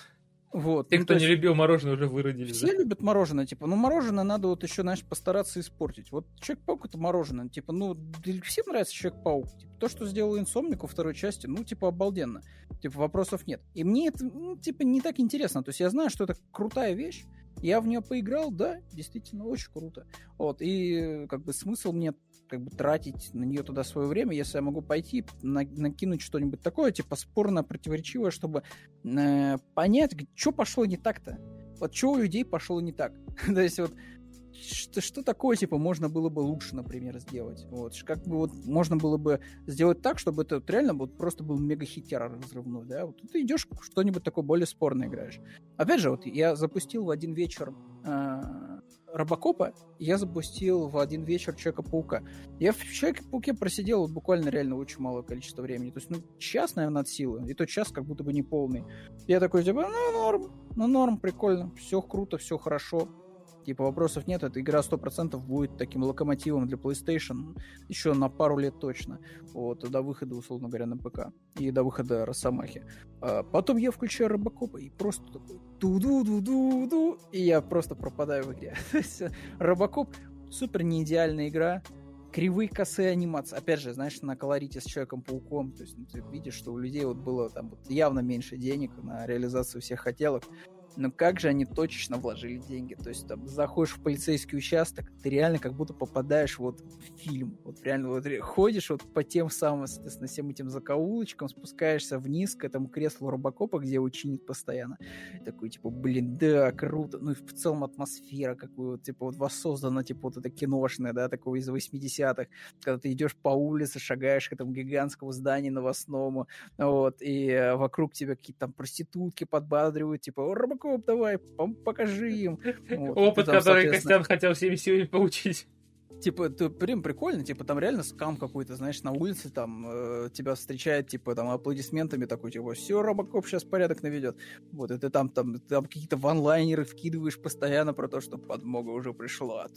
Вот. Те, Ну, кто то не есть- любил мороженое, уже выродились. Все да? любят мороженое, типа, ну мороженое надо вот еще, знаешь, постараться испортить. Вот Человек-паук это мороженое, типа, ну, всем нравится Человек-паук. Типа, то, что сделал Инсомник во второй части, ну, типа, обалденно. Типа, вопросов нет. И мне это, ну, типа, не так интересно. То есть я знаю, что это крутая вещь, я в нее поиграл, да, действительно, очень круто. Вот, и как бы смысл мне как бы тратить на нее туда свое время, если я могу пойти на- накинуть что-нибудь такое, типа спорно противоречивое, чтобы э, понять, что пошло не так-то. Вот что у людей пошло не так. [laughs] То есть вот что, что такое, типа, можно было бы лучше, например, сделать? Вот, как бы вот можно было бы сделать так, чтобы это вот реально вот просто был мега-хитер разрывной, да? Вот ты идешь что-нибудь такое более спорное играешь. Опять же, вот я запустил в один вечер э, Робокопа, я запустил в один вечер Человека-паука. Я в Человеке-пауке просидел буквально реально очень малое количество времени. То есть, ну, час, наверное, от силы. И тот час как будто бы не полный. Я такой, типа, ну, норм, ну, норм, прикольно. Все круто, все хорошо. Типа, вопросов нет. Эта игра 100% будет таким локомотивом для PlayStation еще на пару лет точно. Вот, до выхода, условно говоря, на ПК. И до выхода Росомахи. А потом я включаю Робокопа и просто такой ду-ду-ду-ду-ду, и я просто пропадаю в игре. [laughs] Есть, Робокоп супер не идеальная игра, кривые косые анимации. Опять же, знаешь, на колорите с Человеком-пауком, то есть ну, ты видишь, что у людей вот было там вот явно меньше денег на реализацию всех хотелок. Но как же они точечно вложили деньги? То есть там заходишь в полицейский участок, ты реально как будто попадаешь вот в фильм. Вот реально вот ходишь вот по тем самым, соответственно, всем этим закоулочкам, спускаешься вниз к этому креслу Робокопа, где его чинит постоянно. Такой, типа, блин, да, круто. Ну и в целом атмосфера, какую вот, типа, вот воссоздана, типа, вот это киношное, да, такого из 80-х, когда ты идешь по улице, шагаешь к этому гигантскому зданию новостному, вот, и э, вокруг тебя какие-то там проститутки подбадривают, типа, «О, Робокоп, давай, покажи им. [laughs] Вот, Опыт, там, который соответственно, Костян хотел всеми силами получить. Типа, это прям прикольно, типа, там реально скам какой-то, знаешь, на улице там э, тебя встречает, типа, там, аплодисментами такой, типа, все, Робокоп сейчас порядок наведет. Вот, это там, там, там какие-то ванлайнеры вкидываешь постоянно про то, что подмога уже пришла.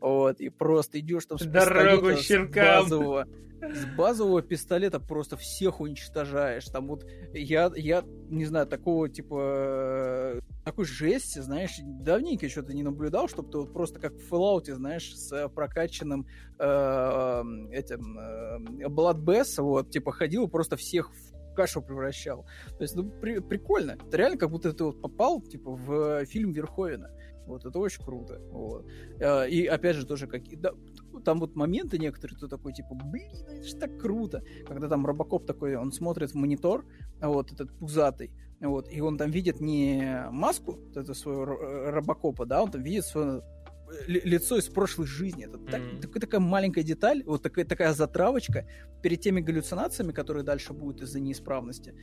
Вот, и просто идешь там с Дорогу щенкам! С базового, с базового пистолета просто всех уничтожаешь. Там вот я, я не знаю, такого типа такой жести, знаешь, давненько что-то не наблюдал, чтобы ты вот просто как в Fallout, знаешь, с прокачанным э, этим э, Blood Bass, вот, типа ходил просто всех в кашу превращал. То есть, ну, при, прикольно. Это реально как будто ты вот попал, типа, в фильм Верховина. Вот, это очень круто. Вот. Э, и опять же тоже какие... Да, там вот моменты некоторые, ты такой, типа, блин, это же так круто. Когда там Робокоп такой, он смотрит в монитор, вот этот пузатый, вот, и он там видит не маску, вот это своего Робокопа, да, он там видит свое э, лицо из прошлой жизни. Это так, mm-hmm. так, такая маленькая деталь, вот такая, такая затравочка перед теми галлюцинациями, которые дальше будут из-за неисправности.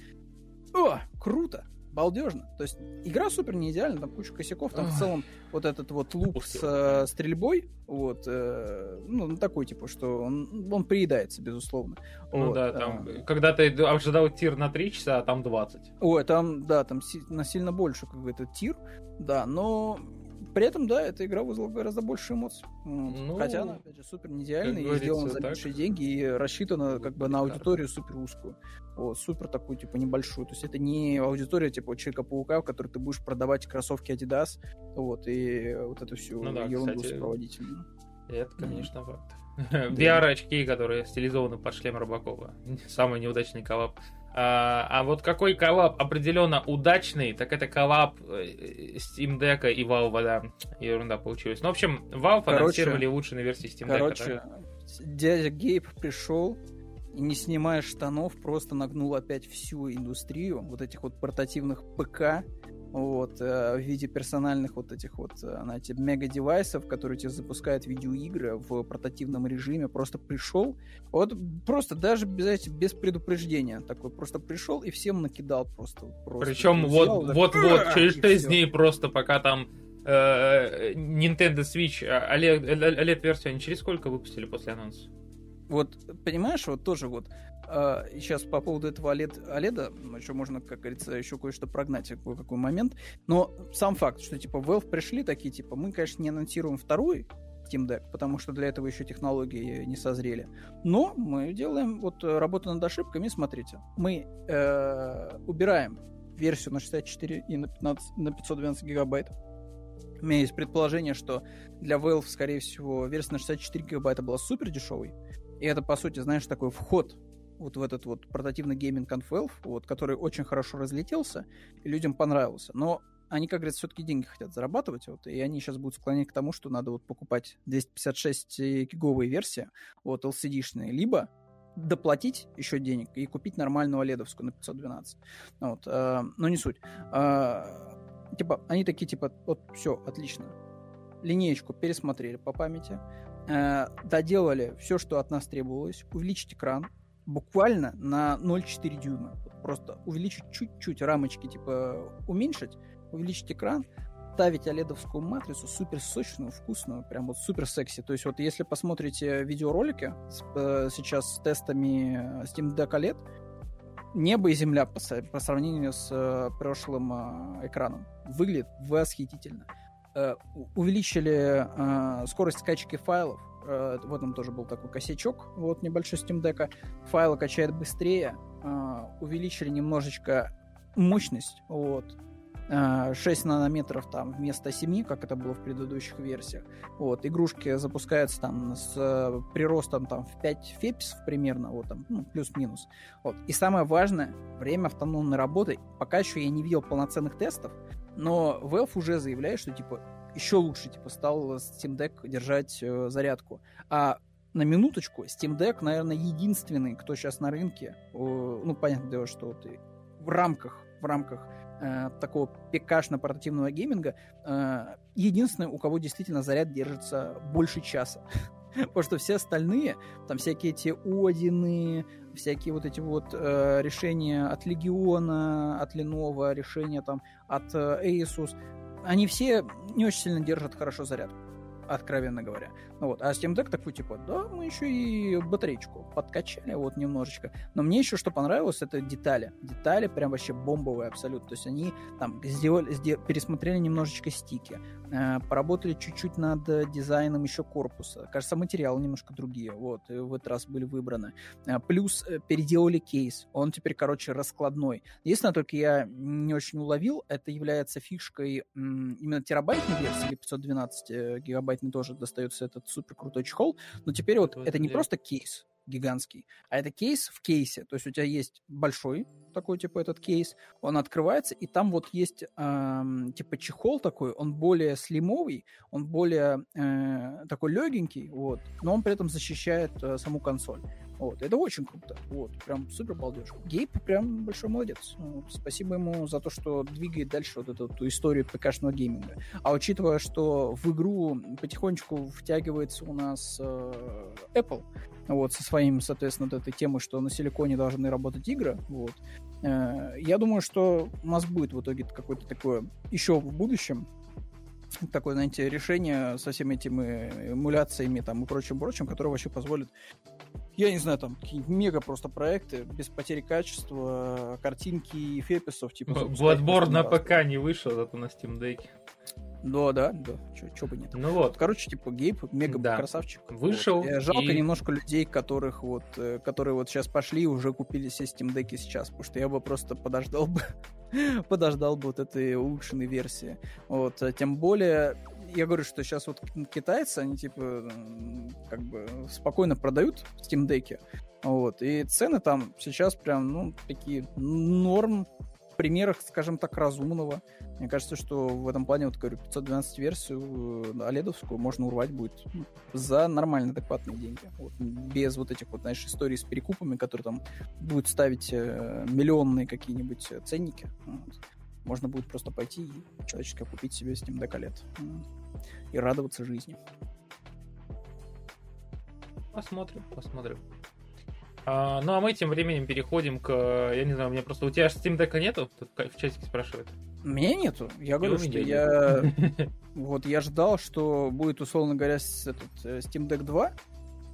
О, круто! Балдежно. То есть игра супер не идеальна, там куча косяков, там Ох. в целом вот этот вот луп с э, стрельбой, вот, э, ну, такой, типа, что он, он приедается, безусловно. Ну вот, да, там, а... когда ты ожидал тир на 3 часа, а там 20. Ой, там, да, там си- на сильно больше, как бы, этот тир, да, но при этом, да, эта игра вызвала гораздо больше эмоций. Ну, Хотя она, опять же, супер не идеальная и сделана за большие деньги и рассчитана как бы на аудиторию супер узкую. Вот, супер такую, типа, небольшую. То есть это не аудитория, типа, Человека-паука, в которой ты будешь продавать кроссовки Adidas, вот, и вот эту всю ну, да, ерунду кстати, сопроводительную. Это, конечно, факт. [laughs] VR-очки, которые стилизованы под шлем Робокопа. [laughs] Самый неудачный коллаб а, а вот какой коллаб определенно удачный, так это коллаб э, Steam Deck и Valve, да, ерунда получилась. Ну, в общем, Valve короче, анонсировали лучшие версии Steam Deck. Короче, да? дядя Гейб пришел и, не снимая штанов, просто нагнул опять всю индустрию вот этих вот портативных ПК, вот, э, в виде персональных вот этих вот, э, знаете, мега-девайсов, которые тебе запускают видеоигры в портативном режиме, просто пришел, вот просто даже без, без предупреждения такой, просто пришел и всем накидал просто. просто Причем вот, так, вот, вот, через 6 дней просто пока там э, Nintendo Switch OLED-версию они через сколько выпустили после анонса? Вот, понимаешь, вот тоже вот а, сейчас по поводу этого OLED, OLED еще можно, как говорится, еще кое-что прогнать, какой, какой момент. Но сам факт, что типа Valve пришли такие, типа, мы, конечно, не анонсируем второй Steam Deck, потому что для этого еще технологии не созрели. Но мы делаем вот работу над ошибками. Смотрите, мы э, убираем версию на 64 и на, 15, на 512 гигабайт. У меня есть предположение, что для Valve, скорее всего, версия на 64 гигабайта была супер дешевой. И это, по сути, знаешь, такой вход вот в этот вот портативный гейминг Conf вот, который очень хорошо разлетелся и людям понравился. Но они, как говорится, все-таки деньги хотят зарабатывать, вот, и они сейчас будут склонять к тому, что надо вот покупать 256 гиговые версии, вот, LCD-шные, либо доплатить еще денег и купить нормальную OLED на 512. Вот, э, но не суть. Э, типа, они такие, типа, вот, все, отлично. Линеечку пересмотрели по памяти, э, доделали все, что от нас требовалось, увеличить экран, буквально на 0,4 дюйма. Просто увеличить чуть-чуть рамочки, типа уменьшить, увеличить экран, ставить оледовскую матрицу супер сочную, вкусную, прям вот супер секси. То есть вот если посмотрите видеоролики с, э, сейчас с тестами Steam Deck OLED, небо и земля по, по сравнению с э, прошлым э, экраном. Выглядит восхитительно. Э, увеличили э, скорость скачки файлов, Э, в этом тоже был такой косячок, вот небольшой Steam Deck. Файлы качает быстрее, э, увеличили немножечко мощность, вот, 6 э, нанометров там вместо 7, как это было в предыдущих версиях. Вот, игрушки запускаются там с приростом там в 5 фепсов примерно, вот там, ну, плюс-минус. Вот. И самое важное, время автономной работы. Пока еще я не видел полноценных тестов, но Valve уже заявляет, что типа еще лучше, типа, стал Steam Deck держать э, зарядку. А на минуточку, Steam Deck, наверное, единственный, кто сейчас на рынке, э, ну, понятное дело, что ты в рамках, в рамках э, такого ПКшно-портативного гейминга, э, единственный, у кого действительно заряд держится больше часа. [laughs] Потому что все остальные, там всякие эти Одины, всякие вот эти вот э, решения от Легиона, от Lenovo, решения там от э, Asus, они все не очень сильно держат хорошо заряд. Откровенно говоря. Ну вот, а Steam Deck такой, типа, да, мы еще и батареечку подкачали, вот, немножечко. Но мне еще что понравилось, это детали. Детали прям вообще бомбовые абсолютно. То есть они там сделали, сделали пересмотрели немножечко стики, э, поработали чуть-чуть над дизайном еще корпуса. Кажется, материалы немножко другие, вот, в этот раз были выбраны. Э, плюс э, переделали кейс, он теперь, короче, раскладной. Единственное, только я не очень уловил, это является фишкой именно терабайтной версии, или 512 гигабайтный тоже достается этот супер крутой чехол, но теперь вот это не просто кейс, гигантский, а это кейс в кейсе. То есть у тебя есть большой такой, типа, этот кейс, он открывается, и там вот есть, э, типа, чехол такой, он более слимовый, он более э, такой легенький, вот, но он при этом защищает э, саму консоль. Вот, это очень круто. Вот, прям супер балдеж. Гейб прям большой молодец. Вот, спасибо ему за то, что двигает дальше вот эту, эту историю ПК-шного гейминга. А учитывая, что в игру потихонечку втягивается у нас э, Apple, вот, со своим, соответственно, вот этой темой, что на силиконе должны работать игры, вот, я думаю, что у нас будет в итоге какое-то такое еще в будущем такое, знаете, решение со всеми этими эмуляциями там и прочим-прочим, которое вообще позволит я не знаю, там мега просто проекты без потери качества, картинки и феписов. Типа, Bloodborne на ПК не вышел, зато на Steam Deck. Да, да, да, чё, бы нет. Ну вот. Короче, типа, Гейб мега да. красавчик. Вышел. Вот. Э, жалко и... немножко людей, которых вот, э, которые вот сейчас пошли и уже купили все Steam Deck сейчас, потому что я бы просто подождал бы, [laughs] подождал бы вот этой улучшенной версии. Вот, э, тем более, я говорю, что сейчас вот китайцы, они типа как бы спокойно продают Steam Deck, вот, и цены там сейчас прям, ну, такие норм, примерах, скажем так, разумного. Мне кажется, что в этом плане, вот говорю, 512 версию оледовскую э, можно урвать будет ну, за нормально адекватные деньги. Вот, без вот этих вот, знаешь, историй с перекупами, которые там будут ставить э, миллионные какие-нибудь ценники. Вот. Можно будет просто пойти и человечески купить себе Steam Deck OLED. Вот. И радоваться жизни. Посмотрим, посмотрим. А, ну а мы тем временем переходим к... Я не знаю, у меня просто... У тебя Steam Deck нету? Тут в чатике спрашивают. Меня нету. Я говорю, что я... [laughs] Вот я ждал, что будет, условно говоря, этот э, Steam Deck 2,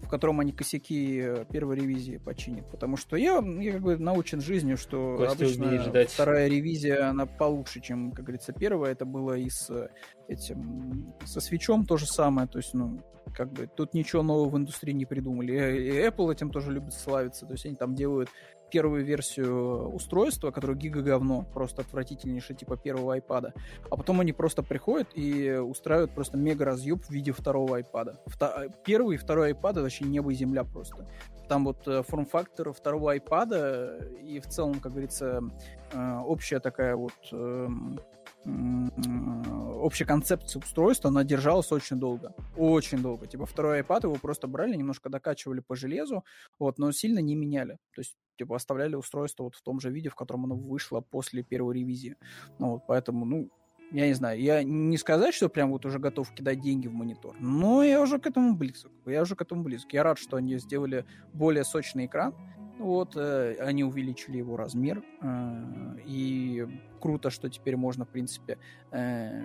в котором они косяки э, первой ревизии починят. Потому что я, я как бы научен жизнью, что Костя обычно ждать. вторая ревизия, она получше, чем, как говорится, первая. Это было и с э, этим, со свечом то же самое. То есть, ну, как бы тут ничего нового в индустрии не придумали. И Apple этим тоже любит славиться. То есть они там делают первую версию устройства, которое гига говно, просто отвратительнейшее, типа первого iPad. А потом они просто приходят и устраивают просто мега разъеб в виде второго iPad. Вто... Первый и второй iPad это вообще небо и земля просто. Там вот э, форм-фактор второго iPad и в целом, как говорится, э, общая такая вот эм, общая концепция устройства, она держалась очень долго. Очень долго. Типа второй iPad его просто брали, немножко докачивали по железу, вот, но сильно не меняли. То есть типа оставляли устройство вот в том же виде, в котором оно вышло после первой ревизии. Ну, вот, поэтому, ну, я не знаю, я не сказать, что прям вот уже готов кидать деньги в монитор, но я уже к этому близок. Я уже к этому близок. Я рад, что они сделали более сочный экран, вот, э, они увеличили его размер, э, и круто, что теперь можно, в принципе, э,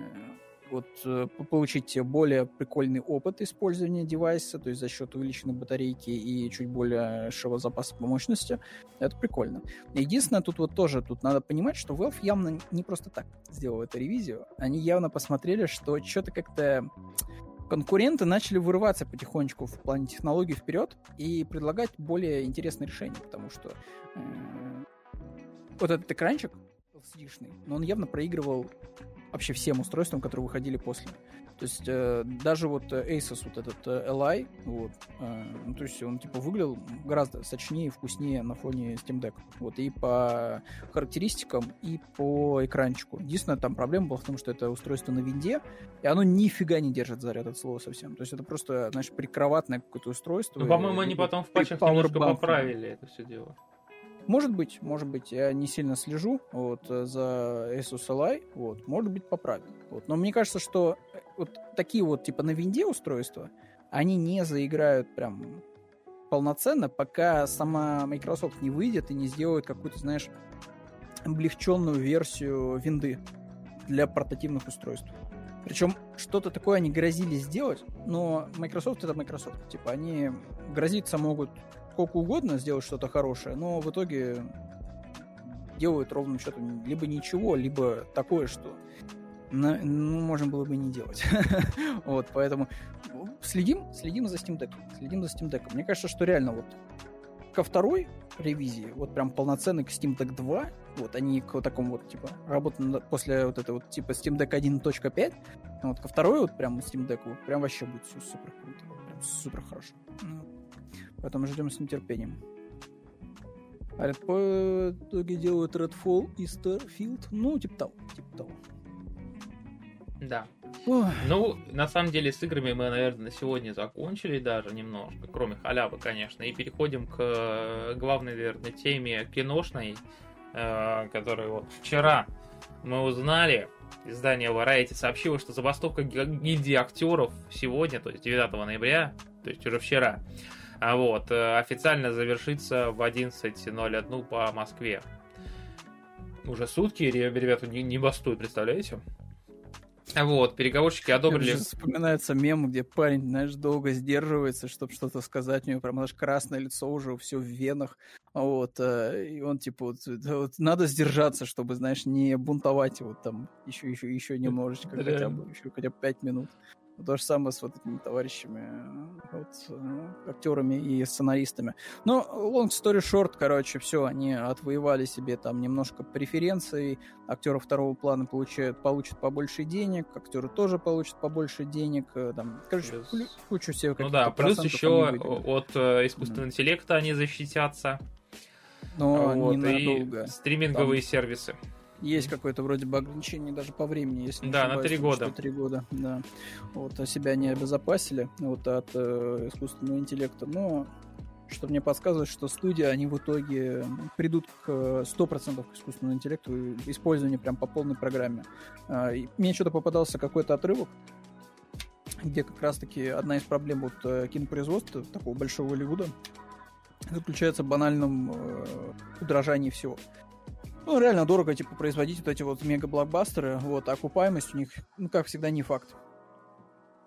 вот э, получить более прикольный опыт использования девайса, то есть за счет увеличенной батарейки и чуть большего запаса по мощности. Это прикольно. Единственное, тут вот тоже тут надо понимать, что Valve явно не просто так сделал эту ревизию. Они явно посмотрели, что что-то как-то конкуренты начали вырываться потихонечку в плане технологий вперед и предлагать более интересные решения, потому что вот этот экранчик LCD-шный, но он явно проигрывал вообще всем устройствам, которые выходили после. То есть э, даже вот э, Asus, вот этот э, Li, вот, э, ну, то есть он типа выглядел гораздо сочнее и вкуснее на фоне Steam Deck. Вот и по характеристикам, и по экранчику. Единственная там проблема была в том, что это устройство на винде, и оно нифига не держит заряд от слова совсем. То есть это просто, знаешь, прикроватное какое-то устройство. Ну, по-моему, они потом в патчах немножко поправили это все дело. Может быть, может быть, я не сильно слежу вот, за Asus Li, вот, может быть, поправим. Вот. Но мне кажется, что э, вот такие вот, типа, на винде устройства, они не заиграют прям полноценно, пока сама Microsoft не выйдет и не сделает какую-то, знаешь, облегченную версию винды для портативных устройств. Причем что-то такое они грозили сделать, но Microsoft это Microsoft. Типа они грозиться могут сколько угодно сделать что-то хорошее, но в итоге делают ровным счетом либо ничего, либо такое, что ну, можно было бы не делать. [laughs] вот, поэтому следим, следим за Steam Deck. Следим за Steam Deck. Мне кажется, что реально вот ко второй ревизии, вот прям полноценный к Steam Deck 2, вот они к вот такому вот, типа, работа после вот этого вот, типа, Steam Deck 1.5, вот ко второй вот прям Steam Deck, вот, прям вообще будет все супер круто, прям супер хорошо. Поэтому ждем с нетерпением. А по итоге делают Redfall и Starfield, ну, типа того, типа того. Да. Ой. Ну, на самом деле, с играми мы, наверное, на сегодня закончили даже немножко, кроме халявы, конечно, и переходим к э, главной, наверное, теме киношной, э, которая вот вчера мы узнали, издание Variety сообщило, что забастовка гильдии актеров сегодня, то есть 9 ноября, то есть уже вчера, а вот, э, официально завершится в 11.01 по Москве. Уже сутки ребята не, не бастуют, представляете? Вот, переговорщики одобрили... Вспоминается мем, где парень, знаешь, долго сдерживается, чтобы что-то сказать, у него прям аж красное лицо уже, все в венах, вот, э, и он, типа, вот, вот, надо сдержаться, чтобы, знаешь, не бунтовать вот там еще, еще, еще немножечко, хотя бы, еще хотя бы пять минут. То же самое с вот этими товарищами, вот, э, актерами и сценаристами. Но long story short, короче, все, они отвоевали себе там немножко преференций, актеры второго плана получают, получат побольше денег, актеры тоже получат побольше денег, э, там, короче, плюс... кучу всех Ну да, плюс еще от э, искусственного да. интеллекта они защитятся. Но вот, ненадолго. И стриминговые там... сервисы. Есть какое-то вроде бы ограничение даже по времени, если Да, на три года. Три года, да. Вот, а себя не обезопасили вот, от э, искусственного интеллекта, но что мне подсказывает, что студия, они в итоге придут к 100% к искусственному интеллекту, использованию прям по полной программе. А, мне что-то попадался какой-то отрывок, где как раз-таки одна из проблем вот э, кинопроизводства такого большого Голливуда заключается в банальном э, удорожании всего. Ну, реально дорого, типа, производить вот эти вот мега-блокбастеры, вот, а окупаемость у них, ну, как всегда, не факт.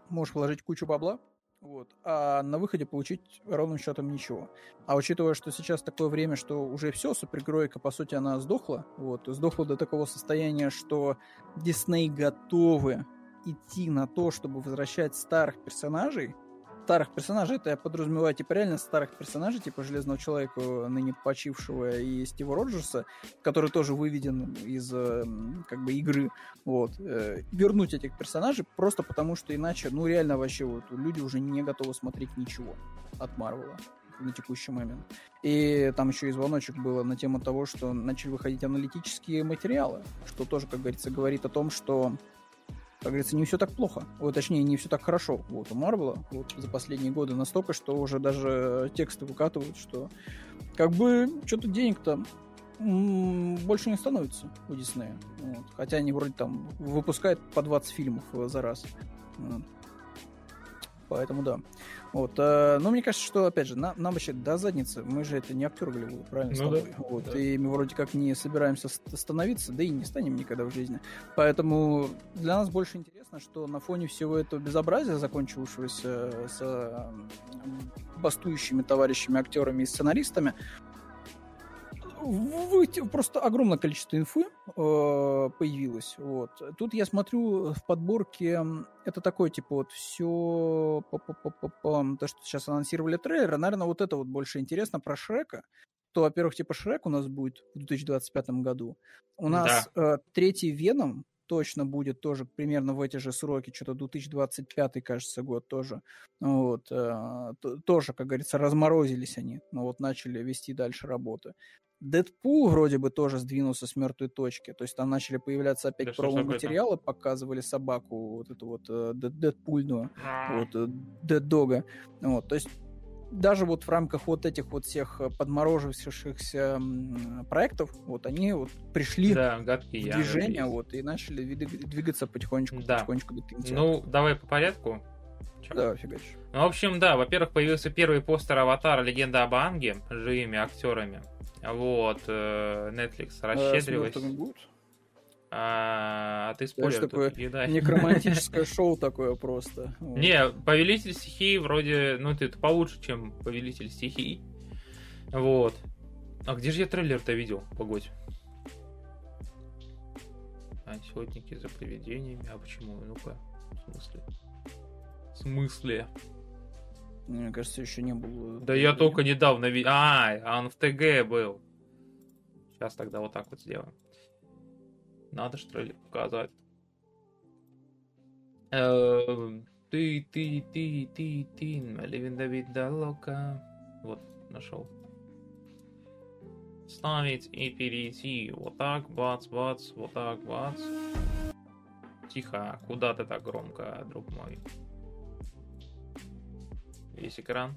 Можешь вложить кучу бабла, вот, а на выходе получить ровным счетом ничего. А учитывая, что сейчас такое время, что уже все, супергероика, по сути, она сдохла, вот, сдохла до такого состояния, что Дисней готовы идти на то, чтобы возвращать старых персонажей, старых персонажей, это я подразумеваю, типа, реально старых персонажей, типа Железного Человека, ныне почившего, и Стива Роджерса, который тоже выведен из, э, как бы, игры, вот, э, вернуть этих персонажей, просто потому что иначе, ну, реально вообще, вот, люди уже не готовы смотреть ничего от Марвела на текущий момент. И там еще и звоночек было на тему того, что начали выходить аналитические материалы, что тоже, как говорится, говорит о том, что как говорится, не все так плохо. Вот, точнее, не все так хорошо. Вот у Марвела вот, за последние годы настолько, что уже даже тексты выкатывают, что как бы что-то денег-то больше не становится у Диснея. Вот. Хотя они вроде там выпускают по 20 фильмов за раз. Вот. Поэтому да. Вот, э, но мне кажется, что, опять же, на, нам вообще до задницы, мы же это не актер Голливуда, правильно? Ну, да. Вот, да. И мы вроде как не собираемся становиться, да и не станем никогда в жизни. Поэтому для нас больше интересно, что на фоне всего этого безобразия, закончившегося с э, бастующими товарищами актерами и сценаристами, просто огромное количество инфы э, появилось. Вот. Тут я смотрю в подборке, это такое, типа, вот все, то, что сейчас анонсировали трейлер, наверное, вот это вот больше интересно про Шрека. То, во-первых, типа Шрек у нас будет в 2025 году. У нас да. э, третий Веном точно будет тоже примерно в эти же сроки, что-то 2025, кажется, год тоже. Вот, э, тоже, как говорится, разморозились они, но вот начали вести дальше работы. Дэдпул вроде бы тоже сдвинулся с мертвой точки. То есть там начали появляться опять да промо-материалы, показывали собаку, вот эту вот э, Дэдпульную, а. вот, э, Дэддога. Вот, то есть даже вот в рамках вот этих вот всех подморожившихся проектов, вот они вот пришли да, гадкие в движение, я, вот, и начали двигаться потихонечку, да. потихонечку до кинотеатра. Ну, давай по порядку. Чем? Да, фигач. Ну, в общем, да, во-первых, появился первый постер Аватара Легенда об Анге живыми актерами. Вот, э, Netflix расщедриваясь. А, а ты спойлер такое тут кидай. Некромантическое [laughs] шоу такое просто. Не, Повелитель стихий вроде, ну, это получше, чем Повелитель стихий. Вот. А где же я трейлер-то видел? Погодь. Охотники за привидениями. А почему? Ну-ка. В смысле? В смысле? Мне кажется, еще не было. Да я только недавно видел. А, он в ТГ был. Сейчас тогда вот так вот сделаем. Надо что ли показать. Эм, ты, ты, ты, ты, ты, Ливин Давид Далока. Вот, нашел. Ставить и перейти. Вот так, бац, бац, вот так, бац. Тихо, куда ты так громко, друг мой? Весь экран.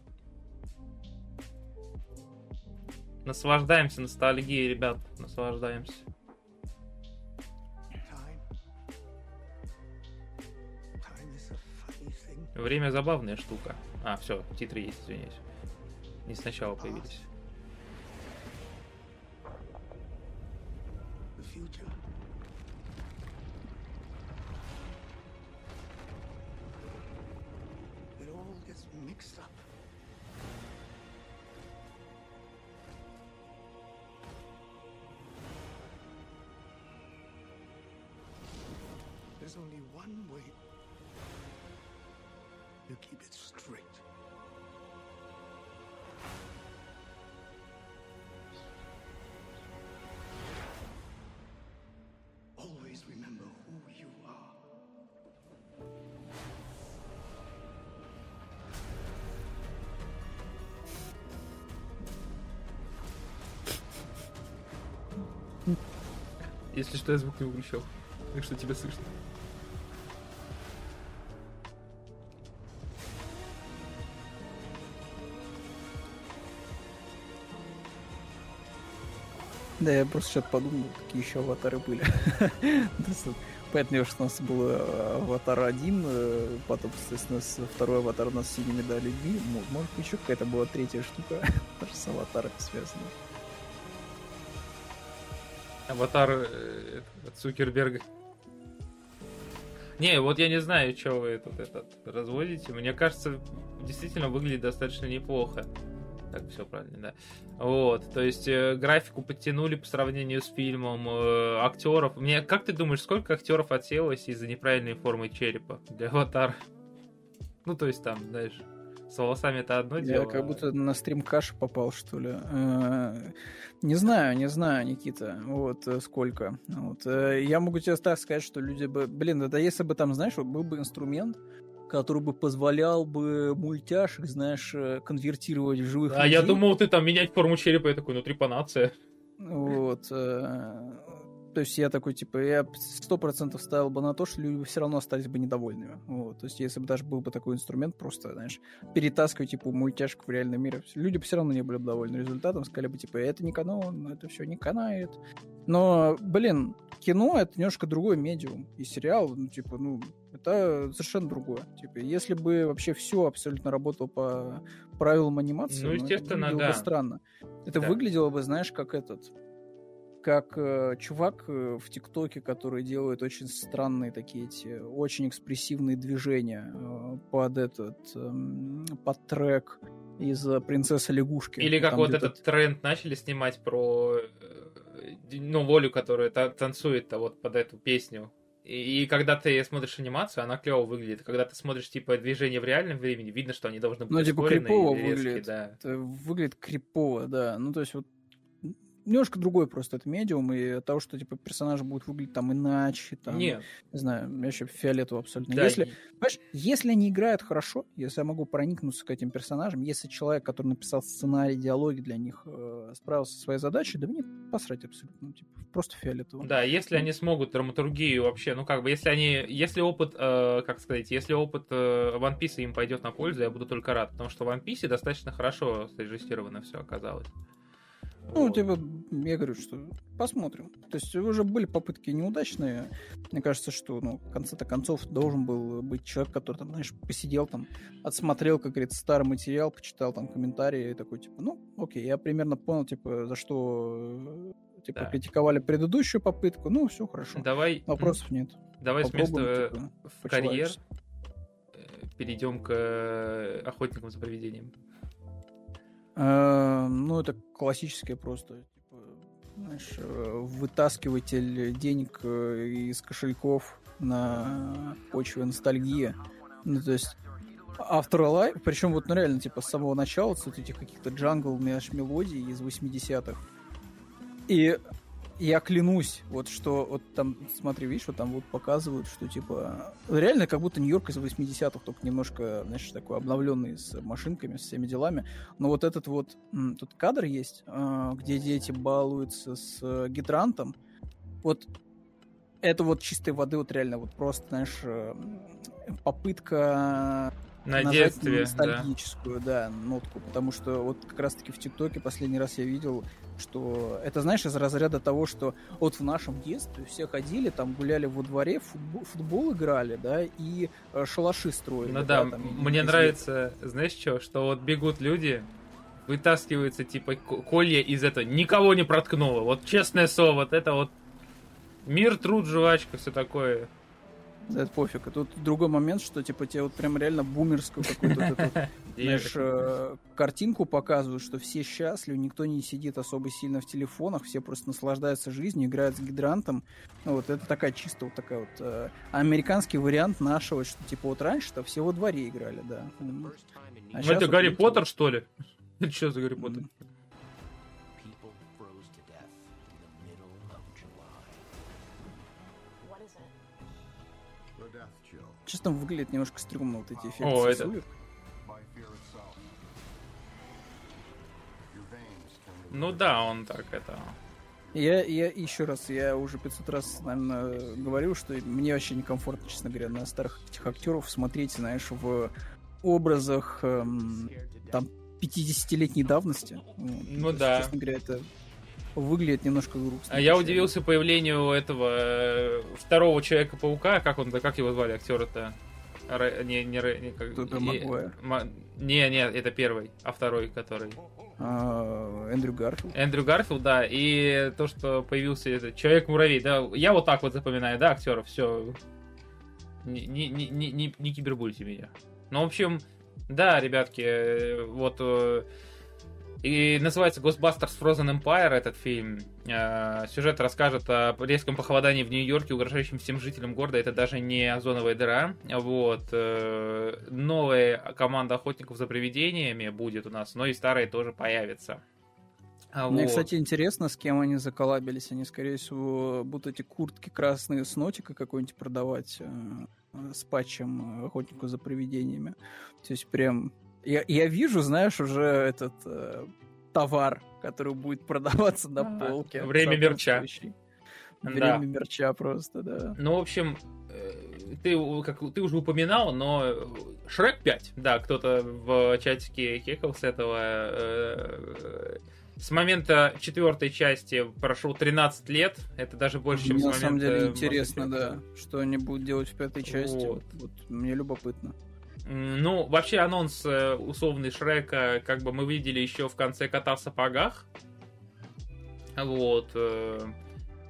Наслаждаемся ностальгией, ребят. Наслаждаемся. Время забавная штука. А, все, титры есть, извиняюсь. Не сначала появились. Если что, я звук не выключал. Так что тебя слышно. Да, я просто сейчас подумал, какие еще аватары были. Понятно, что у нас был э, аватар один, э, потом, соответственно, второй аватар у нас синими да, людьми. Может, еще какая-то была третья штука, [laughs] тоже с аватарами связана. Аватар э, Цукерберга. Не, вот я не знаю, что вы тут этот разводите. Мне кажется, действительно выглядит достаточно неплохо так все правильно, да. Вот, то есть э, графику подтянули по сравнению с фильмом, э, актеров. Мне, как ты думаешь, сколько актеров отселось из-за неправильной формы черепа для аватара? Ну, то есть там, знаешь, с волосами это одно дело. Я как будто на стрим каши попал, что ли. Э, не знаю, не знаю, Никита, вот э, сколько. Вот. Э, я могу тебе так сказать, что люди бы... Блин, это если бы там, знаешь, был бы инструмент, который бы позволял бы мультяшек, знаешь, конвертировать в живых А людей. я думал, ты там менять форму черепа, я такой, ну, трепанация. Вот. То есть я такой, типа, я сто процентов ставил бы на то, что люди все равно остались бы недовольными. Вот. То есть если бы даже был бы такой инструмент, просто, знаешь, перетаскивать, типа, мультяшку в реальном мире, люди бы все равно не были бы довольны результатом, сказали бы, типа, это не канон, это все не канает. Но, блин, кино — это немножко другой медиум. И сериал, ну, типа, ну, это совершенно другое. Типа, если бы вообще все абсолютно работало по правилам анимации, ну, естественно, ну, это да. бы странно. Это Да. выглядело бы, знаешь, как этот как э, чувак э, в ТикТоке, который делает очень странные такие эти, очень экспрессивные движения э, под этот, эм, под трек из э, «Принцессы лягушки». Или как вот этот тренд начали снимать про э, ну, Волю, которая та- танцует -то вот под эту песню. И, и когда ты смотришь анимацию, она клево выглядит. Когда ты смотришь, типа, движение в реальном времени, видно, что они должны быть Ну, типа, крипово резкие, выглядит. да. Это выглядит крипово, да. Ну, то есть вот немножко другой просто это медиум, и от того, что, типа, персонажи будут выглядеть там иначе, там, Нет, не знаю, мне вообще фиолетово абсолютно. да, Если, и- Понимаешь, если они играют хорошо, если я могу проникнуться к этим персонажам, если человек, который написал сценарий, диалоги для них, э, справился со своей задачей, да мне посрать абсолютно, ну, типа, просто фиолетово. Да, если они смогут драматургию вообще, ну как бы, если они, если опыт, э, как сказать, если опыт э, One Piece им пойдет на пользу, я буду только рад, потому что в One Piece достаточно хорошо срежиссировано все оказалось. Ну, типа, я говорю, что посмотрим. То есть уже были попытки неудачные. Мне кажется, что, ну, в конце-то концов должен был быть человек, который там, знаешь, посидел там, отсмотрел, как говорится, старый материал, почитал там комментарии и такой, типа, ну, окей, я примерно понял, типа, за что э, Типа, Да. критиковали предыдущую попытку, ну, все хорошо. Давай, Вопросов нет. давай Попробуем, вместо типа, в карьер э, перейдем к э, охотникам за привидением. Э, Ну, это классическое просто, типа, знаешь, э, вытаскиватель денег э, из кошельков на почве ностальгии. Ну, то есть Afterlife, причем вот, ну, реально, типа, с самого начала, с вот этих каких-то джангл мелодий из 80-х. И я клянусь, вот что, вот там, смотри, видишь, вот там вот показывают, что, типа, реально как будто Нью-Йорк из 80-х, только немножко, знаешь, такой обновленный с машинками, с всеми делами. Но вот этот вот, тут кадр есть, а, где дети балуются с э, гидрантом. Вот это вот чистой воды, вот реально, вот просто, знаешь, э, попытка На нажать детстве, да. ностальгическую, да. нотку, потому что вот как раз-таки в ТикТоке последний раз я видел, что это, знаешь, из разряда того, что вот в нашем детстве все ходили, там гуляли во дворе, футбол, футбол играли, да, и э, шалаши строили. Ну да, там, и- мне и- нравится, знаешь что, что вот бегут люди, вытаскиваются типа колья из этого, никого не проткнуло. Вот честное слово, вот это вот мир, труд, жвачка, все такое. Да, это пофиг. Тут другой момент, что типа тебе вот прям реально бумерскую какую-то вот эту, [laughs] знаешь, э, картинку показывают, что все счастливы, никто не сидит особо сильно в телефонах, все просто наслаждаются жизнью, играют с гидрантом. Ну, вот это такая чисто вот такая вот э, американский вариант нашего, что типа вот раньше-то все во дворе играли, да. А Ну, это вот Гарри Поттер, что ли? [laughs] Что за Гарри Поттер? М. Честно, выглядит немножко стрёмно вот эти эффекты. О, это- Ну да, он так это... Я, я еще раз, я уже 500 раз, наверное, говорил, что мне вообще некомфортно, честно говоря, на старых этих актеров смотреть, знаешь, в образах эм, там 50-летней давности. Ну есть, да. Честно говоря, это выглядит немножко грустно. А я удивился появлению этого э, второго Человека-паука, как он, как его звали, актера-то? Рэ- Не, не, не, как- и- Магуайр. Ма- Не, не, это первый, а второй, который. А, Эндрю Гарфилд. Эндрю Гарфилд, да, и то, что появился этот Человек-муравей, да, я вот так вот запоминаю, да, актеров, все. Не, не, не, не, не- не кибербульте меня. Ну, в общем, да, ребятки, э, вот э, и называется Ghostbusters Frozen Empire этот фильм. Э, Сюжет расскажет о резком похолодании в Нью-Йорке, угрожающем всем жителям города. Это даже не озоновая дыра. Вот. э, Новая команда охотников за привидениями будет у нас, но и старая тоже появится. А Мне, вот. кстати, интересно, с кем они заколабились. Они, скорее всего, будут эти куртки красные с нотикой какой-нибудь продавать э, с патчем охотнику за привидениями. То есть прям... Я, я вижу, знаешь, уже этот э, товар, который будет продаваться на А, полке. время мерча. соответствующий. Да. Время мерча просто, да. Ну, в общем, э, ты, как ты уже упоминал, но Шрек 5, да, кто-то в чатике хекал с этого. э, С момента четвертой части прошло 13 лет, это даже больше, чем Мне с на момента... самом деле интересно, да, что они будут делать в пятой части. Вот, вот мне любопытно. Ну, вообще анонс э, условный Шрека, как бы мы видели еще в конце кота в сапогах. Вот. э,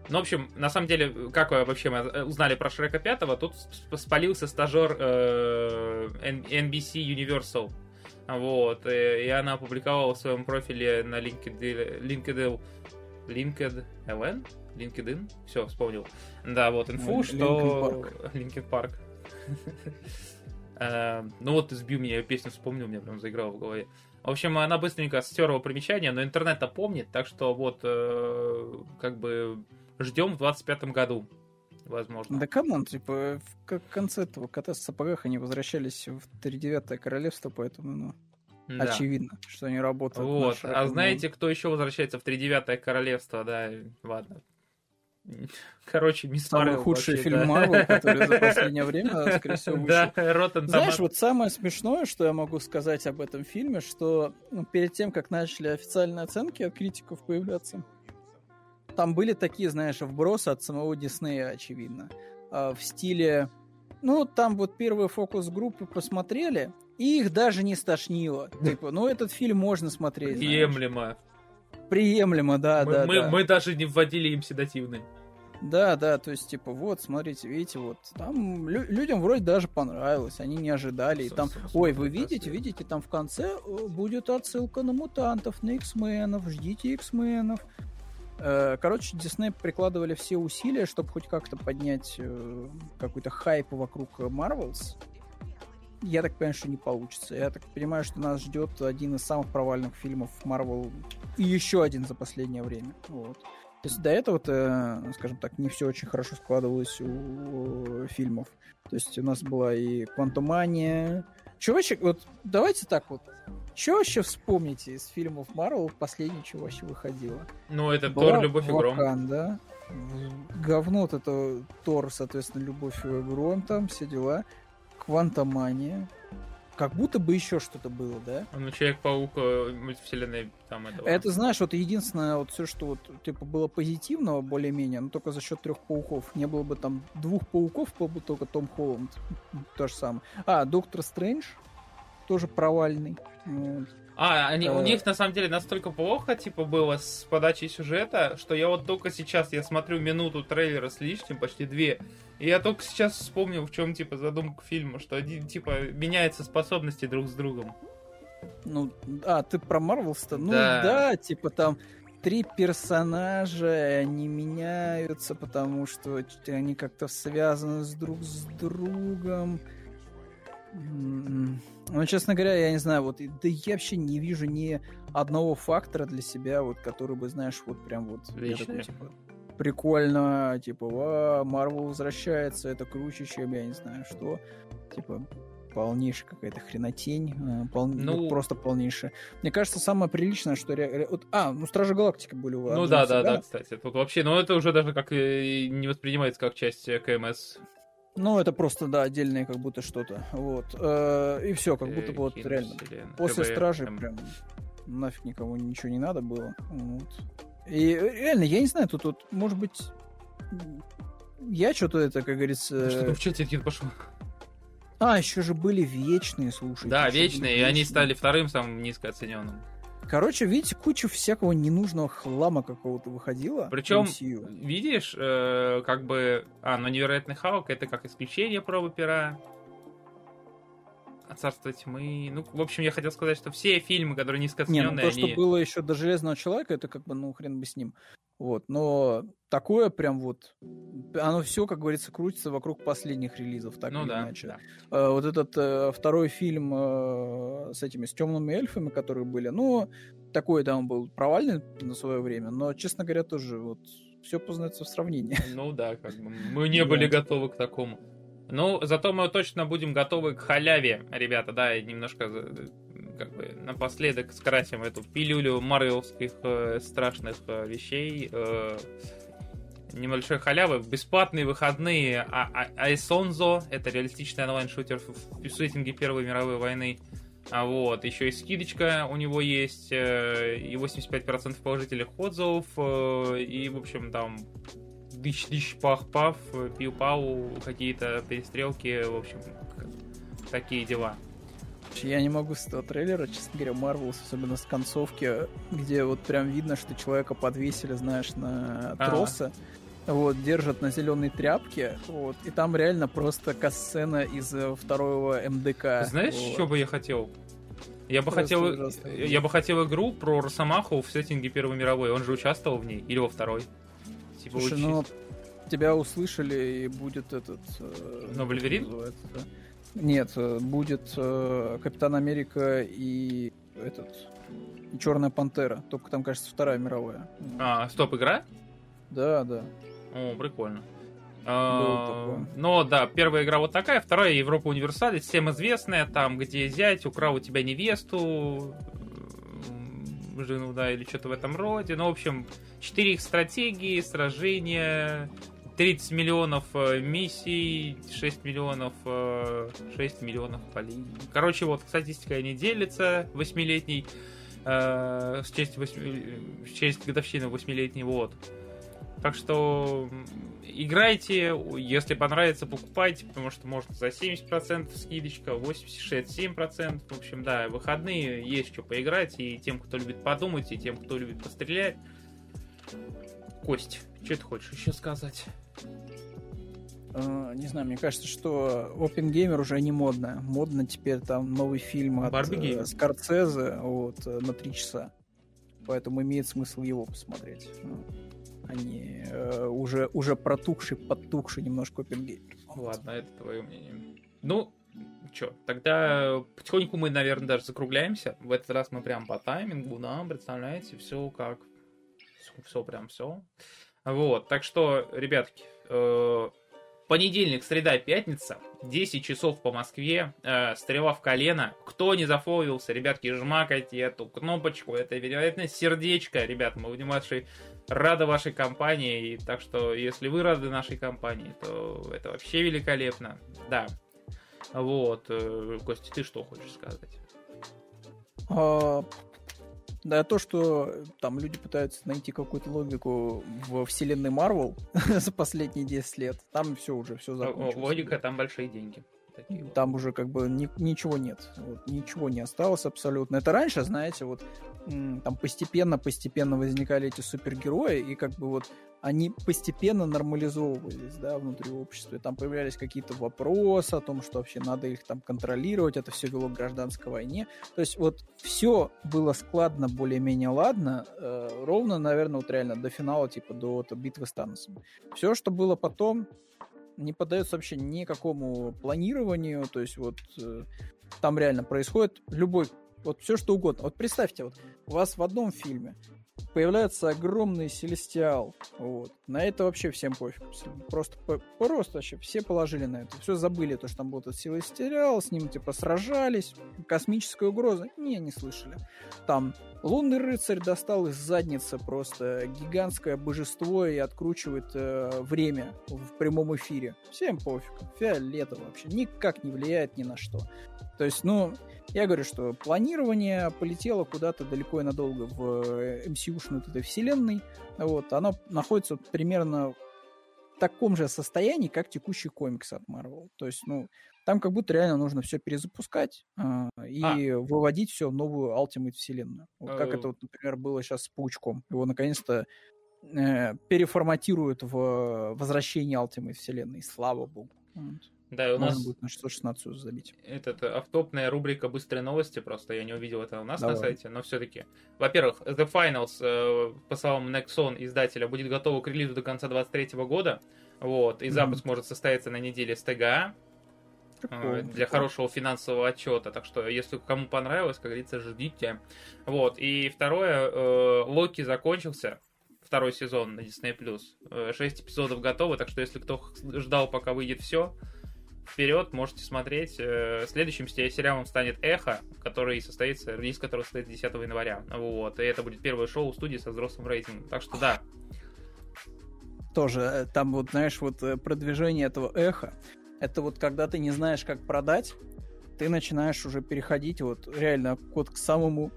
Ну, в общем, на самом деле, как вообще мы э, узнали про Шрека 5 тут сп- спалился стажер э, NBC Universal. Вот. И она опубликовала в своем профиле на LinkedIn, LinkedIn, LinkedIn, LinkedIn, все, вспомнил. Да, вот инфу, Ой, что... Linkin Linkin Park. Э, Ну вот, ты сбил меня, я песню вспомнил, у меня прям заиграла в голове. В общем, она быстренько стерла примечание, но интернет-то помнит, так что вот, э, как бы, ждем в 25-м году, возможно. Да come on, типа, в конце этого кота в сапогах они возвращались в тридевятое королевство, поэтому, ну, Да. очевидно, что они работают. Вот, а знаете, кто еще возвращается в тридевятое королевство, да, ладно. Короче, мисс Самый худший вообще, фильм да. Марвел, который за [laughs] последнее время, скорее всего, вышел. Да, Rotten Знаешь, вот самое смешное, что я могу сказать об этом фильме, что ну, перед тем, как начали официальные оценки от критиков появляться, там были такие, знаешь, вбросы от самого Диснея, очевидно, а, в стиле, ну, там вот первые фокус-группы посмотрели, и их даже не стошнило. [laughs] Типа, ну, этот фильм можно смотреть. знаешь. Приемлемо. приемлемо, да, мы, да, мы, да. мы даже не вводили им седативные. Да, да, то есть, типа, вот, смотрите, видите, вот, там лю- людям вроде даже понравилось, они не ожидали, и там, ой, вы видите, видите, там в конце э, будет отсылка на мутантов, на X-менов, ждите X-менов. Э, Короче, Дисней прикладывали все усилия, чтобы хоть как-то поднять э, какой-то хайп вокруг Marvels. Я так понимаю, что не получится. Я так понимаю, что нас ждет один из самых провальных фильмов Марвел и еще один за последнее время. Вот. То есть до этого, э, скажем так, не все очень хорошо складывалось у э, фильмов. То есть у нас была и Квантомания. Че вообще, вот давайте так вот. Че вообще вспомните из фильмов Марвел последнее, что вообще выходило? Ну, это Была Тор, Любовь и Гром. Ваканда. Говно это Тор, соответственно, Любовь и Гром, там все дела. Квантомания. Как будто бы еще что-то было, да? Ну, Человек-паук э, мультивселенной там этого. Это, знаешь, вот единственное, вот все, что вот, типа, было позитивного более-менее, но только за счет трех пауков. Не было бы там двух пауков, был бы только Том Холланд. То же самое. А, Доктор Стрэндж тоже провальный. Вот. А, они, у Э. них на самом деле настолько плохо, типа, было с подачей сюжета, что я вот только сейчас, я смотрю минуту трейлера с лишним, почти две, и я только сейчас вспомнил, в чем, типа, задумка фильма, что один, типа, меняются способности друг с другом. Ну, а, ты про Марвелс-то? Ну Да. да, типа там три персонажа, они меняются, потому что они как-то связаны с друг с другом. Ну, честно говоря, я не знаю, вот, да я вообще не вижу ни одного фактора для себя, вот, который бы, знаешь, вот прям вот... Вечный. такой, типа, прикольно, типа, ва, Марвел возвращается, это круче, чем я не знаю что. Типа, полнейшая какая-то хренотень, э, пол- Ну- вот просто полнейшая. Мне кажется, самое приличное, что... ре- вот, а, ну, Стражи Галактики были у Ну да, да, да, кстати. Тут вообще, ну это уже даже как э, не воспринимается как часть э, КМС. Ну, это просто, да, отдельное как будто что-то. Вот. Э, И все, как будто э, бы вот реально. киновселенной. После КВМ. Стражей прям нафиг никому ничего не надо было. Вот. И э, реально, я не знаю, тут вот, может быть, я что-то это, как говорится... Что там в чате Кит пошел? А, еще же были вечные, слушай. Да, вечные, и они стали вторым самым низкооцененным. Короче, видите, куча всякого ненужного хлама какого-то выходила. Причем, MCU. видишь, э, как бы... А, ну невероятный Халк это как исключение пробы пера. А царство тьмы. Ну, в общем, я хотел сказать, что все фильмы, которые Не, низкооцененные, ну то, что было еще до Железного Человека, это как бы, ну, хрен бы с ним. Вот, но такое прям вот, оно все, как говорится, крутится вокруг последних релизов, так ну или да, иначе. да. Э, вот этот э, второй фильм э, с этими, с темными эльфами, которые были, ну, такой там был провальный на свое время, но, честно говоря, тоже вот все познается в сравнении. Ну да, как бы мы не [laughs] были готовы к такому. Ну, зато мы точно будем готовы к халяве, ребята, да, и немножко за- как бы напоследок скрасим эту пилюлю марвелских э, страшных э, вещей. э, небольшой халявы, бесплатные выходные а- а- Айсонзо, это реалистичный онлайн-шутер в сеттинге Первой мировой войны. А вот, еще и скидочка у него есть, э, и 85% положительных отзывов, э, и, в общем, там дыщ-дыщ, пах-паф, пиу-пау, какие-то перестрелки, в общем, такие дела. Я не могу с этого трейлера, честно говоря, Марвелс, особенно с концовки, где вот прям видно, что человека подвесили, знаешь, на Ага. тросы. Вот, держат на зеленой тряпке, вот, и там реально просто касцена из э, второго МДК. Знаешь, вот. что бы я хотел? Я бы Просто хотел, ужасно. я бы хотел игру про Росомаху в сеттинге Первой мировой. Он же участвовал в ней или во второй. Типа Слушай, ну, тебя услышали, и будет этот... э, Ну, Вольверин? Нет, э, будет э, Капитан Америка и этот... Черная пантера. Только там, кажется, Вторая мировая. А, стоп, игра? Да, да. О, прикольно. А. Но да, первая игра вот такая, вторая Европа Универсалис, всем известная, там, где зять украл у тебя невесту, жену, да, или что-то в этом роде. Ну, в общем, 4 их стратегии, сражения, 30 миллионов э, миссий, 6 миллионов, э, 6 миллионов полей. Короче, вот статистика не делится, восьмилетней, э, в честь, восьми- в честь годовщины восьмилетней, вот. Так что играйте, если понравится, покупайте, потому что можно за 70% скидочка, 80-67%. В общем, да, выходные есть что поиграть, и тем, кто любит подумать, и тем, кто любит пострелять. Кость, что ты хочешь еще сказать? Э, Не знаю, мне кажется, что Open Gamer уже не модно. Модно теперь там новый фильм от Барби э. Скорцезе вот, э, на три часа. Поэтому имеет смысл его посмотреть. Ну, Они э, уже, уже протухший, подтухший немножко Gamer. Ладно, это твое мнение. Ну, что, тогда потихоньку мы, наверное, даже закругляемся. В этот раз мы прям по таймингу, да, представляете, все как... Все, прям все. Вот, так что, ребятки, э, понедельник, среда, пятница, 10 часов по Москве, э, стрела в колено. Кто не зафоловился, ребятки, жмакайте эту кнопочку, это вероятно сердечко, ребят, мы будем вашей рады вашей компании, и так что, если вы рады нашей компании, то это вообще великолепно. Да. Вот, э, Костя, ты что хочешь сказать? А, Да, то, что там люди пытаются найти какую-то логику в вселенной Марвел [laughs] за последние 10 лет, там все уже, все закончилось. Логика, там большие деньги. Такие вот. Там уже как бы ни- ничего нет. Вот, ничего не осталось абсолютно. Это раньше, знаете, вот там постепенно-постепенно возникали эти супергерои, и как бы вот они постепенно нормализовывались, да, внутри общества. И там появлялись какие-то вопросы о том, что вообще надо их там контролировать. Это все вело к гражданской войне. То есть вот все было складно, более-менее ладно, э, ровно, наверное, вот реально до финала, типа до вот битвы с Таносом. Все, что было потом, не поддается вообще никакому планированию, то есть вот э, там реально происходит любой, вот все что угодно. Вот представьте, вот у вас в одном фильме появляется огромный Селестиал, вот. На это вообще всем пофиг. Просто, просто вообще все положили на это. Все забыли, то, что там был этот Селестиал, с ним типа сражались, космическая угроза. Не, не слышали. Там Лунный рыцарь достал из задницы просто гигантское божество и откручивает э, время в прямом эфире. Всем пофиг. Фиолетово вообще. Никак не влияет ни на что. То есть, ну, я говорю, что планирование полетело куда-то далеко и надолго в э, вот этой вселенной. Вот, оно находится примерно в таком же состоянии, как текущий комикс от Marvel. То есть, ну, там как будто реально нужно все перезапускать а, и выводить все в новую Ultimate вселенную. Вот как Э. это, вот, например, было сейчас с Паучком. Его наконец-то э, переформатируют в возвращение Ultimate вселенной. Слава богу. Вот. Да, и у Можно нас будет на 616 забить. этот автопная рубрика «Быстрые новости», просто я не увидел это у нас на Давай. сайте, но все-таки. Во-первых, The Finals, э, по словам Nexon, издателя, будет готова к релизу до конца 2023 года, вот, и запуск может состояться на неделе с ТГА, э, Прикольно, для прикольно. хорошего финансового отчета. Так что, если кому понравилось, как говорится, ждите. Вот. И второе, э, Локи закончился. Второй сезон на Disney+. Э, Шесть эпизодов готовы, так что если кто ждал, пока выйдет все, вперед, можете смотреть. Э, Следующим се- сериалом станет «Эхо», который состоится, релиз которого состоится 10 января. Вот. И это будет первое шоу студии со взрослым рейтингом. Так что да, Тоже э, там вот, знаешь, вот э, продвижение этого эха, это вот когда ты не знаешь, как продать, ты начинаешь уже переходить вот реально вот к самому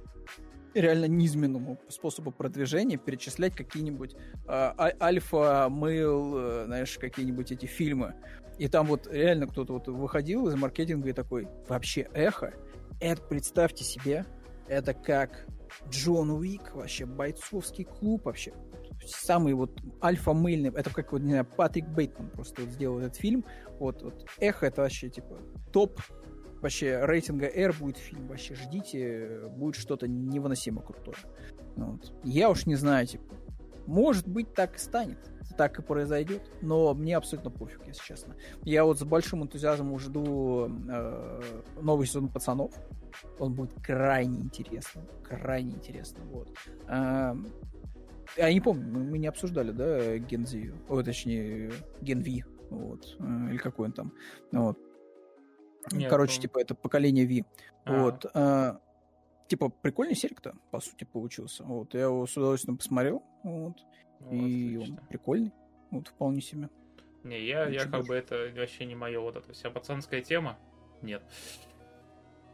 реально низменному способу продвижения, перечислять какие-нибудь а- альфа, мейл, э, знаешь, какие-нибудь эти фильмы. И там вот реально кто-то вот выходил из маркетинга и такой, вообще эхо, это представьте себе, это как Джон Уик, вообще бойцовский клуб вообще. Самый вот альфа-мыльный, это как вот, не знаю, Патрик Бейтман просто вот сделал этот фильм. Вот, вот Эхо это вообще типа топ вообще рейтинга R будет фильм. Вообще ждите, будет что-то невыносимо крутое. Ну Вот. Я уж не знаю, типа, может быть, так и станет. Так и произойдет. Но мне абсолютно пофиг, если честно. Я вот с большим энтузиазмом жду э, новый сезон пацанов. Он будет крайне интересным. Крайне интересным. Вот. А, я не помню, мы не обсуждали, да, Гензи, о, точнее, Генви, вот, э, или какой он там, вот. Нет, Короче, ну- типа, это поколение Ви. А. Вот. Типа, прикольный серик-то, по сути, получился. Вот, я его с удовольствием посмотрел, вот, вот, и он отлично. прикольный, вот, вполне себе. Не, я, я как бы это вообще не мое вот эта вся пацанская тема. Нет.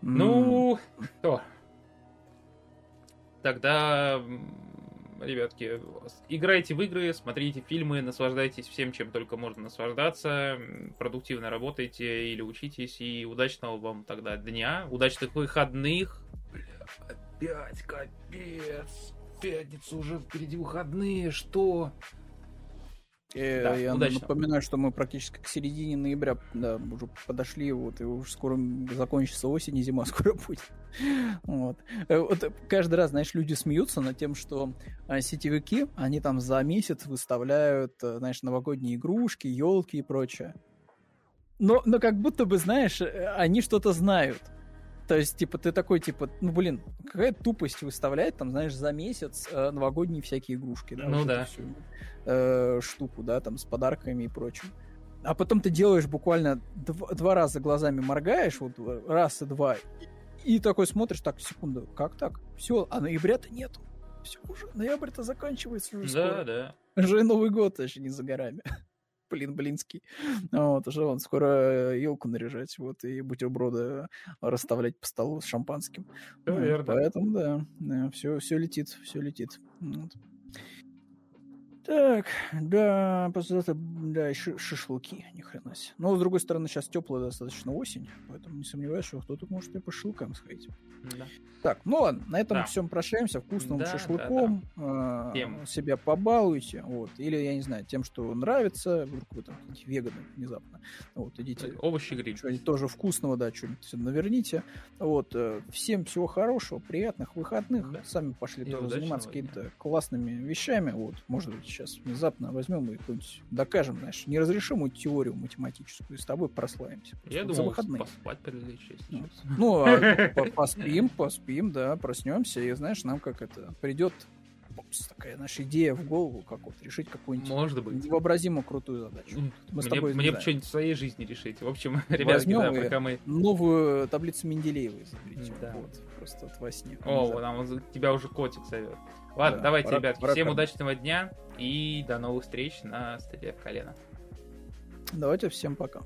М, Ну, что? Тогда ребятки, играйте в игры, смотрите фильмы, наслаждайтесь всем, чем только можно наслаждаться, продуктивно работайте или учитесь, и удачного вам тогда дня, удачных выходных. Опять капец. В Пятницу уже впереди выходные, что? Э, Да, я удачно. напоминаю, что мы практически к середине ноября да, уже подошли, вот, и уже скоро закончится осень, и зима [laughs] скоро будет. Вот. Э, вот каждый раз, знаешь, люди смеются над тем, что а, сетевики, они там за месяц выставляют, э, знаешь, новогодние игрушки, елки и прочее. Но, но как будто бы, знаешь, они что-то знают. То есть, типа, ты такой, типа, ну, блин, какая тупость выставлять, там, знаешь, за месяц э, новогодние всякие игрушки. Да, Ну вот да. всю, э, штуку, да, там, с подарками и прочим. А потом ты делаешь буквально дв- два раза глазами моргаешь, вот раз и два, и, и такой смотришь, так, секунду, как так? Все, а ноября-то нету. Все, уже ноябрь-то заканчивается уже Да, скоро. да. Уже Новый год еще не за горами. Блин, блинский. Вот, уже он скоро елку наряжать, вот, и бутерброды расставлять по столу с шампанским. Вот, верно. Поэтому, да, все, все летит, все летит. Вот. Так, да, послезавтра, да, еще шашлыки, ни хрена себе. Но, с другой стороны, сейчас теплая достаточно осень, поэтому не сомневаюсь, что кто-то может и по шашлыкам сходить. Да. Так, ну ладно, на этом Да. всем прощаемся. Вкусным Да, да, шашлыком. э, Тем. себя побалуйте. Вот. Или, я не знаю, тем, что нравится. Вдруг вы там веганы внезапно. Вот, идите. Овощи гриль. Что-нибудь тоже вкусного, да, что-нибудь наверните. Вот. э, Всем всего хорошего, приятных выходных. Да. Сами пошли И тоже заниматься какими-то классными вещами. Вот. Может быть, сейчас внезапно возьмем и какую-нибудь докажем, знаешь, неразрешимую теорию математическую. И с тобой прославимся. Я Вот думал, выходные. поспать прилечь, если Ну. Ну, а по- поспим, поспим, да, проснемся, и знаешь, нам как это придет попс, такая наша идея в голову, как вот решить какую-нибудь Может быть. невообразимо крутую задачу. Мы Мне, тобой, не мне бы знаю, что-нибудь в своей жизни решить. В общем, ребятки, да, пока мы... новую таблицу Менделеева изобретем. Да. Вот, просто вот во сне. О, там тебя уже котик зовет. Ладно, Да, давайте, пора- ребятки, пора всем мне. удачного дня и до новых встреч на стадии колена. Давайте всем пока.